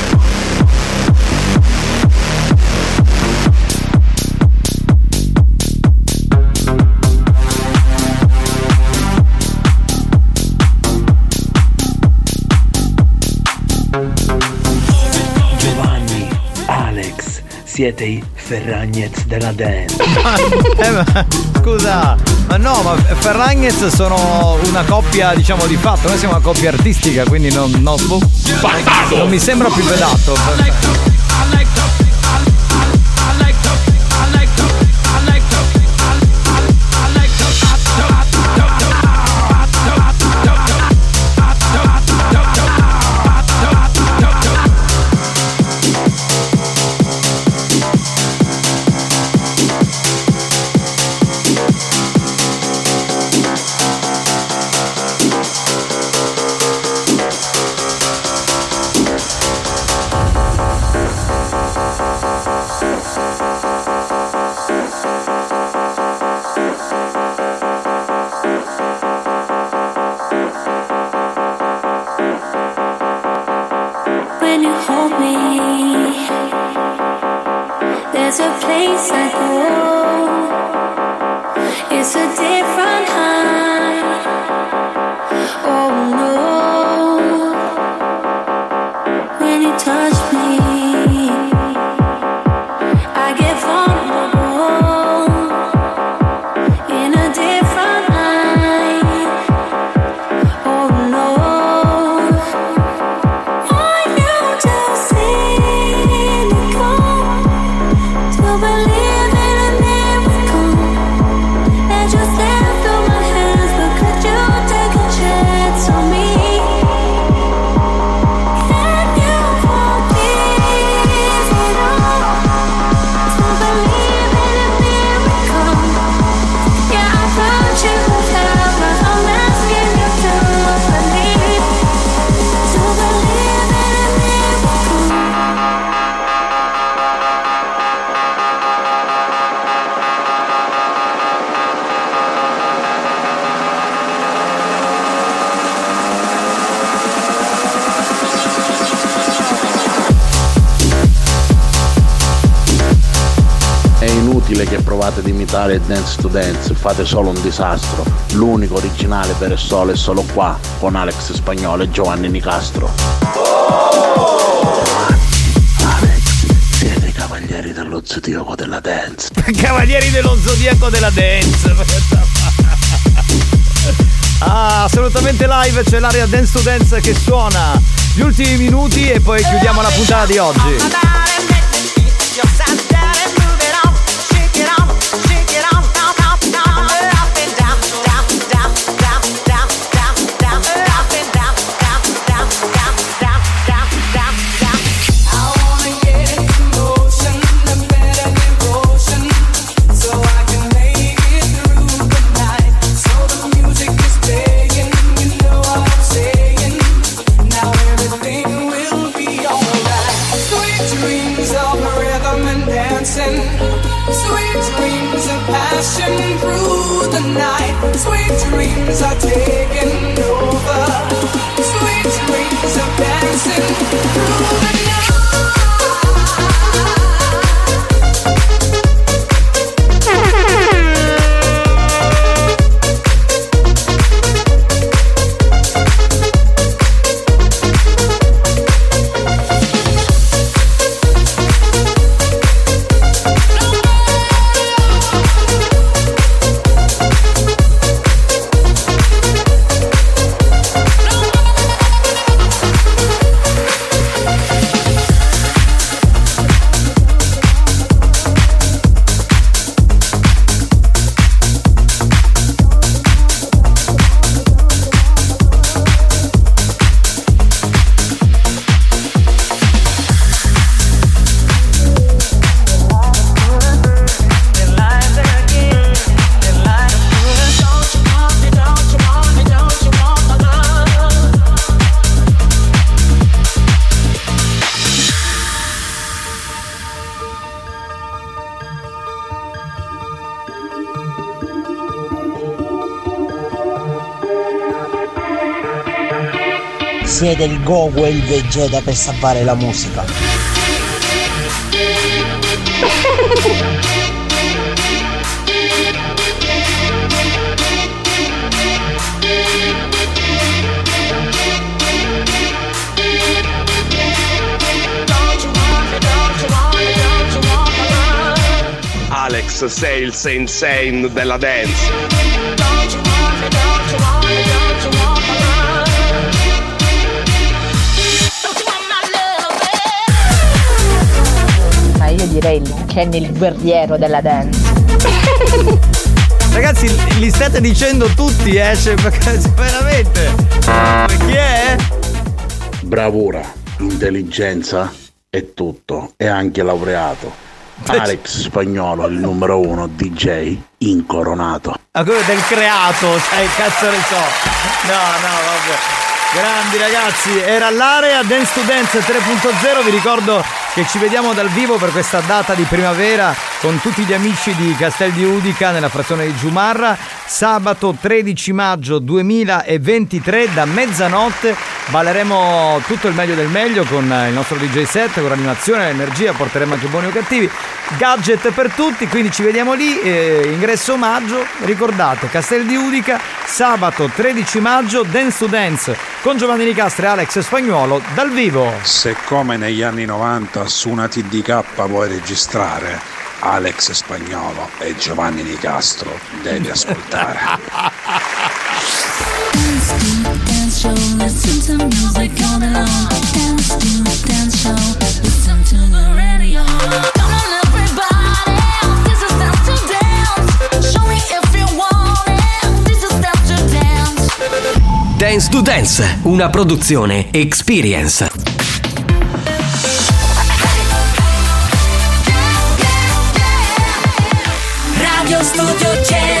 siete i Ferragnez della dance. [laughs] Eh, ma- scusa, ma no, ma Ferragnez sono una coppia, diciamo, di fatto. Noi siamo una coppia artistica, quindi non, non, non mi sembra più pedato. Imitare Dance to Dance, fate solo un disastro. L'unico originale per il sole è solo qua, con Alex Spagnolo e Giovanni Nicastro. Alex, siete Cavalieri dello Zodiaco della Dance. [laughs] Cavalieri dello Zodiaco della Dance. [laughs] Ah, assolutamente live, c'è l'area Dance to Dance che suona gli ultimi minuti e poi chiudiamo la puntata di oggi. Goku e il Vegeta per salvare la musica. Alex, sei il sensei della dance. Direi il Kenny il guerriero della dance. [laughs] Ragazzi, li state dicendo tutti, eh? Cioè, veramente. Chi è? Bravura, intelligenza e tutto. E anche laureato. Alex Spagnolo, il numero uno DJ incoronato. Ah, quello del creato, sai, cazzo ne so. No, no, vabbè. Grandi ragazzi, era l'area Dance to Dance 3.0, vi ricordo che ci vediamo dal vivo per questa data di primavera con tutti gli amici di Castel di Udica nella frazione di Giumarra, sabato 13 maggio 2023 da mezzanotte balleremo tutto il meglio del meglio con il nostro DJ set, con l'animazione, l'energia, porteremo anche buoni o cattivi, gadget per tutti, quindi ci vediamo lì, eh, ingresso omaggio, ricordate Castel di Udica, sabato 13 maggio Dance to Dance con Giovanni Nicastro e Alex Spagnuolo dal vivo. Se come negli anni 90 su una TDK puoi registrare Alex Spagnolo e Giovanni Nicastro, devi ascoltare. [laughs] Show, listen to music all day long. Dance to dance show, listen to the radio. Come on, everybody, this is dance to dance. Show me if you want it. This is dance to dance. Dance to Dance, una produzione Experience. Radio Studio Centrale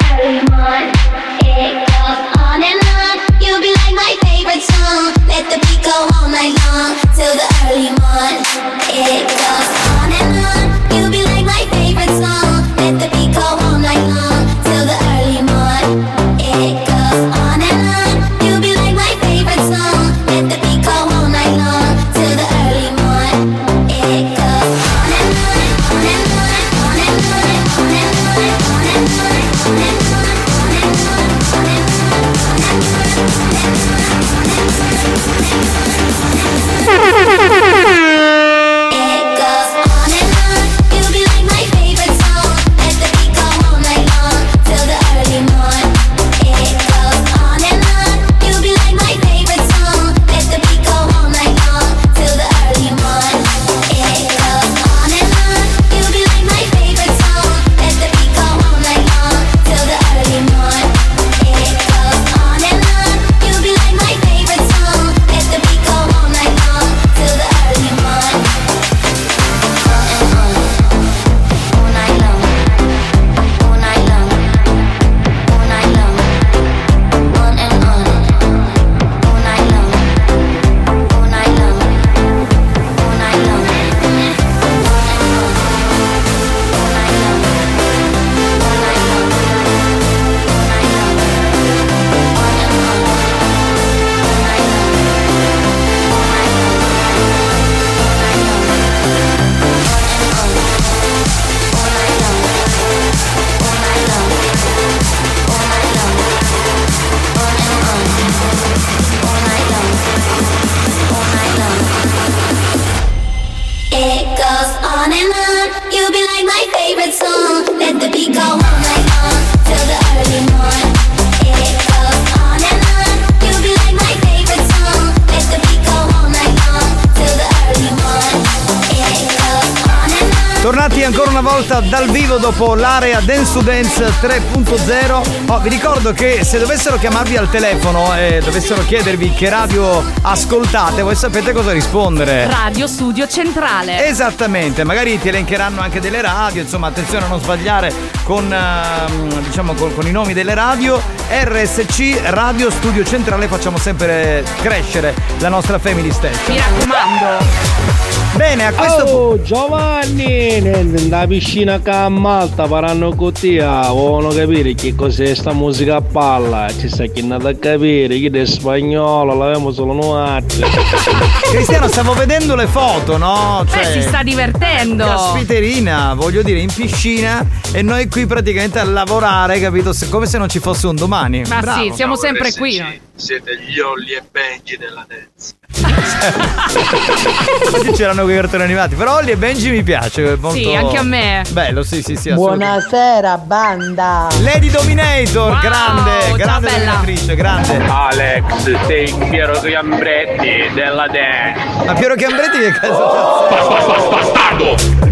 dal vivo dopo l'area Dance to Dance 3.0. Oh, vi ricordo che se dovessero chiamarvi al telefono e dovessero chiedervi che radio ascoltate, voi sapete cosa rispondere. Radio Studio Centrale. Esattamente, magari ti elencheranno anche delle radio, insomma attenzione a non sbagliare con, ehm, diciamo, con, con i nomi delle radio. RSC Radio Studio Centrale facciamo sempre crescere la nostra family station. Mi raccomando. Bene, a questo Oh, Giovanni, nella piscina a Malta faranno cottia, vogliono capire che cos'è sta musica a palla, ci sta chi è a capire, chi è spagnolo, l'avevamo solo noi. [laughs] Cristiano, stavo vedendo le foto, no? Beh, si sta divertendo. Caspiterina, voglio dire, in piscina e noi qui praticamente a lavorare, capito? Come se non ci fosse un domani. Ma Bravo. sì, siamo sempre qui. Siete gli Olli e Benji della dance. [laughs] Oggi c'erano quei cartoni animati, però Olli e Benji mi piace. Molto... Sì, anche a me. Bello, sì, sì, sì. Buonasera, banda. Lady Dominator, grande, ciao, grande bella. dominatrice, grande. Alex, sei Piero Gambretti della dance. Ma Piero Chiambretti che cazzo Bastardo!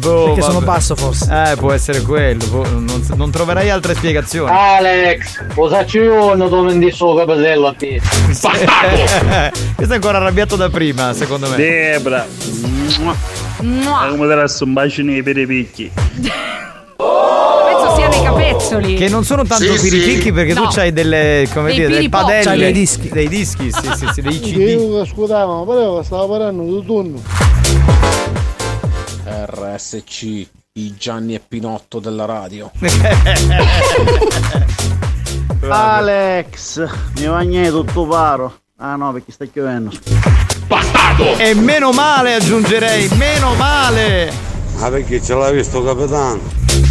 Boh, Perché sono vabbè. basso forse. Eh, può essere quello. boh, Non, non troverai altre spiegazioni. Alex, posacci uno dove non so capello a te. [laughs] Questo è ancora arrabbiato da prima, secondo me. Debra. Mua. Come te adesso un bacino per i picchi. Penso siano i capezzoli. Che non sono tanto Sì, piripicchi sì. perché No. tu c'hai delle, come Dei dire, delle padelle. C'hai dei dischi. Dei dischi, sì, sì, sì, dei CD. Io scusavo, però stavo parlando di turno. RSC, i Gianni e Pinotto della radio. [laughs] Alex, mi bagnai tutto paro. Ah no, perché sta piovendo. E meno male aggiungerei, meno male. Ah perché ce l'ha visto capitano?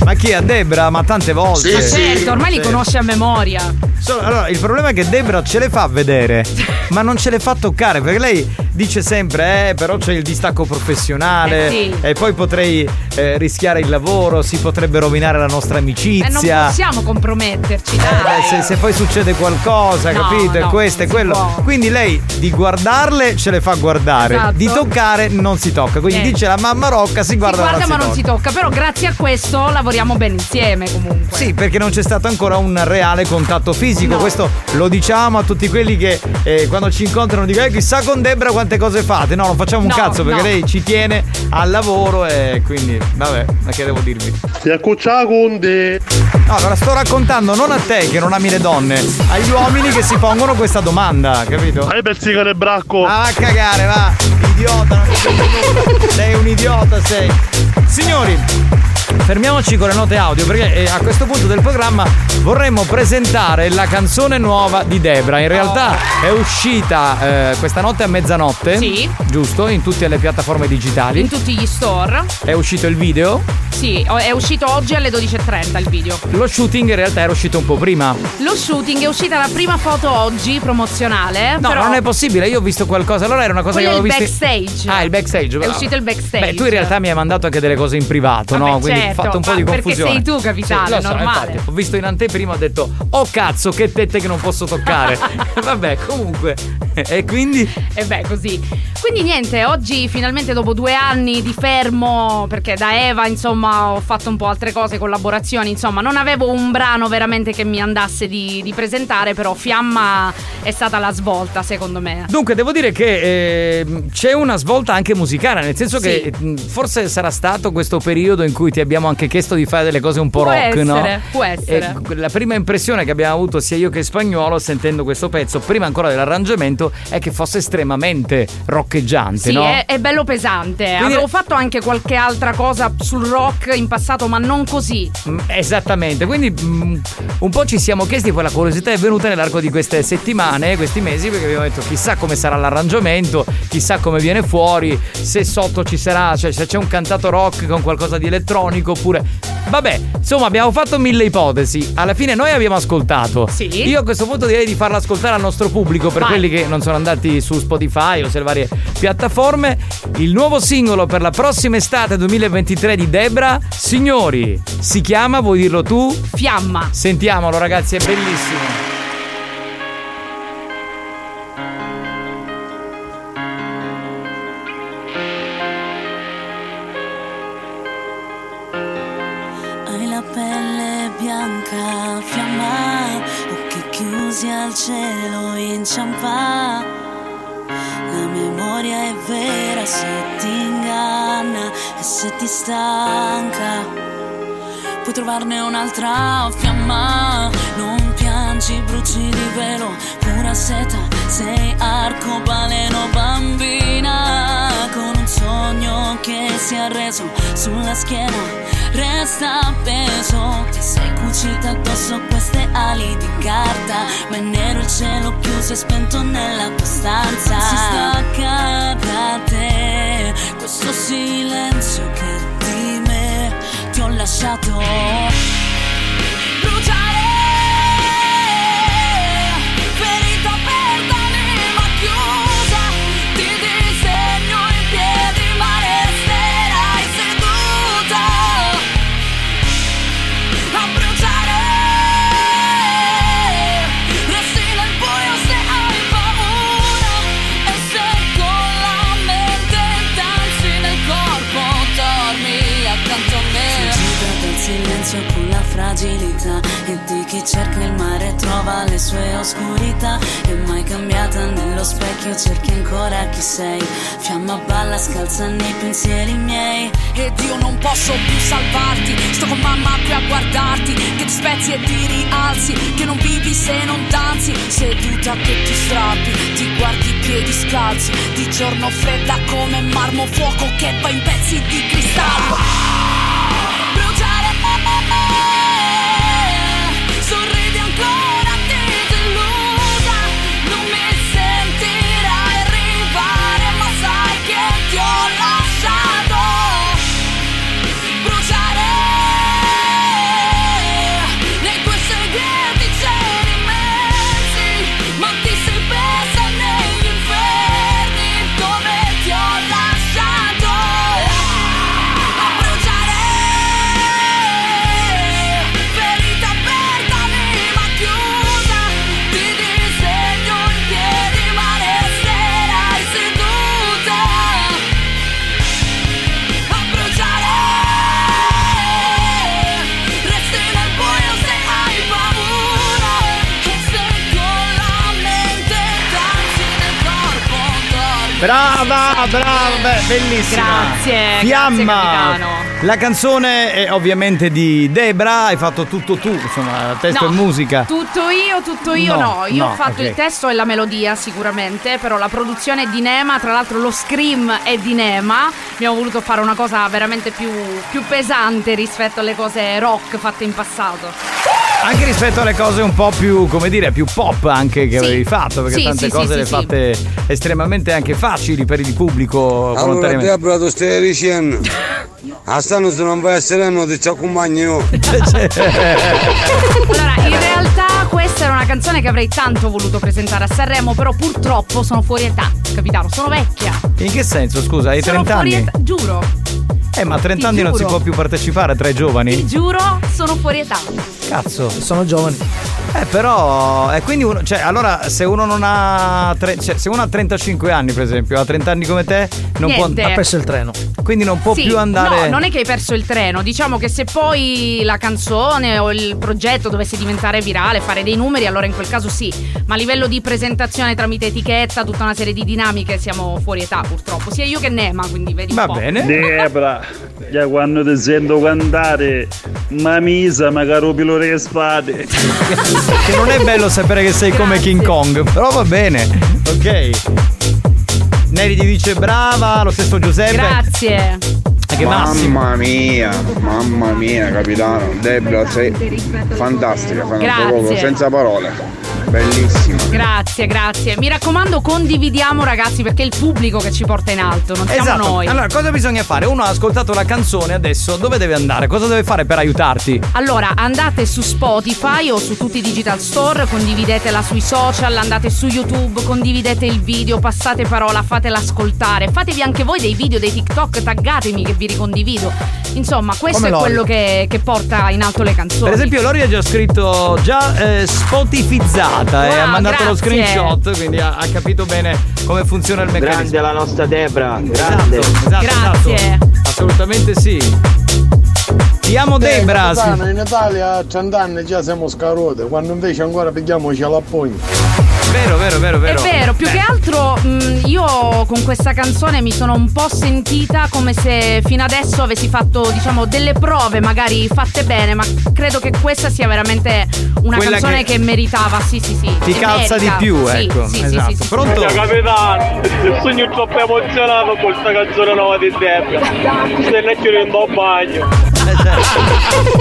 Ma chi a Debra? Ma tante volte. Ma certo, ormai li Sì. conosce a memoria. So- allora, il problema è che Debra ce le fa vedere, ma non ce le fa toccare, perché lei dice sempre, eh, però c'è il distacco professionale Eh sì. e poi potrei eh, rischiare il lavoro, si potrebbe rovinare la nostra E non amicizia. possiamo comprometterci, Eh, dai. se, se poi succede qualcosa, No, capito? E no, questo e non si quello. può. Quindi lei di guardarle ce le fa guardare, Esatto. di toccare non si tocca. Quindi Eh. dice la mamma Rocca si guarda, Guarda, ma non tocca. si tocca. Però grazie a questo lavoriamo bene insieme comunque. Sì, perché non c'è stato ancora un reale contatto fisico. No. Questo lo diciamo a tutti quelli che eh, quando ci incontrano dicono eh, chissà con Debra quante cose fate. No, non facciamo un No, cazzo perché no. lei ci tiene al lavoro e quindi, vabbè, ma che devo dirvi? Con te. No, allora sto raccontando non a te che non ami le donne, agli uomini che si pongono questa domanda, capito? Hai pezzicare bracco. Ah, a cagare, va! Idiota, non. Sei un idiota, sei. Signori, fermiamoci con le note audio perché eh, a questo punto del programma vorremmo presentare la canzone nuova di Debra. In realtà è uscita eh, questa notte a mezzanotte. Sì. Giusto? In tutte le piattaforme digitali. In tutti gli store. È uscito il video. Sì, è uscito oggi alle 12.30 il video. Lo shooting in realtà era uscito un po' prima. Lo shooting è uscita la prima foto oggi promozionale. No, però non è possibile, io ho visto qualcosa. Allora era una cosa quello che il avevo visto. backstage. Ah, il backstage. È bravo. uscito il backstage. Beh, tu in realtà mi hai mandato anche delle cose in privato, no? Vabbè, Quindi certo, ho fatto un po' di perché confusione. sei tu, capitano, Sì, so, normale. infatti, ho visto in anteprima ho detto, oh cazzo, che tette che non posso toccare. [laughs] Vabbè, comunque. E quindi? E beh, così. Quindi niente, oggi finalmente dopo due anni di fermo, perché da Eva insomma ho fatto un po' altre cose, collaborazioni, insomma non avevo un brano veramente che mi andasse di, di presentare, però Fiamma è stata la svolta secondo me. Dunque, devo dire che eh, c'è una svolta anche musicale, nel senso che mh, forse sarà stato questo periodo in cui ti abbiamo anche chiesto di fare delle cose un po' Può rock, no? essere, può essere. E la prima impressione che abbiamo avuto sia io che Spagnolo sentendo questo pezzo, prima ancora dell'arrangiamento, è che fosse estremamente roccheggiante, Sì, no? è, è bello pesante. Quindi- Avevo fatto anche qualche altra cosa sul rock in passato, ma non così. Mm, Esattamente, quindi mm, un po' ci siamo chiesti, poi la curiosità è venuta nell'arco di queste settimane, questi mesi, perché abbiamo detto chissà come sarà l'arrangiamento, chissà come viene fuori, se sotto ci sarà, cioè se c'è un cantato rock con qualcosa di elettronico oppure... Vabbè, insomma, abbiamo fatto mille ipotesi. Alla fine noi abbiamo ascoltato. Sì. Io a questo punto direi di farla ascoltare al nostro pubblico per Vai. quelli che non sono andati su Spotify o sulle varie piattaforme. Il nuovo singolo per la prossima estate 2023 di Debra. Signori, si chiama, vuoi dirlo tu? Fiamma. Sentiamolo, ragazzi, è bellissimo. Cielo inciampa. La memoria è vera se ti inganna e se ti stanca. Puoi trovarne un'altra fiamma, non piangi, bruci di velo, pura seta, sei arcobaleno bambina, con un sogno che si è arreso sulla schiena, resta appeso, ti sei cucita addosso queste ali di carta, ma è nero il cielo chiuso e spento nella tua stanza, si stacca da te, questo silenzio che di me ti ho lasciato silenzio con la fragilità e di chi cerca il mare trova le sue oscurità. E mai cambiata nello specchio cerchi ancora chi sei. Fiamma balla scalza nei pensieri miei. Ed io non posso più salvarti. Sto con mamma qui a guardarti. Che ti spezzi e ti rialzi. Che non vivi se non danzi. Seduta che ti strappi ti guardi i piedi scalzi. Di giorno fredda come marmo fuoco che va in pezzi di cristallo Brava, beh, bellissima. Grazie, Fiamma. grazie. La canzone è ovviamente di Debra, hai fatto tutto tu, insomma, testo No, e musica. Tutto io, tutto io No, no. Io no, ho fatto ok. il testo e la melodia sicuramente, però la produzione è di Nema, tra l'altro lo scream è di Nema. Abbiamo voluto fare una cosa veramente più, più pesante rispetto alle cose rock fatte in passato. Anche rispetto alle cose un po' più, come dire, più pop anche che Sì. avevi fatto, perché Sì, tante sì, cose sì, le sì, fatte estremamente anche facili per il pubblico Allora. Debra tu stai dicendo A stanno se non vai a sereno ti ci accompagno io [laughs] Allora, in realtà questa era una canzone che avrei tanto voluto presentare a Sanremo, però purtroppo sono fuori età, capitano, sono vecchia. In che senso, scusa, hai sono 30 fuori anni? età, giuro, Eh, ma a 30 Ti anni non si giuro. può più partecipare tra i giovani? ti giuro, sono fuori età. Cazzo. Sono giovani. Eh, però. E quindi uno. Cioè, allora, se uno non ha. tre- cioè, se uno ha 35 anni, per esempio, ha 30 anni come te, non Niente. può. Ha perso il treno. Quindi non può Sì, più andare. No, non è che hai perso il treno. Diciamo che se poi la canzone o il progetto dovesse diventare virale, fare dei numeri, allora in quel caso sì. Ma a livello di presentazione tramite etichetta, tutta una serie di dinamiche, siamo fuori età purtroppo. Sia io che Nema, quindi vedi un po'. Debra, già quando ti sento cantare, ma misa, magari pilore le spade. Che non è bello sapere che sei come King Kong, però va bene. Ok. Neri ti dice brava, lo stesso Giuseppe. Grazie. Che Massimo. Mamma mia, mamma mia capitano Debra sei fantastica, Grazie. proprio senza parole bellissimo. Grazie, grazie. Mi raccomando, condividiamo ragazzi perché è il pubblico che ci porta in alto, non siamo Esatto. noi. Allora, cosa bisogna fare? Uno ha ascoltato la canzone, adesso dove deve andare? Cosa deve fare per aiutarti? Allora, andate su Spotify o su tutti i digital store, condividetela sui social, andate su YouTube, condividete il video, passate parola, fatela ascoltare. Fatevi anche voi dei video, dei TikTok, taggatemi che vi ricondivido. Insomma, questo Come è Lori. quello che, che porta in alto le canzoni. Per esempio, Lori ha già scritto già eh, spotifizzata e Wow, ha mandato lo grazie. screenshot, quindi ha, ha capito bene come funziona il meccanismo. Grande la nostra Debra, grande. Esatto, Grazie. esatto. Assolutamente sì. Ti amo Debra. sì. in Italia a 30 anni già siamo scarote, quando invece ancora pigliamoci alla pogna. Vero, vero, vero, È vero. vero, più che altro mh, io con questa canzone mi sono un po' sentita come se fino adesso avessi fatto, diciamo, delle prove magari fatte bene, ma credo che questa sia veramente una Quella canzone che- che... meritava, sì, sì, sì. Ti calza merita. di più, Sì, ecco. sì, sì, esatto. sì, sì, sì. Pronto? capitano, sogno troppo emozionato con questa canzone nuova di Debra. Stai leggendo in bagno.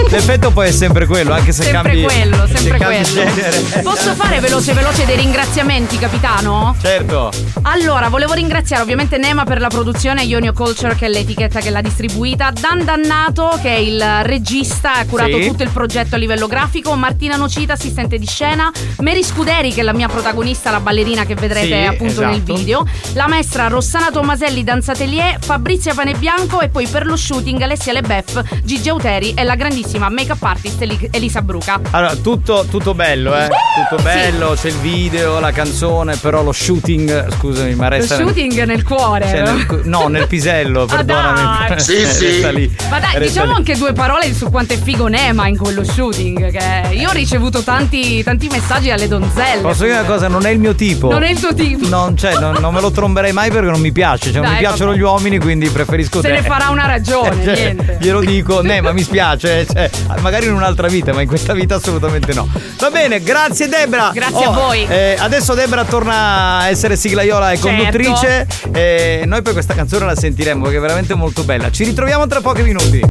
L'effetto poi è sempre quello, anche se Sempre cambi quello, se sempre cambi quello. genere. Posso fare veloce veloce dei ringraziamenti, capitano? Certo. Allora, volevo ringraziare ovviamente Nema per la produzione, Ionio Culture che è l'etichetta che l'ha distribuita, Dan Dannato che è il regista, ha curato Sì. tutto il progetto a livello grafico, Martina Nocita, assistente di scena, Mary Scuderi che è la mia protagonista, la ballerina che vedrete Sì, appunto nel esatto. video, la maestra Rossana Tomaselli Danzatelier, Fabrizia Panebianco e poi per lo shooting Alessia Lebeff, Gigi Auteri e la grandissima make-up artist Eli- Elisa Bruca. Allora, tutto, tutto bello, eh? Tutto bello, c'è il video, la canzone, però lo shooting, scusami, ma Lo resta. shooting nel cuore. cioè, no? nel- no, nel pisello, [laughs] Ah, perdonami. dai. [laughs] Sì, Resta lì. Ma dai, Resta diciamo lì. anche due parole su quanto è figo Nema in quello shooting. Che io ho ricevuto tanti, tanti messaggi alle donzelle. Posso dire una cosa? Non è il mio tipo. Non è il tuo tipo. Non, cioè, non, non me lo tromberei mai perché non mi piace. Cioè, non Dai, mi piacciono vabbè. gli uomini, quindi preferisco Se te. ne farà una ragione, [laughs] Cioè, niente. Glielo dico, ne, ma mi spiace. Cioè, magari in un'altra vita, ma in questa vita assolutamente no. Va bene, grazie Debra. Grazie a Oh, voi. eh, adesso Debra torna a essere siglaiola e Certo. conduttrice. E noi poi questa canzone la sentiremo perché è veramente molto bella. Ci ritroviamo tra pochi minuti.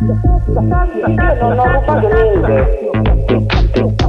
Non ho rubato niente.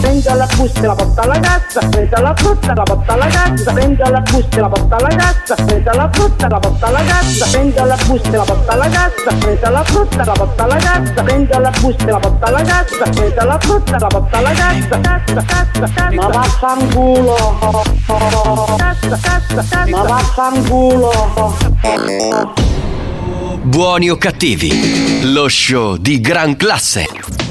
Prendi la busta e la porta alla cassa, prendi la frutta e la porta alla cassa, prendi la busta e la porta alla cassa, prendi la frutta e la porta alla cassa, prendi la busta e la porta alla cassa, prendi la frutta e la porta alla cassa, prendi la busta e la porta alla cassa, prendi la frutta e la porta alla cassa, cassa, cassa, cassa. Ma vaffanculo. Cassa, cassa, cassa. Ma vaffanculo. Buoni o cattivi, lo show di gran classe.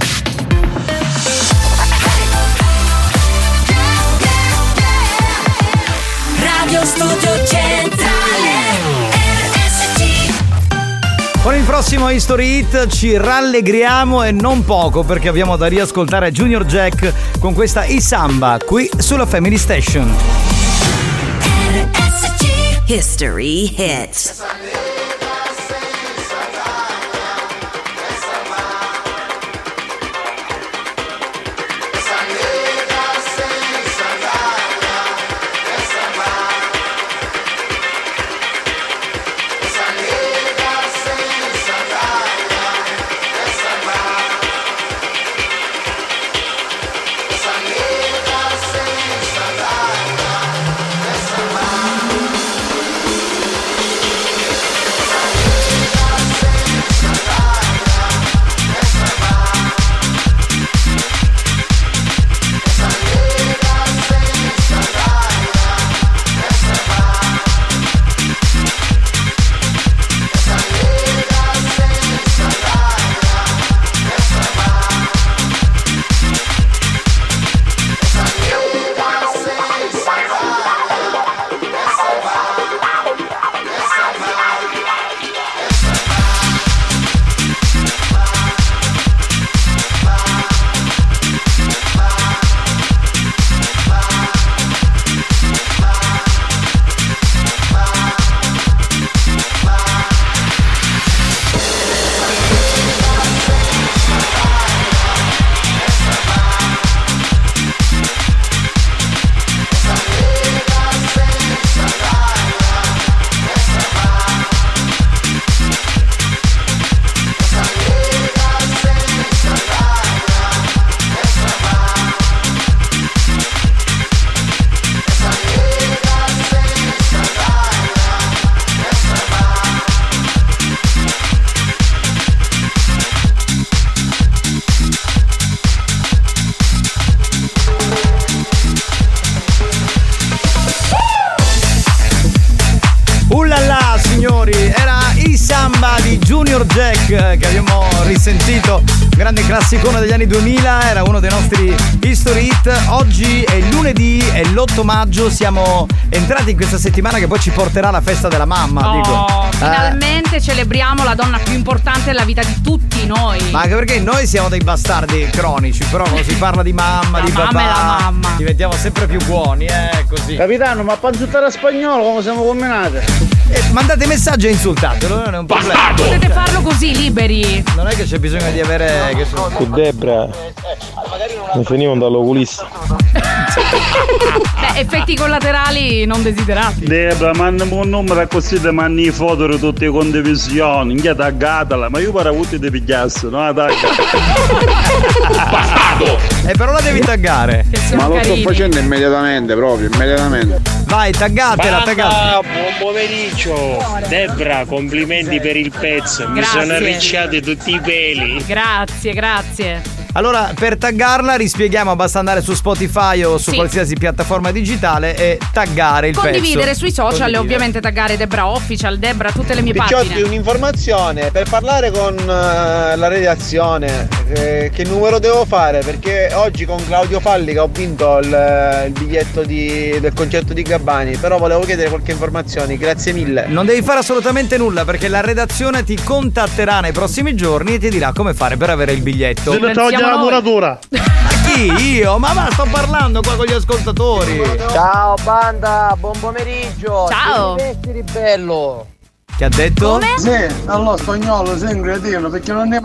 Con il prossimo History Hit ci rallegriamo e non poco perché abbiamo da riascoltare Junior Jack con questa Isamba qui sulla Family Station. History Hits anni 2000, 28 maggio siamo entrati in questa settimana che poi ci porterà la festa della mamma. Oh, dico. Finalmente eh. celebriamo la donna più importante della vita di tutti noi. Ma anche perché noi siamo dei bastardi cronici, però quando si parla di mamma, la di mamma papà, mamma. diventiamo sempre più buoni, eh, così. Capitano, ma panzottare spagnolo come siamo combinate? Eh, mandate messaggi e insultatelo, eh, non è un problema. Bastardo. Potete farlo così, liberi. Non è che c'è bisogno di avere. Che sono... Con Debra. Non finivano dall'oculista. [laughs] Beh, effetti collaterali non desiderati. Debra, mandami un numero così ti mandi i foto di tutte le condivisioni. Inghia taggatela, ma io pare avuto di pigliasse, no? Tagga. Eh, però la devi taggare. Ma lo sto facendo immediatamente, proprio, immediatamente. Vai, taggatela, taggatela. buon pomeriggio. Debra, complimenti per il pezzo. Mi Grazie. sono arricciati tutti i peli. Grazie, grazie. Allora, per taggarla rispieghiamo, basta andare su Spotify o su Sì. qualsiasi piattaforma digitale e taggare il Condividere pezzo. sui social e Condividere. ovviamente taggare Debra Official, Debra tutte le mie Picciotti, pagine. un'informazione per parlare con eh, la redazione. eh, che numero devo fare? Perché oggi con Claudio Fallica ho vinto il, il biglietto di- del concerto di Gabbani. Però volevo chiedere qualche informazione. Grazie mille. Non devi fare assolutamente nulla perché la redazione ti contatterà nei prossimi giorni e ti dirà come fare per avere il biglietto. Se ne toglie la muratura. Chi? Io? Ma va, sto parlando qua con gli ascoltatori. Ciao banda, buon pomeriggio. Ciao. Ti vesti di bello. Che ha detto? Sì, allora spagnolo sei un cretino perché non ne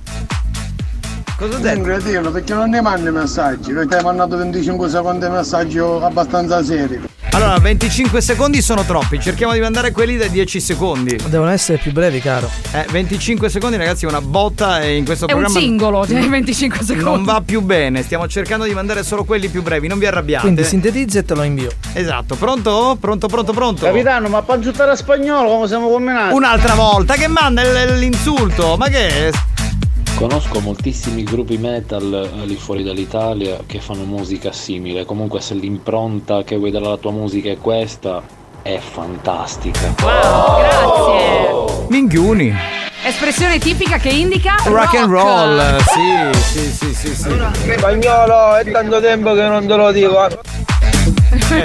Cosa sei un cretino perché non ne mandi messaggi, perché hai mandato 25 secondi di messaggio abbastanza seri. Allora, 25 secondi sono troppi, cerchiamo di mandare quelli da 10 secondi. Devono essere più brevi, caro. Eh, 25 secondi, ragazzi, è una botta e in questo È un programma. singolo, cioè 25 secondi. Non va più bene, stiamo cercando di mandare solo quelli più brevi, non vi arrabbiate. Quindi sintetizza e te lo invio. Esatto, pronto? Pronto, pronto, pronto? Capitano, ma panzuttare spagnolo come siamo combinati? Un'altra volta che manda l- l'insulto, ma che è? Conosco moltissimi gruppi metal eh, lì fuori dall'Italia che fanno musica simile. Comunque, se l'impronta che vuoi dare alla tua musica è questa, è fantastica. Wow, grazie. Minchiuni. Espressione tipica che indica Rock and roll, sì, sì, sì, sì, sì. Spagnolo, è tanto tempo che non te lo dico.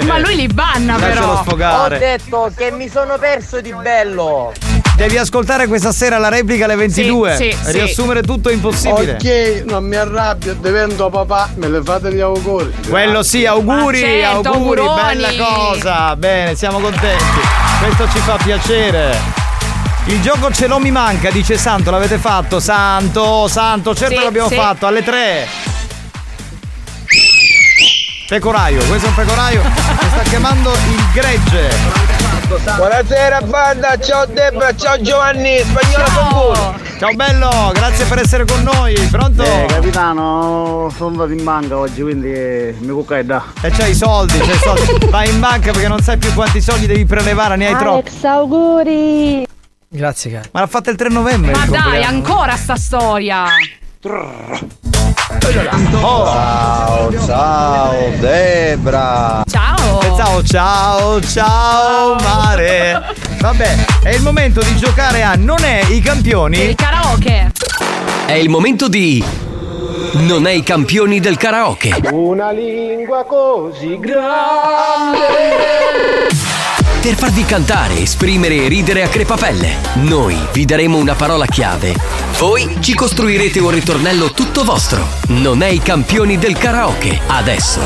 [laughs] Ma lui li banna Lascialo però. sfogare. Ho detto che mi sono perso di bello. Devi ascoltare questa sera la replica alle 22. Sì, sì, Riassumere tutto è impossibile. Ok, non mi arrabbio, divento papà, me le fate gli auguri. Quello sì, auguri, certo, auguri, auguroni. bella cosa. Bene, siamo contenti. Questo ci fa piacere. Il gioco ce l'ho mi manca, dice Santo, l'avete fatto? Santo, Santo, certo Sì, l'abbiamo sì. fatto, alle 3. Pecoraio, questo è un pecoraio che sta chiamando il gregge. Buonasera banda, ciao Debra, ciao Giovanni, spagnolo con Ciao bello, grazie per essere con noi. Pronto? Eh, capitano, sono andato in banca oggi, quindi eh, mi cuccai da. E c'hai i soldi, c'hai i soldi. [laughs] Vai in banca perché non sai più quanti soldi devi prelevare, ne hai troppi. auguri! Grazie, caro. Ma l'ha fatta il 3 novembre. Ma il dai, ancora sta storia. Oh. Ciao, ciao Debra. Ciao. E ciao, ciao, ciao mare. Vabbè, è il momento di giocare a Non è i campioni. Il karaoke. È il momento di Non è i campioni del karaoke. Una lingua così grande. Per farvi cantare, esprimere e ridere a crepapelle, noi vi daremo una parola chiave. Voi ci costruirete un ritornello tutto vostro. Non è i campioni del karaoke. Adesso,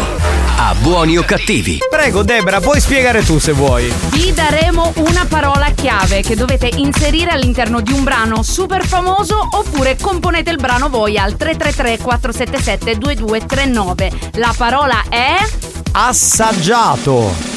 a buoni o cattivi. Prego, Debra, puoi spiegare tu se vuoi. Vi daremo una parola chiave che dovete inserire all'interno di un brano super famoso oppure componete il brano voi al 333 477 2239. La parola è Assaggiato.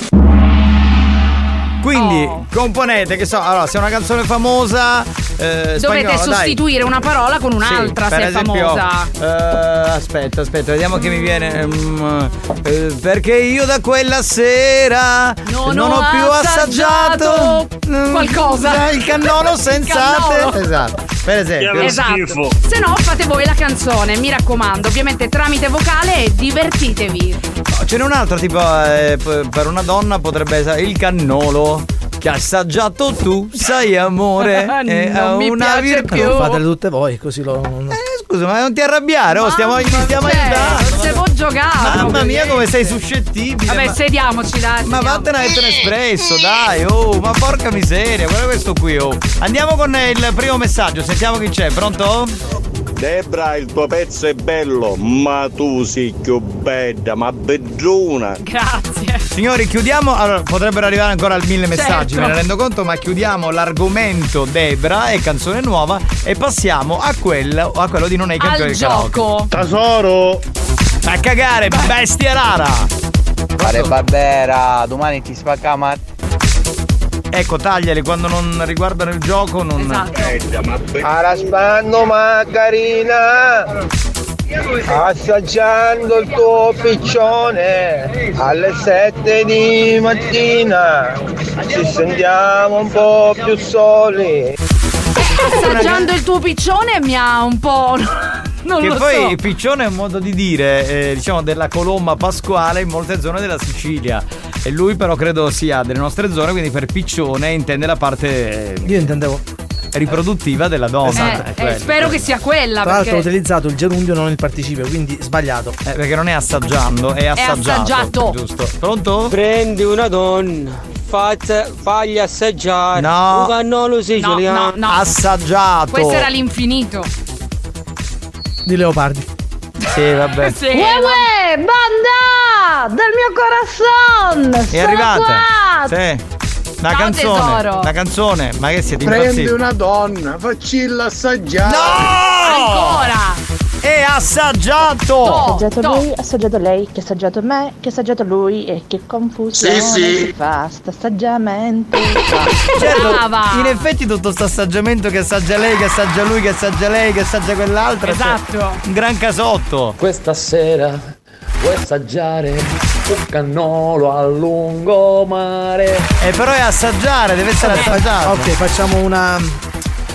Quindi componete, che so, allora, se è una canzone famosa, eh, dovete spagnola, dai. sostituire una parola con un'altra Sì, per se è esempio, famosa. eh, aspetta, aspetta, vediamo che mi viene. mm, eh, perché io da quella sera Non ho, ho più assaggiato, assaggiato mm, qualcosa. Il cannolo senza te. Esatto. Per esempio. Esatto. Se no fate voi la canzone, mi raccomando, ovviamente tramite vocale e divertitevi. Ce n'è un'altra, tipo, eh, per una donna potrebbe essere il cannolo. che assaggiato tu, sai amore, [laughs] è Non mi una piace virtù. più. Fatele tutte voi, così lo. Eh, scusa, ma non ti arrabbiare, oh, stiamo, Mamma stiamo mia, aiutando. Non si può giocare. Mamma mia, come sei suscettibile. Vabbè, ma- sediamoci, dai. Ma sediamo. vattene a lettere espresso, dai, oh, ma porca miseria, guarda questo qui, oh. Andiamo con il primo messaggio, sentiamo chi c'è, pronto? Debra, il tuo pezzo è bello, ma tu sei più bella, ma bedruna. Grazie. Signori, chiudiamo. Allora, potrebbero arrivare ancora al mille messaggi, Certo. me ne rendo conto, ma chiudiamo l'argomento Debra e canzone nuova e passiamo a quello, a quello di non hai campione Al gioco. Tesoro! A cagare, bestia rara! Fare Barbera, domani ti spacca ma Ecco, tagliali quando non riguardano il gioco, non. Esatto. Araspando margarina Assaggiando il tuo piccione alle sette di mattina ci sentiamo un po' più soli. Assaggiando il tuo piccione mi ha un po'. [laughs] Non che lo poi so. il piccione è un modo di dire, eh, diciamo, della colomba pasquale in molte zone della Sicilia. E lui però credo sia delle nostre zone, quindi per piccione intende la parte. Io intendevo. Riproduttiva della donna. Eh, è quello. eh, spero che sia quella. Tra l'altro ho Perché... utilizzato il gerundio, non il participio, quindi sbagliato. Eh, perché non è assaggiando, è assaggiato. assaggiato. Giusto. Pronto? Prendi una donna, faccia- fagli assaggiare No. un cannolo siciliano. No, no, no. Assaggiato. Questo era l'infinito. Di Leopardi. Sì, vabbè. [laughs] Sì, Uè, uè, banda del mio corazon! È arrivata. Sì. La Ciao, canzone. tesoro. La canzone. Ma che siete Prendi impazziti? una donna, faccilla assaggiare. Ancora! È assaggiato! assaggiato to. lui, assaggiato lei, che ha assaggiato me, che ha assaggiato lui e che confusione Sì, sì. si fa sto assaggiamento. [laughs] Certo, Brava. in effetti tutto sto assaggiamento che assaggia lei, che assaggia lui, che assaggia lei, che assaggia quell'altra. cioè, Esatto. un gran casotto. Questa sera vuoi assaggiare un cannolo a lungomare? E però è assaggiare, deve essere assaggiato. Ok, facciamo una.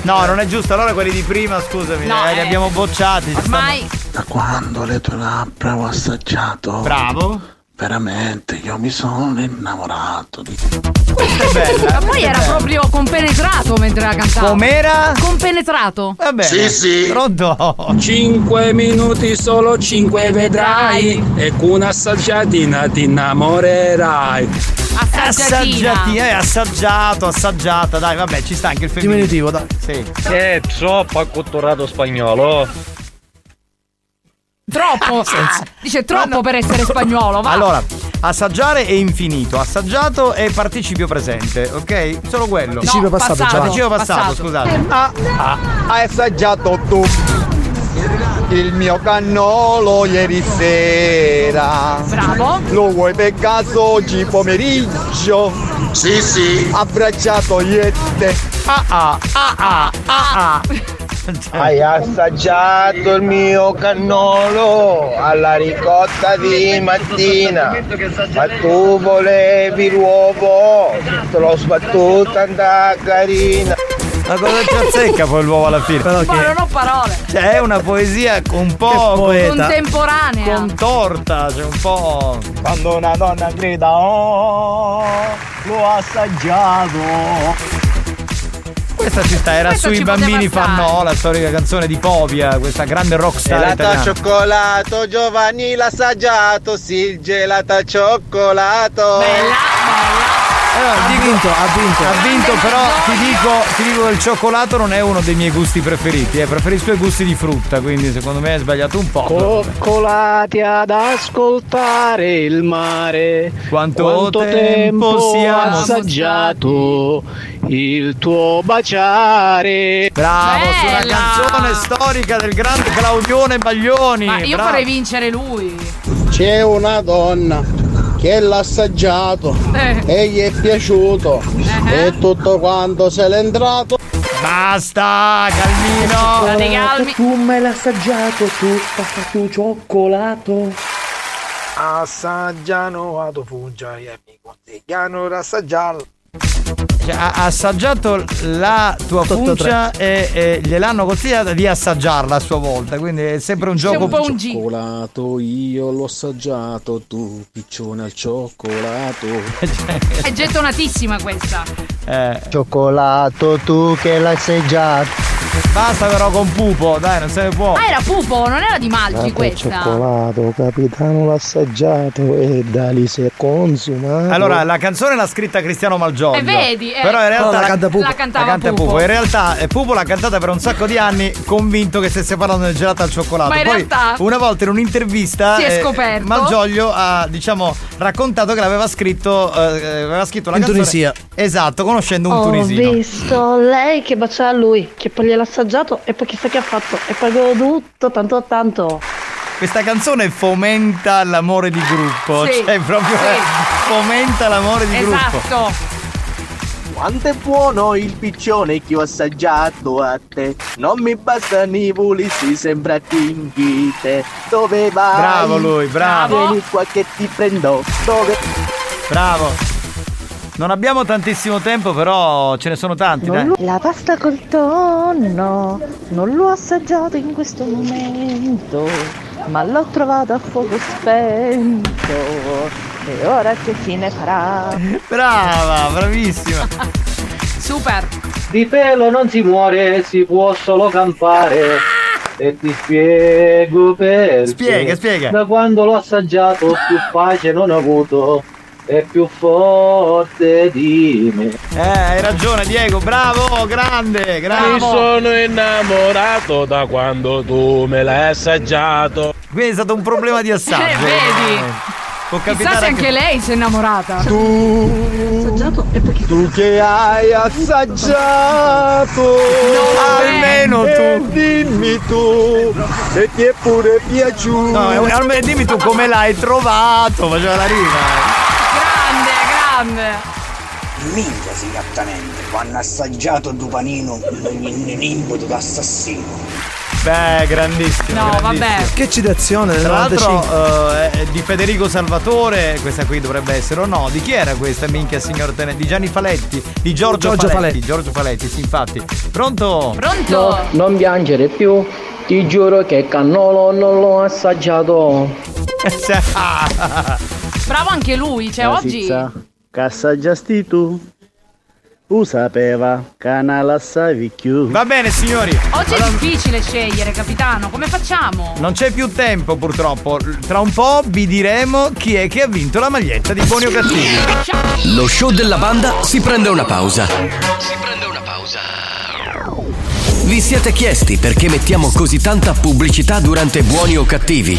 No, non è giusto. Allora quelli di prima, scusami, No, eh, li eh. abbiamo bocciati. ci Ormai. Da quando le tue labbra ho assaggiato. stanno- Bravo. Veramente, io mi sono innamorato di Questa è bella. Ma poi era proprio compenetrato mentre la cantava. Com'era? Compenetrato. Va bene. Sì, sì. Pronto? 5 minuti, solo 5 vedrai e con un'assaggiatina ti innamorerai. Assaggiati, Assaggiatina. eh, assaggiato, assaggiata. Dai, vabbè, ci sta anche il femminile. Diminutivo, dai. Sì. È troppo acculturato spagnolo. Troppo. Dice troppo per essere spagnolo. Va. Allora, assaggiare è infinito, assaggiato è participio presente, ok? Solo quello. Participio passato, passato. già. Participio passato, Passato. scusate. Ah, ah, hai assaggiato tu il mio cannolo ieri sera. Bravo. Lo vuoi per caso oggi pomeriggio? Sì, sì. Abbracciato iette. Ah ah, ah ah, ah ah. Hai assaggiato il mio cannolo alla ricotta di mattina, ma tu volevi l'uovo, te l'ho sbattuta andà carina. Ma cosa ci azzecca poi l'uovo alla fine? Però Ma che. non ho parole. Cioè, è una poesia un po' poeta. Contemporanea. contorta, cioè un po'. Quando una donna grida oh, l'ho assaggiato. Questa ci sta, era Questo sui bambini fanno stare. la storica canzone di Povia, questa grande rockstar Gelato al italiana. cioccolato, Giovanni l'ha assaggiato, sì, al cioccolato. Allora, Ha dico- vinto, ha vinto. Ha vinto, però ti dico, ti dico che il cioccolato non è uno dei miei gusti preferiti, eh. preferisco i gusti di frutta, quindi secondo me hai sbagliato un po'. Coccolati ad ascoltare il mare. Quanto tempo siamo- assaggiato il tuo baciare. Bravo, su una Bella! canzone storica del grande Claudione Baglioni. Ma io bravo. farei vincere lui. C'è una donna che l'ha assaggiato Eh. e gli è piaciuto e tutto quanto se l'è entrato. Basta, Calmino. State calmi. Tu me l'hai assaggiato, tu passato cioccolato. Assaggiano a tu fungia e amico, ti chiano assaggiarlo. Cioè, ha assaggiato la tua funcia e, e gliel'hanno consigliata di assaggiarla a sua volta. Quindi è sempre un gioco. Cioccolato, io l'ho assaggiato, tu piccione al cioccolato. [laughs] È gettonatissima questa. Eh, Cioccolato, tu che l'hai assaggiato. Basta però con pupo, dai, non se ne può. Ah, era pupo, non era di Malci questa. cioccolato, capitano l'ha assaggiato e da lì si è consumato. Allora, la canzone l'ha scritta Cristiano Malgioglio. E vedi, eh. Però in realtà No, la canta Pupo. la cantava canta Pupo. In realtà eh, Pupo l'ha cantata per un sacco di anni, convinto che stesse parlando del gelato al cioccolato. Ma in Poi realtà una volta in un'intervista si è eh, scoperto. Malgioglio ha, diciamo, raccontato che l'aveva scritto eh, aveva scritto la In canzone Tunisia. Esatto, conoscendo un Ho tunisino. visto lei che baciava lui, che poi gliel'ha assaggiato e poi chissà che ha fatto. E poi goduto tanto tanto. Questa canzone fomenta l'amore di gruppo, Sì, cioè proprio sì. fomenta l'amore di gruppo. Esatto. Quanto è buono il piccione che ho assaggiato a te Non mi bastano i pulissi, sembra tinghite Dove vai? Bravo lui, bravo. Vieni qua che ti prendo Dove? Bravo. Non abbiamo tantissimo tempo, però ce ne sono tanti, lo- La pasta col tonno non l'ho assaggiato in questo momento, ma l'ho trovato a fuoco spento. E ora che fine farà? [laughs] Brava, bravissima. Super. Di pelo non si muore, si può solo campare. E ti spiego perché. Spiega, spiega. Da quando l'ho assaggiato più pace non ho avuto. È più forte di me. Eh, hai ragione, Diego, bravo, grande, Mi grande. sono innamorato da quando tu me l'hai assaggiato. Quindi è stato un problema di assaggio. Eh, vedi. Può Chissà capitare se anche lei si è innamorata. assaggiato e perché tu che hai assaggiato Almeno E dimmi tu se ti è pure piaciuto No, eh, almeno dimmi tu come l'hai trovato, faceva la rima. Grande, grande. Minchia si gattanente, quando ha assaggiato il panino in limbo d'assassino. Beh, grandissimo. No, grandissimo. vabbè. Che citazione del Tra l'altro 95. è di Federico Salvatore, questa qui dovrebbe essere o no? Di chi era questa minchia signor tenente? Di Gianni Faletti? Di Giorgio, Giorgio Faletti. Faletti. Giorgio Faletti, sì, infatti. Pronto? Pronto? non piangere più. Ti giuro che cannolo non l'ho assaggiato. [laughs] Bravo anche lui, cioè oggi. che assaggiasti tu. Tu sapeva che non la savi più. Va bene, signori. Oggi è Allora, difficile scegliere, capitano. Come facciamo? non c'è più tempo, purtroppo. Tra un po' vi diremo chi è che ha vinto la maglietta di Buoni o Cattivi. Lo show della banda si prende una pausa. Vi siete chiesti perché mettiamo così tanta pubblicità durante Buoni o Cattivi?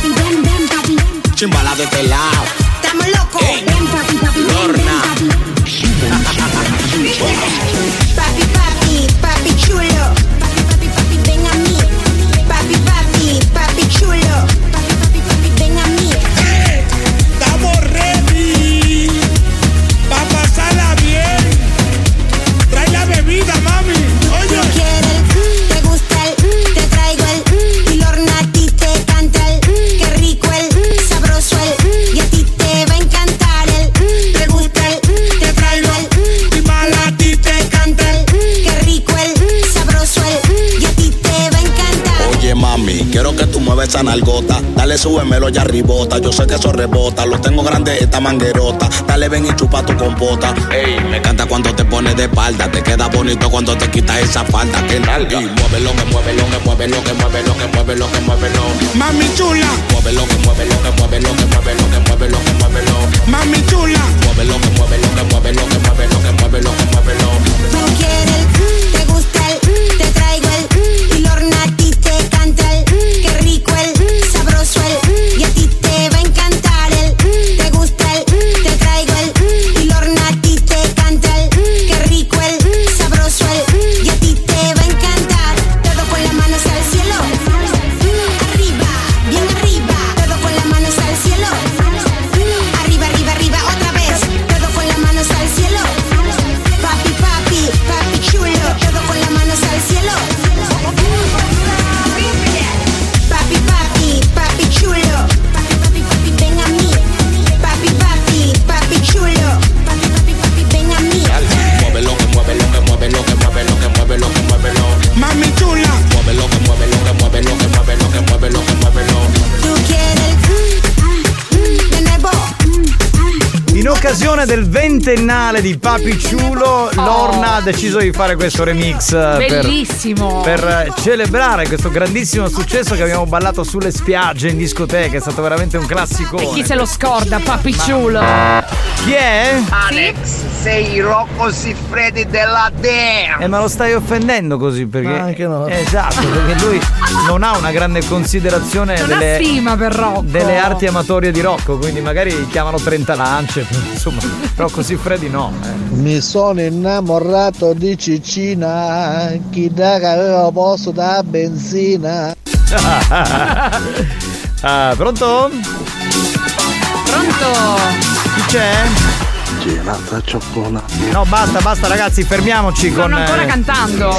Chimbala de este lado. Estamos locos. Ven, mueves esa nalgota. Dale, súbemelo ya arribota. Yo sé que eso rebota. Lo tengo grande esta manguerota. dale ven y chupa tu compota. Ey, me encanta cuando te pones de espalda, te queda bonito cuando te quitas esa falda. Que nalga. Y muévelo, que muévelo, que muévelo, que muévelo, que muévelo, que muévelo. Mami chula, Muévelo, que muévelo, que muévelo, que muévelo, que muévelo, que muévelo. mami chula. Muévelo, que muévelo, que muévelo, que muévelo, que occasione del ventennale di Papi Ciulo, Lorna ha deciso di fare questo remix eh, per- Bellissimo. per, eh, celebrare questo grandissimo successo che abbiamo ballato sulle spiagge, in discoteca, è stato veramente un classico. E chi se lo scorda, Papi Ciulo? Chi è? Alex, sei Rocco Siffredi della Dea. Eh, ma lo stai offendendo così perché. Ma anche no. Eh, Esatto, perché lui non ha una grande considerazione Non delle, ha stima per Rocco. delle arti amatorie di Rocco, quindi magari chiamano 30 lance, [laughs] insomma, Rocco Siffredi no. eh. Mi sono innamorato di Cicina, chi da che aveva posto da benzina. [laughs] Ah, pronto? Pronto? Chi c'è? Gelata cioccolato. No, basta, basta ragazzi, fermiamoci con. Stanno ancora eh, cantando.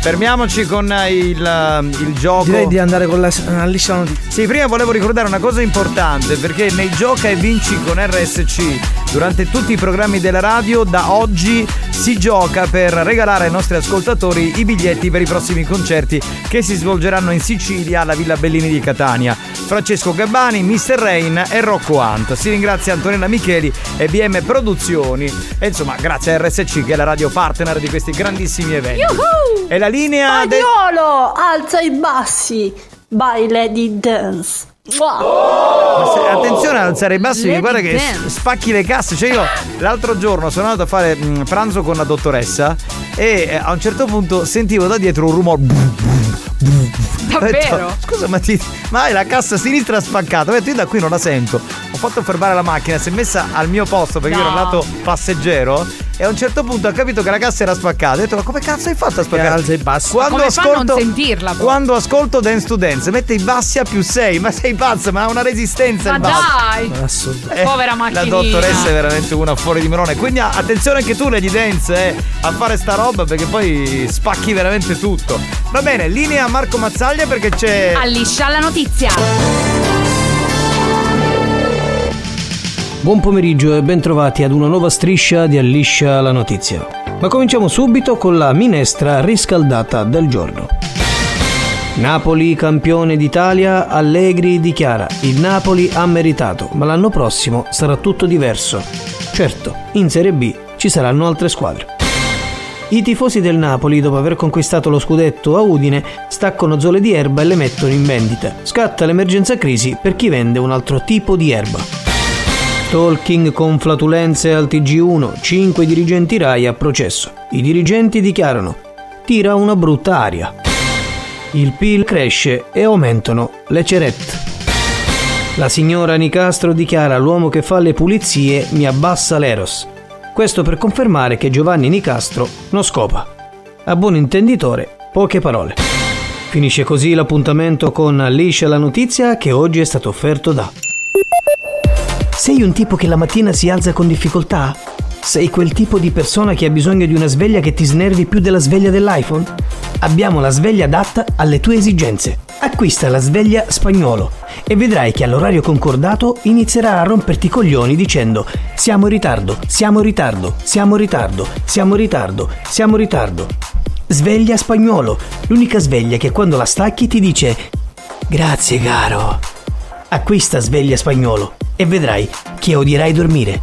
Fermiamoci con eh, il, eh, il gioco. Direi di andare con la la liscia notizia. Sì, prima volevo ricordare una cosa importante perché nei Gioca e Vinci con RSC durante tutti i programmi della radio da oggi si gioca per regalare ai nostri ascoltatori i biglietti per i prossimi concerti che si svolgeranno in Sicilia alla Villa Bellini di Catania. Francesco Gabbani, Mr. Rain e Rocco Hunt. Si ringrazia Antonella Micheli e BM Produzioni e insomma grazie a RSC che è la radio partner di questi grandissimi eventi. E la linea. Spagnolo, alza i bassi. By Lady Dance. Wow. Attenzione ad alzare i bassi, Lady guarda che spacchi le casse. Cioè, io l'altro giorno sono andato a fare pranzo con la dottoressa e eh, a un certo punto sentivo da dietro un rumore. Ho detto, Davvero? Scusa, ma, ti, ma hai la cassa sinistra spaccata? Ho detto, io da qui non la sento. Ho fatto fermare la macchina, si è messa al mio posto perché io ero No. lato passeggero. E a un certo punto ho capito che la cassa era spaccata. Ho detto, ma come cazzo hai fatto a spaccare? alza i bassi. Quando Come fa a ascolto, non sentirla, poi? Quando ascolto Dance to Dance, mette i bassi a più 6. Ma sei pazzo, ma ha una resistenza Ma il basso. dai! Assurdo. Eh, Povera La macchinina. dottoressa è veramente una fuori di melone. Quindi attenzione anche tu, Lady Dance, eh, a fare sta roba perché poi spacchi veramente tutto. Va bene, linea Marco Mazzaglia perché c'è. Alliscia la notizia. Buon pomeriggio e bentrovati ad una nuova striscia di Alliscia la notizia. Ma cominciamo subito con la minestra riscaldata del giorno. Napoli campione d'Italia, Allegri dichiara il Napoli ha meritato, ma l'anno prossimo sarà tutto diverso. Certo, in Serie B ci saranno altre squadre. I tifosi del Napoli, dopo aver conquistato lo scudetto a Udine, staccano zole di erba e le mettono in vendita. Scatta l'emergenza crisi per chi vende un altro tipo di erba. Talking con flatulenze al TG1, 5 dirigenti RAI a processo. I dirigenti dichiarano: tira una brutta aria. Il PIL cresce e aumentano le cerette. La signora Nicastro dichiara l'uomo che fa le pulizie mi abbassa l'eros. Questo per confermare che Giovanni Nicastro non scopa. A buon intenditore, poche parole. Finisce così l'appuntamento con Liscia la notizia che oggi è stato offerto da sei un tipo che la mattina si alza con difficoltà? Sei quel tipo di persona che ha bisogno di una sveglia che ti snervi più della sveglia dell'iPhone? Abbiamo la sveglia adatta alle tue esigenze. Acquista la sveglia spagnolo e vedrai che all'orario concordato inizierà a romperti i coglioni dicendo siamo in ritardo, siamo in ritardo, siamo in ritardo, siamo in ritardo, siamo in ritardo. Sveglia spagnolo, l'unica sveglia che quando la stacchi ti dice grazie caro. Acquista sveglia spagnolo e vedrai che odierai dormire.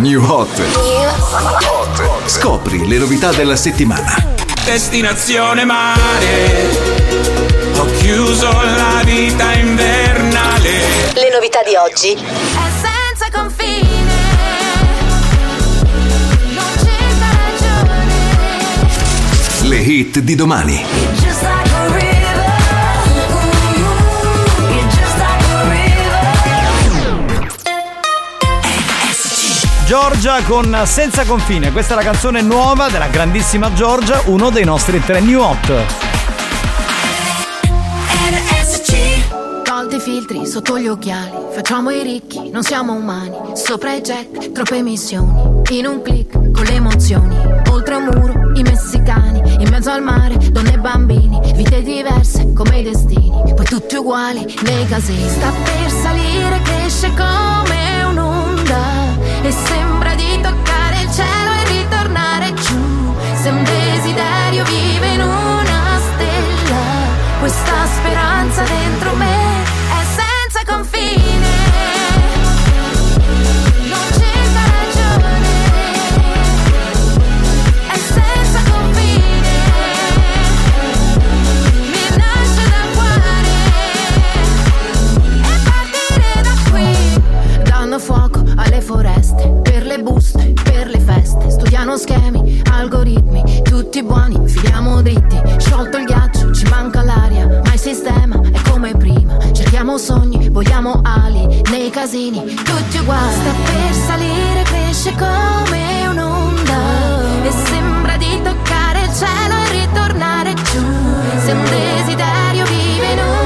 New Hot. Scopri le novità della settimana. Destinazione mare. Ho chiuso la vita invernale. Le novità di oggi. È senza confine. Non c'è ragione. Le hit di domani. Giorgia con Senza confine. Questa è la canzone nuova della grandissima Giorgia, uno dei nostri tre new hot. Tolti i filtri sotto gli occhiali, facciamo i ricchi, non siamo umani. Sopra i jet, troppe emissioni. In un click, con le emozioni. Oltre un muro, i messicani. In mezzo al mare, donne e bambini. Vite diverse, come i destini. Poi tutti uguali, nei casini. Sta per salire, cresce come un'onda. E sembra di toccare il cielo e ritornare giù. Se un desiderio vive in una stella, questa speranza dentro me è senza confine. Non cerca ragione, Studiano schemi, algoritmi, tutti buoni, filiamo dritti. Sciolto il ghiaccio, ci manca l'aria, ma il sistema è come prima. Cerchiamo sogni, vogliamo ali, nei casini, tutti uguali. Sta per salire, cresce come un'onda. E sembra di toccare il cielo e ritornare giù. Se un desiderio vive in una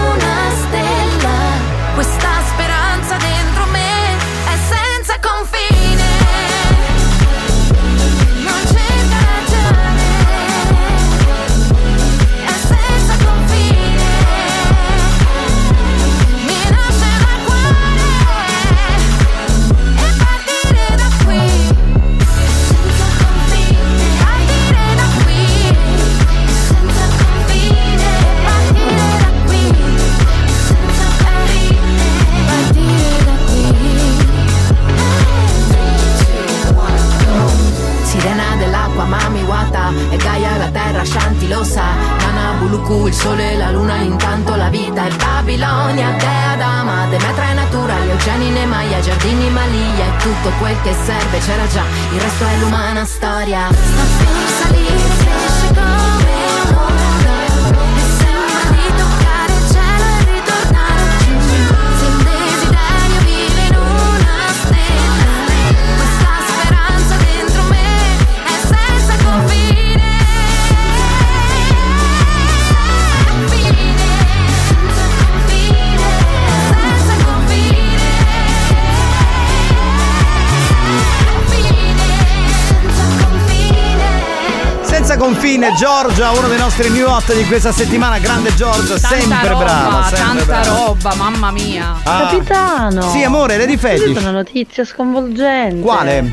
Giorgia, uno dei nostri new hot di questa settimana. Grande Giorgia, Tanta sempre roba, brava. Sempre tanta brava. roba, mamma mia. Ah. Capitano! Sì, amore, Lady Ho Fetish. sentito una notizia sconvolgente. Quale?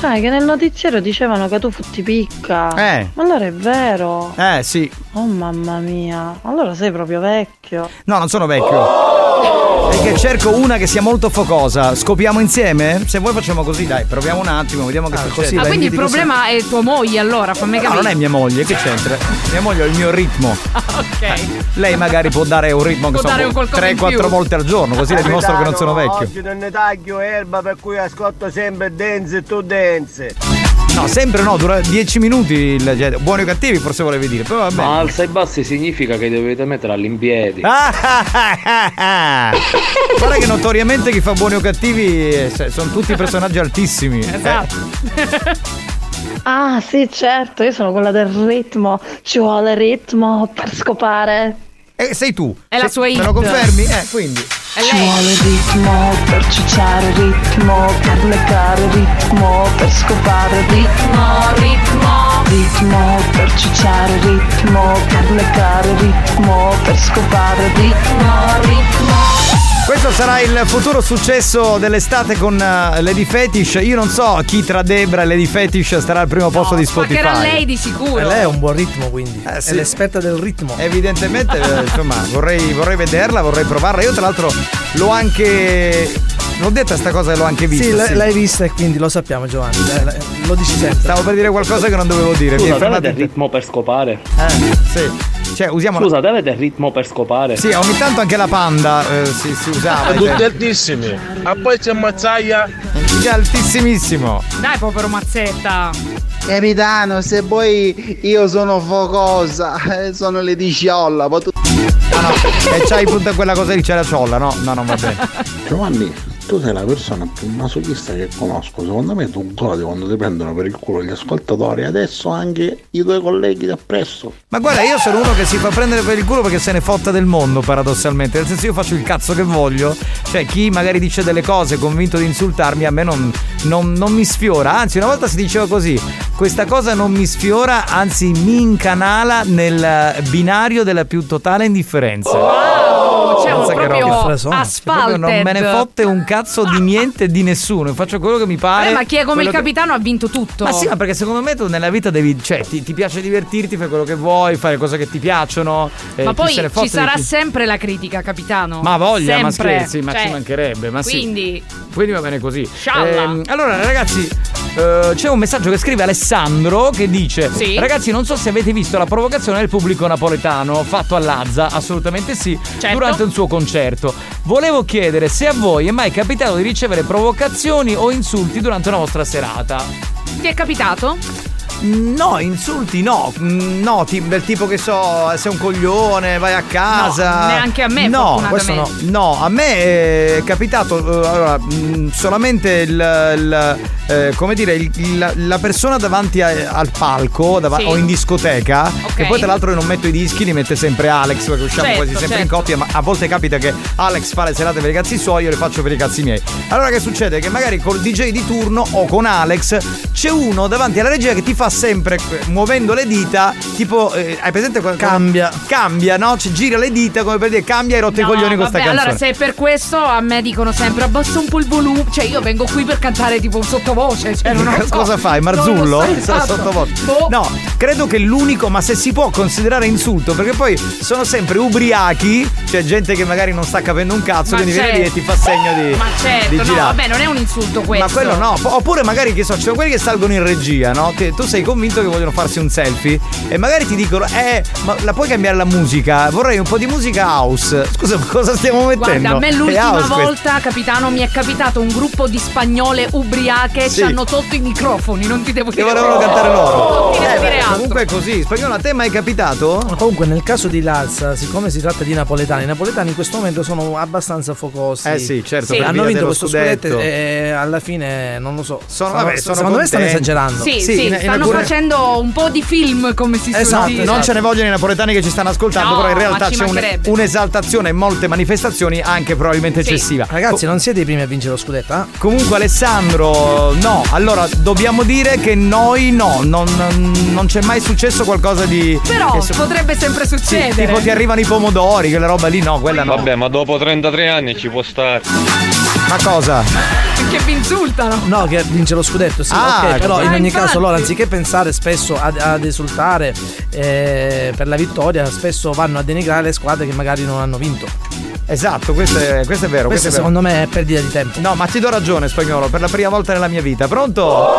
Cioè, che nel notiziario dicevano che tu futti picca. Eh. Ma allora è vero. Eh, sì. Oh mamma mia. Allora sei proprio vecchio. No, non sono vecchio. È che cerco una che sia molto focosa. Scopiamo insieme? Se vuoi facciamo così, dai, proviamo un attimo, vediamo che succede. ah, quindi il problema è tua moglie allora, fammi No, capire. non è mia moglie, che c'entra? Mia moglie ha il mio ritmo. [laughs] ok. Lei magari può dare un ritmo Può che in 3-4 più. volte al giorno, così le dimostro che non sono vecchio. Oggi non ne taglio erba per cui ascolto sempre dance e tu dance. No, sempre no, dura 10 minuti il cioè, buoni o cattivi, forse volevi dire. Però vabbè. Ma alza e bassi significa che dovete mettere all'impiedi. Ah, ah, ah, ah. Guarda che notoriamente chi fa buoni o cattivi eh, sono tutti personaggi altissimi. Esatto. [laughs] Ah, sì, certo, io sono quella del ritmo. Ci vuole ritmo per scopare. Eh, sei tu. È la Se- sua hit. Me lo confermi? Eh, quindi. Ci vuole ritmo per ciucciare, ritmo per leccare, ritmo per scopare, ritmo, ritmo, ritmo per ciucciare, ritmo per leccare, ritmo per scopare, ritmo, ritmo. Questo sarà il futuro successo dell'estate con eh, Lady Fetish. Io non so chi tra Debra e Lady Fetish starà al primo posto di Spotify. Mancherà lei di sicuro. E lei è un buon ritmo, quindi. Eh, sì. È l'esperta del ritmo. Evidentemente, eh, insomma, vorrei, vorrei vederla, vorrei provarla. Io, tra l'altro, l'ho anche. L'ho detta sta cosa e l'ho anche vista. Sì, l- sì. l'hai vista e quindi lo sappiamo, Giovanni. Eh, l- Lo dici sempre. Stavo per dire qualcosa che non dovevo dire. Mi Scusa, hai fermato avete in il ritmo per scopare? Eh, sì. Cioè, usiamo. Scusa, avete il ritmo per scopare? Sì, ogni tanto anche la panda eh, si, si usava. Tutti altissimi. A poi c'è Mazzaia. Sì, altissimissimo. Dai, povero Mazzetta. Capitano, se poi io sono focosa, eh, sono le diciolla, poi tu- Ah no, e c'hai tutta quella cosa di c'è la ciolla, no? No, non va bene. Giovanni, tu sei la persona più masochista che conosco. Secondo me tu godi quando ti prendono per il culo gli ascoltatori. Adesso anche i tuoi colleghi da presso. Ma guarda, io sono uno che si fa prendere per il culo perché se ne fotta del mondo, paradossalmente. Nel senso, io faccio il cazzo che voglio. Cioè, chi magari dice delle cose convinto di insultarmi, a me non, non- non mi sfiora. Anzi, una volta si diceva così: questa cosa non mi sfiora, anzi, mi incanala nel binario della più totale indifferenza. Wow, cioè, Pensa che proprio roba. asfalted. Proprio non me ne fotte un cazzo di niente e di nessuno. Faccio quello che mi pare. Eh, ma chi è come il che- capitano ha vinto tutto. ma sì, ma perché secondo me tu nella vita devi. Cioè, ti, ti piace divertirti, fai quello che vuoi, fai le cose che ti piacciono. eh, Ma poi ci sarà chi- sempre la critica, capitano. Ma voglia, ma Sempre. scherzi, ma Cioè, ci mancherebbe, ma sì. Quindi, Quindi va bene così. Ehm, allora, ragazzi, eh, c'è un messaggio che scrive Alessandro che dice: Sì. Ragazzi, non so se avete visto la provocazione del pubblico napoletano fatto a Lazza. Assolutamente sì. Certo. Durante un suo concerto. Volevo chiedere se a voi è mai capitato di ricevere provocazioni o insulti durante una vostra serata. ti è capitato? No, insulti no. Mm, No, ti- del tipo che so, sei un coglione, vai a casa. No, neanche a me, No, questo no. No, a me è capitato eh, allora, mm, solamente il, il, eh, come dire, il- il- la persona davanti a- al palco dava- Sì. o in discoteca, Ok. che poi tra l'altro io non metto i dischi, li mette sempre Alex, perché usciamo Certo, quasi sempre in certo. coppia, ma a volte capita che Alex fa le serate per i cazzi suoi, io le faccio per i cazzi miei. Allora che succede? Che magari col DJ di turno o con Alex c'è uno davanti alla regia che ti fa sempre eh, muovendo le dita, tipo eh, hai presente quando Cambia. Cambia, no? Ci gira le dita come per dire cambia e rotte i No, coglioni con sta vabbè, canzone. allora se è per questo a me dicono sempre abbassa un po' il volume. Cioè io vengo qui per cantare tipo un sottovoce. Cioè, non [laughs] so. Cosa fai? Marzullo? lo so, esatto. sottovoce. Boh. No, credo che l'unico, ma se si può considerare insulto, perché poi sono sempre ubriachi, cioè gente che magari non sta capendo un cazzo, Ma quindi viene lì certo. e ti fa segno di, Ma di certo, no, girare. vabbè, non è un insulto questo. Ma quello no, oppure magari che so, ci sono quelli che salgono in regia, no? Che tu sei convinto che vogliono farsi un selfie e magari ti dicono, eh, ma la puoi cambiare la musica? Vorrei un po' di musica house. Scusa, cosa stiamo mettendo? Guarda, a me l'ultima volta, capitano, mi è capitato un gruppo di spagnole ubriache Sì. ci hanno tolto i microfoni, non ti devo Che dire. volevano cantare loro. Non Eh, beh, comunque è così. Spagnolo, a te mai è capitato? Comunque, nel caso di Lazza, siccome si tratta di napoletani, i napoletani in questo momento sono abbastanza focosi. Eh sì, certo, per Hanno vinto questo scudetto. scudetto e alla fine non lo so. Sono- Stanno- vabbè, sono secondo me stanno contenti. esagerando. Sì, Sì, sì, in- in stanno facendo un po' di film, come si Esatto, suol dire. non ce ne vogliono i napoletani che ci stanno ascoltando, No, però in ma realtà ci c'è un- un'esaltazione e molte manifestazioni anche probabilmente Sì. eccessiva. Ragazzi, non siete i primi a vincere lo scudetto, eh? Comunque Alessandro, no, allora dobbiamo dire che noi no, non, non c'è mai successo qualcosa di... Però che so- potrebbe sempre Sì, succedere. tipo ti arrivano i pomodori, quella roba lì no, quella no. Vabbè, ma dopo 33 anni ci può stare. Ma cosa? Che vi insultano. No, che vince lo scudetto, sì, Ah, ok, però in ogni infatti. caso loro anziché pensare spesso ad, ad esultare eh, per la vittoria, spesso vanno a denigrare le squadre che magari non hanno vinto. Esatto, questo è, questo è vero. Questo questo è vero. secondo me è perdita di tempo. No, ma ti do ragione, spagnolo, per la prima volta nella mia vita. Pronto?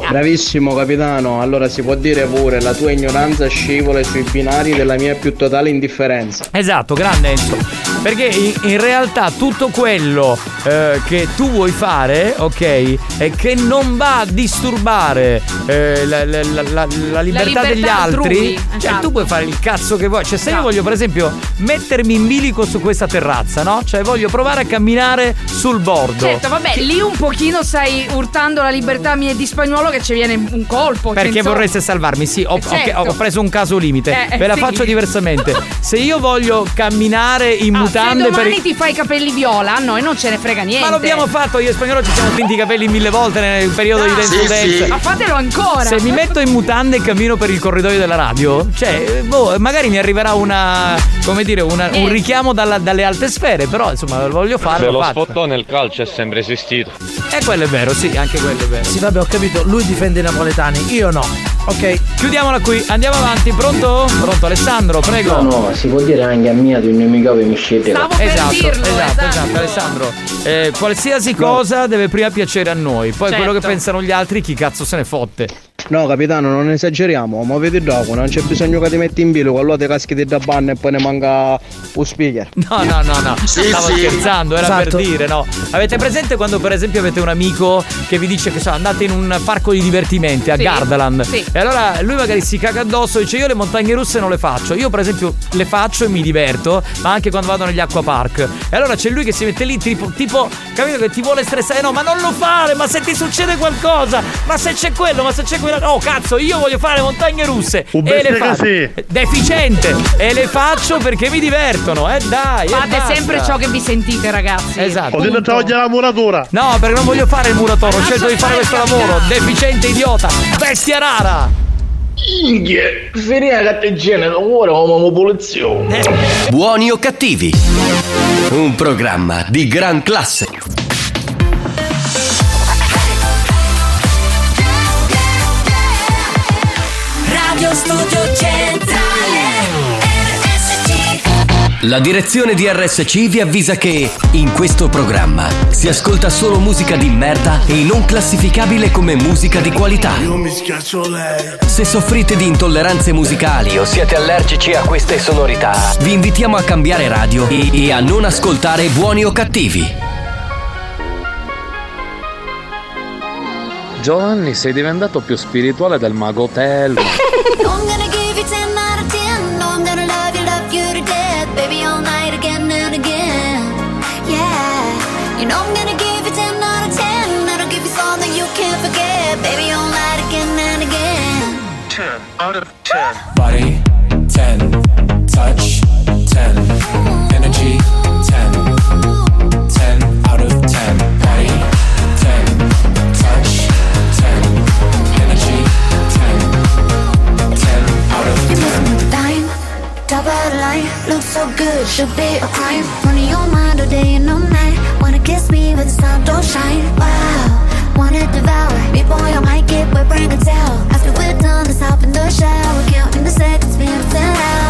[laughs] Bravissimo capitano, allora si può dire pure la tua ignoranza scivola sui binari della mia più totale indifferenza. Esatto, grande Enzo. Perché in, in realtà tutto quello eh, che tu vuoi fare, ok, è che non va a disturbare eh, la, la- la- la- la libertà degli altri. altrui, Cioè, esatto. tu puoi fare il cazzo che vuoi. Cioè, se io Esatto. voglio, per esempio, mettermi in bilico su questa terrazza, no? Cioè, voglio provare a camminare sul bordo. Certo, vabbè, lì un pochino stai urtando la libertà mia e di spagnolo che ci viene un colpo. cioè, Perché insomma- vorreste salvarmi? Sì, ho, Eh, certo. ok, ho preso un caso limite. Eh, Ve la sì. faccio diversamente. Se io voglio camminare in Ah, mutande se per. domani ti fai i capelli viola, a noi non ce ne frega niente. Ma l'abbiamo fatto, io e spagnolo ci siamo tinti i capelli mille volte nel periodo di Ah, dance sì, dance. sì. Ma fatelo ancora. Se mi metto in mutande e cammino per il corridoio della radio, cioè, boh, magari mi arriverà una. come dire, una- un richiamo dalla- dalle alte sfere, però insomma lo voglio fare. Beh, lo spottone nel calcio è sempre esistito. E quello è vero, sì, anche quello è vero. Sì, vabbè, ho capito. Lui difende i napoletani, io no. Ok. Chiudiamola qui, andiamo avanti. Pronto? Pronto Alessandro, prego. No, no, si può dire anche a mia di un nemico che mi scende. Esatto, esatto, esatto, Alessandro. Eh, qualsiasi cosa deve prima piacere a noi, poi quello che Certo. pensano gli altri, chi cazzo se ne fotte. No, capitano, non esageriamo, ma vedi dopo, non c'è bisogno che ti metti in bilo, allora ti caschi da banna e poi ne manca un speaker. No, no, no, no. [laughs] Stavo scherzando, era Esatto. per dire, no. Avete presente quando, per esempio, avete un amico che vi dice che so, andate in un parco di divertimenti a Sì, Gardaland. sì. E allora lui magari si caga addosso e dice: Io le montagne russe non le faccio. Io, per esempio, le faccio e mi diverto, ma anche quando vado negli acquapark. E allora c'è lui che si mette lì, tipo, tipo, capito che ti vuole stressare. No, ma non lo fare, ma se ti succede qualcosa, ma se c'è quello, ma se c'è quello. Oh, cazzo, io voglio fare le montagne russe. Un e le faccio. così. Deficiente. E le faccio perché mi divertono. Eh dai. Fate sempre ciò che vi sentite, ragazzi. Esatto. Così non toglie la muratura. No, perché non voglio fare il muratore, ho scelto di fare questo lavoro. Deficiente idiota, bestia rara. Inghia, finire la catteggina, ora come popolazione. Buoni o cattivi? Un programma di gran classe. Radio Studio Centrale La direzione di RSC vi avvisa che in questo programma si ascolta solo musica di merda e non classificabile come musica di qualità. Io mi schiaccio lei Se soffrite di intolleranze musicali o siete allergici a queste sonorità, vi invitiamo a cambiare radio e, e a non ascoltare buoni o cattivi. Giovanni, sei diventato più spirituale del mago Telmo. [laughs] out of 10. Body 10. Touch 10. Energy 10. 10 out of 10. Body 10. Touch 10. Energy 10. 10 out of 10. Dime, top of the line, looks so good, should be a crime. Running your mind all day and all night. Wanna kiss me with the sun don't shine. Wow, wanna devour. Before I might get wet, bring a towel. After we're done, let's hop in the shower. Counting the seconds, been 10 hours.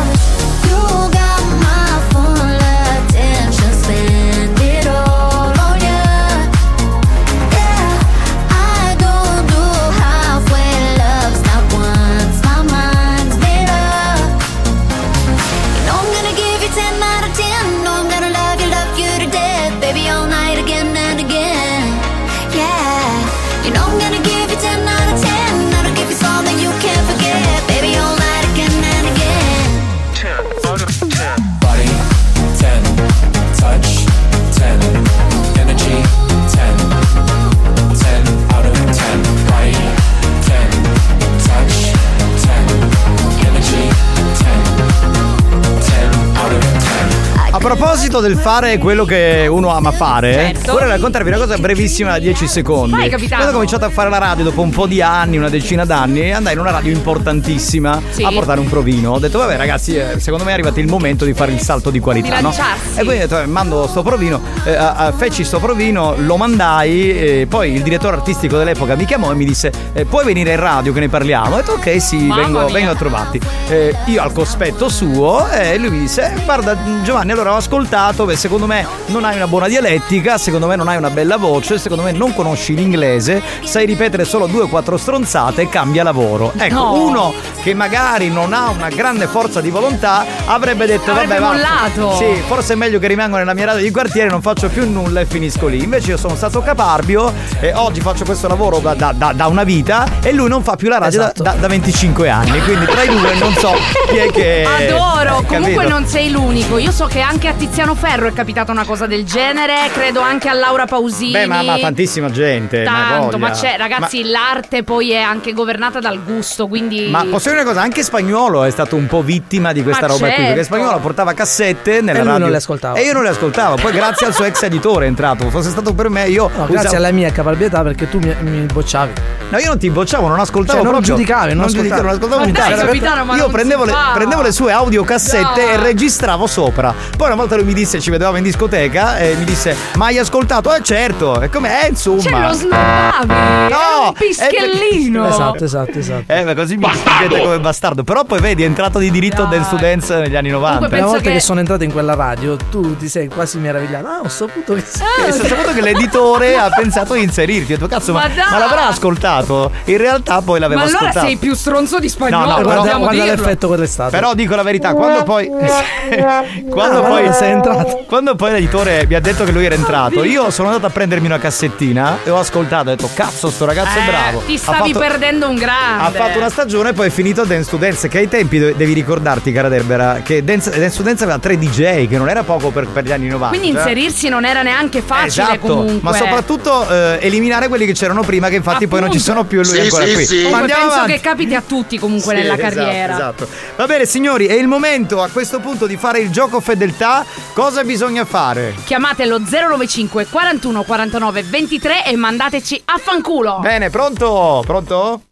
Proposito del fare quello che uno ama fare, Certo. vorrei raccontarvi una cosa brevissima, 10 secondi. Vai, capitano. Quando ho cominciato a fare la radio dopo un po' di anni, una decina d'anni, andai in una radio importantissima Sì. a portare un provino. Ho detto, vabbè ragazzi, eh, secondo me è arrivato il momento di fare il salto di qualità. Di no? E quindi ho detto, eh, mando sto provino, eh, feci sto provino, lo mandai, e poi il direttore artistico dell'epoca mi chiamò e mi disse, eh, puoi venire in radio che ne parliamo? Ho detto, ok, sì, vengo, vengo a trovarti. Eh, io al cospetto suo e lui mi disse, "Eh, guarda Giovanni, allora ho ascoltato sbagliato, beh, secondo me non hai una buona dialettica, secondo me non hai una bella voce, secondo me non conosci l'inglese, sai ripetere solo due o quattro stronzate e cambia lavoro. Ecco, No. uno che magari non ha una grande forza di volontà avrebbe detto Avrebbe vabbè va, mollato. Sì, forse è meglio che rimango nella mia radio di quartiere, non faccio più nulla e finisco lì. Invece io sono stato caparbio e oggi faccio questo lavoro da, da- da- da una vita e lui non fa più la radio da- Esatto. da, da 25 anni. Quindi tra i due non so chi è che. Adoro, eh, comunque non sei l'unico. Io so che anche a Tiziano Ferro è capitata una cosa del genere, credo anche a Laura Pausini. Beh, ma, ma tantissima gente. ma Tanto, ma voglia. c'è, ragazzi, l'arte poi è anche governata dal gusto, quindi. Ma posso dire una cosa? Anche Spagnolo è stato un po' vittima di questa Ma roba qui. Perché certo. Spagnolo portava cassette nella E lui radio. non le ascoltava. E io non le ascoltavo. Poi, [laughs] grazie al suo ex editore, è entrato. Fosse stato per me, io. No, grazie usavo- alla mia caparbietà perché tu mi, mi bocciavi. No, io non ti bocciavo, non ascoltavo Cioè, non proprio. giudicavi, non non giudicavo, non ascoltavo. Ma dai, capitano, ma Io non prendevo le, prendevo le sue audiocassette No. e registravo sopra. Poi una volta lui mi disse, ci vedevamo in discoteca e mi disse: Ma hai ascoltato? Eh certo, e come è insomma. Cioè, lo snobbavi! No, un pischellino! Esatto, esatto, esatto. Eh, ma così mi scrivete come bastardo. Però poi vedi, è entrato di diritto del students negli anni 90. La prima volta che... sono entrato in quella radio, tu ti sei quasi meravigliato. Ah, ho saputo che E sono saputo che l'editore ha pensato di inserirti. Ho detto, cazzo, ma, Ma dai! ma l'avrà ascoltato? In realtà poi l'aveva Ma allora ascoltato. sei più stronzo di spagnolo, No, no, però- guarda dirlo. l'effetto quello è stato. Però dico la verità, quando poi. [laughs] [laughs] quando Ah, poi sei entrato. [laughs] Quando poi l'editore mi ha detto che lui era entrato, io sono andato a prendermi una cassettina e ho ascoltato. Ho detto, cazzo, sto ragazzo è bravo. Ti stavi fatto- perdendo un grande. Ha fatto una stagione e poi è finito Dance Students che ai tempi de- devi ricordarti cara Derbera che Dance, Dance Students aveva tre DJ che non era poco per, per gli anni 90 Quindi cioè. inserirsi non era neanche facile Esatto, comunque. ma soprattutto eh, eliminare quelli che c'erano prima che infatti poi non ci sono più e lui è ancora qui. Ma Comunque andiamo penso avanti. che capiti a tutti comunque Sì, nella esatto, carriera. Esatto. Va bene signori, è il momento a questo punto di fare il gioco fedeltà. Cosa bisogna fare? Chiamate lo 095 41 49 23 e mandateci a fanculo. Bene, pronto? Pronto?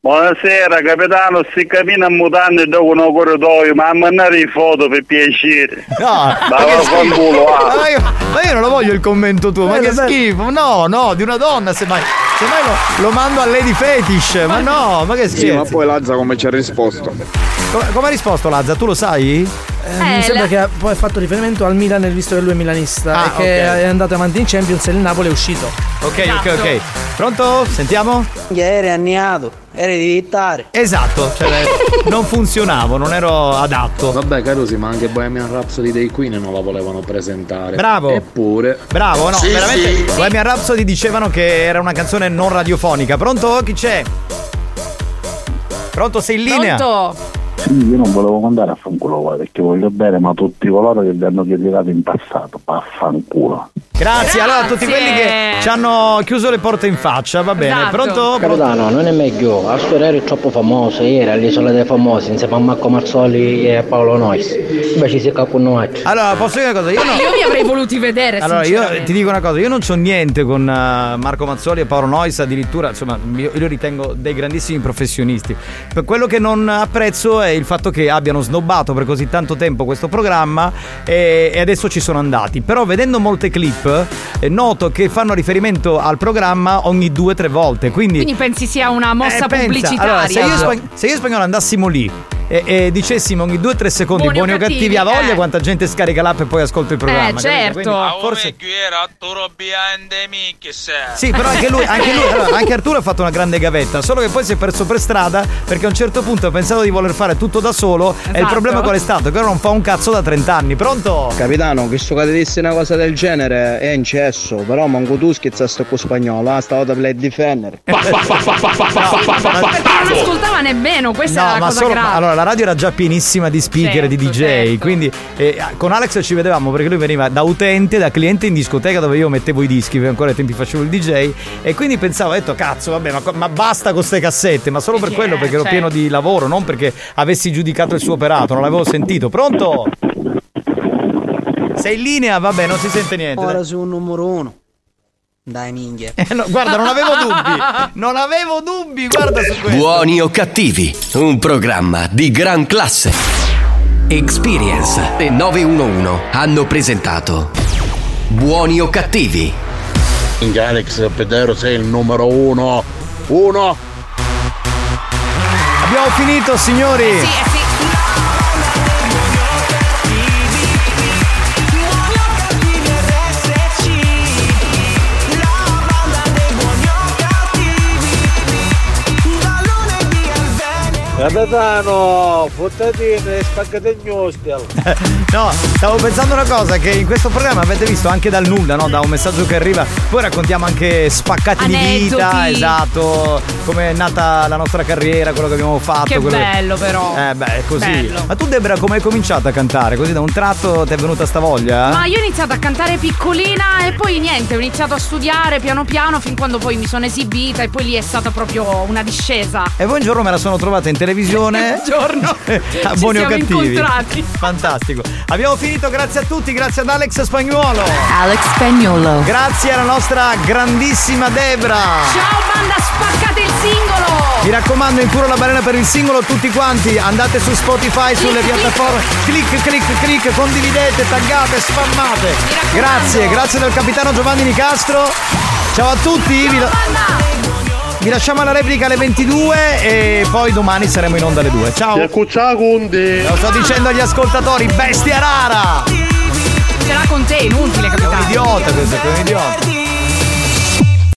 Buonasera capitano, si cammina in mutande dopo un corridoio, ma a mandare le foto per piacere. No, Ma ma schifo. ah. Ma io, ma io non lo voglio il commento tuo, ma che schifo. No, no, di una donna, semmai. Semmai lo, lo mando a Lady Fetish. Ma no, ma che Sì, schifo. ma poi Lazza come ci ha risposto? Come, come ha risposto Lazza? Tu lo sai? Eh, mi sembra che ha poi ha fatto riferimento al Milan visto che lui è milanista Ah, e che ok. è andato avanti in Champions e il Napoli è uscito. Ok, ok, ok. Pronto? Sentiamo? Eri anniato, eri di vittare. Esatto, cioè non funzionavo, non ero adatto. Vabbè, Carusi, ma anche Bohemian Rhapsody dei Queen non la volevano presentare. Bravo. Eppure. Bravo, no, Sì, veramente. sì. Bohemian Rhapsody dicevano che era una canzone non radiofonica. Pronto? Chi c'è? Pronto, sei in linea? Pronto? Sì, io non volevo mandare a fanculo voi perché voglio bene, ma tutti coloro che vi hanno criticato in passato, vaffanculo. Grazie, allora a tutti quelli che ci hanno chiuso le porte in faccia, va bene. Esatto. Pronto? Capitano, non è meglio, a storia eri troppo famoso, ieri all'isola dei famosi, insieme a Marco Marzoli e Paolo Nois. Invece si noi. Allora, posso dire una cosa? Io no. Io vi avrei voluti vedere, Allora, io ti dico una cosa, io non c'ho niente con eh, Marco Mazzoli e Paolo Nois, addirittura, insomma, io, io li ritengo dei grandissimi professionisti. Per quello che non apprezzo è il fatto che abbiano snobbato per così tanto tempo questo programma e, e adesso ci sono andati. Però vedendo molte clip, eh, noto che fanno riferimento al programma ogni due o tre volte. Quindi, Quindi pensi sia una mossa eh, pensa, pubblicitaria? allora, se io, spag- se io in spagnolo andassimo lì e, e dicessimo ogni due o tre secondi Buoni o buoni o cattivi, a voglia eh. quanta gente scarica l'app e poi ascolta il programma. Eh, certo. Quindi, forse sì, però anche lui, anche lui, allora, anche Arturo ha fatto una grande gavetta, solo che poi si è perso per strada perché a un certo punto ha pensato di voler fare tutto da solo e il Esatto. problema qual è stato? Che ora non fa un cazzo da 30 anni, pronto? Capitano, che ti dissi una cosa del genere è incesso, però manco tu schizzaste con spagnolo, ah, stavo da play difendere. Perché non ascoltava nemmeno, questa è No, la ma cosa solo grave. allora la radio era già pienissima di speaker, di DJ, certo. quindi eh, con Alex ci vedevamo perché lui veniva da utente, da cliente in discoteca dove io mettevo i dischi, perché ancora ai tempi facevo il DJ e quindi pensavo, ho detto cazzo, vabbè, ma, ma basta con ste cassette, ma solo per Sì, quello eh, perché ero certo. pieno di lavoro, non perché avessi giudicato il suo operato, non l'avevo sentito. Pronto? Sei in linea? Vabbè, non si sente niente. Ora sei un numero uno. Dai minchia. [laughs] Eh, no, guarda, non avevo dubbi. Non avevo dubbi, guarda su questo. Buoni o cattivi, un programma di gran classe. Experience e 911 hanno presentato Buoni o cattivi. Minchia Alex, Pedro sei il numero uno. Uno. Abbiamo finito, signori. Capitano, fottatine e spaghettignostel. [laughs] No, stavo pensando una cosa, che in questo programma avete visto anche dal nulla, no? Da un messaggio che arriva, poi raccontiamo anche spaccati di vita, Aneddoti. esatto, come è nata la nostra carriera, quello che abbiamo fatto. Che quello bello, però. Eh beh, è così. Bello. Ma tu Debra come hai cominciato a cantare? Così da un tratto ti è venuta sta voglia? Ma io ho iniziato a cantare piccolina e poi niente, ho iniziato a studiare piano piano fin quando poi mi sono esibita e poi lì è stata proprio una discesa. E poi un giorno me la sono trovata in televisione. Buongiorno. [laughs] a [laughs] Ci buoni o siamo cattivi. incontrati. Fantastico. Abbiamo finito, grazie a tutti, grazie ad Alex Spagnuolo. Alex Spagnolo. Grazie alla nostra grandissima Debra. Ciao banda, spaccate il singolo! Mi raccomando, incuro la balena per il singolo tutti quanti. Andate su Spotify, sulle piattaforme. Clic, clic, clic, condividete, taggate, spammate. Grazie, grazie dal capitano Giovanni Nicastro. Ciao a tutti. vi, vi lasciamo alla replica alle 22 e poi domani saremo in onda alle 2. Ciao. Lo sto dicendo agli ascoltatori, bestia rara. Ce l'ha con te, inutile, capitano. È un idiota questo, è un idiota.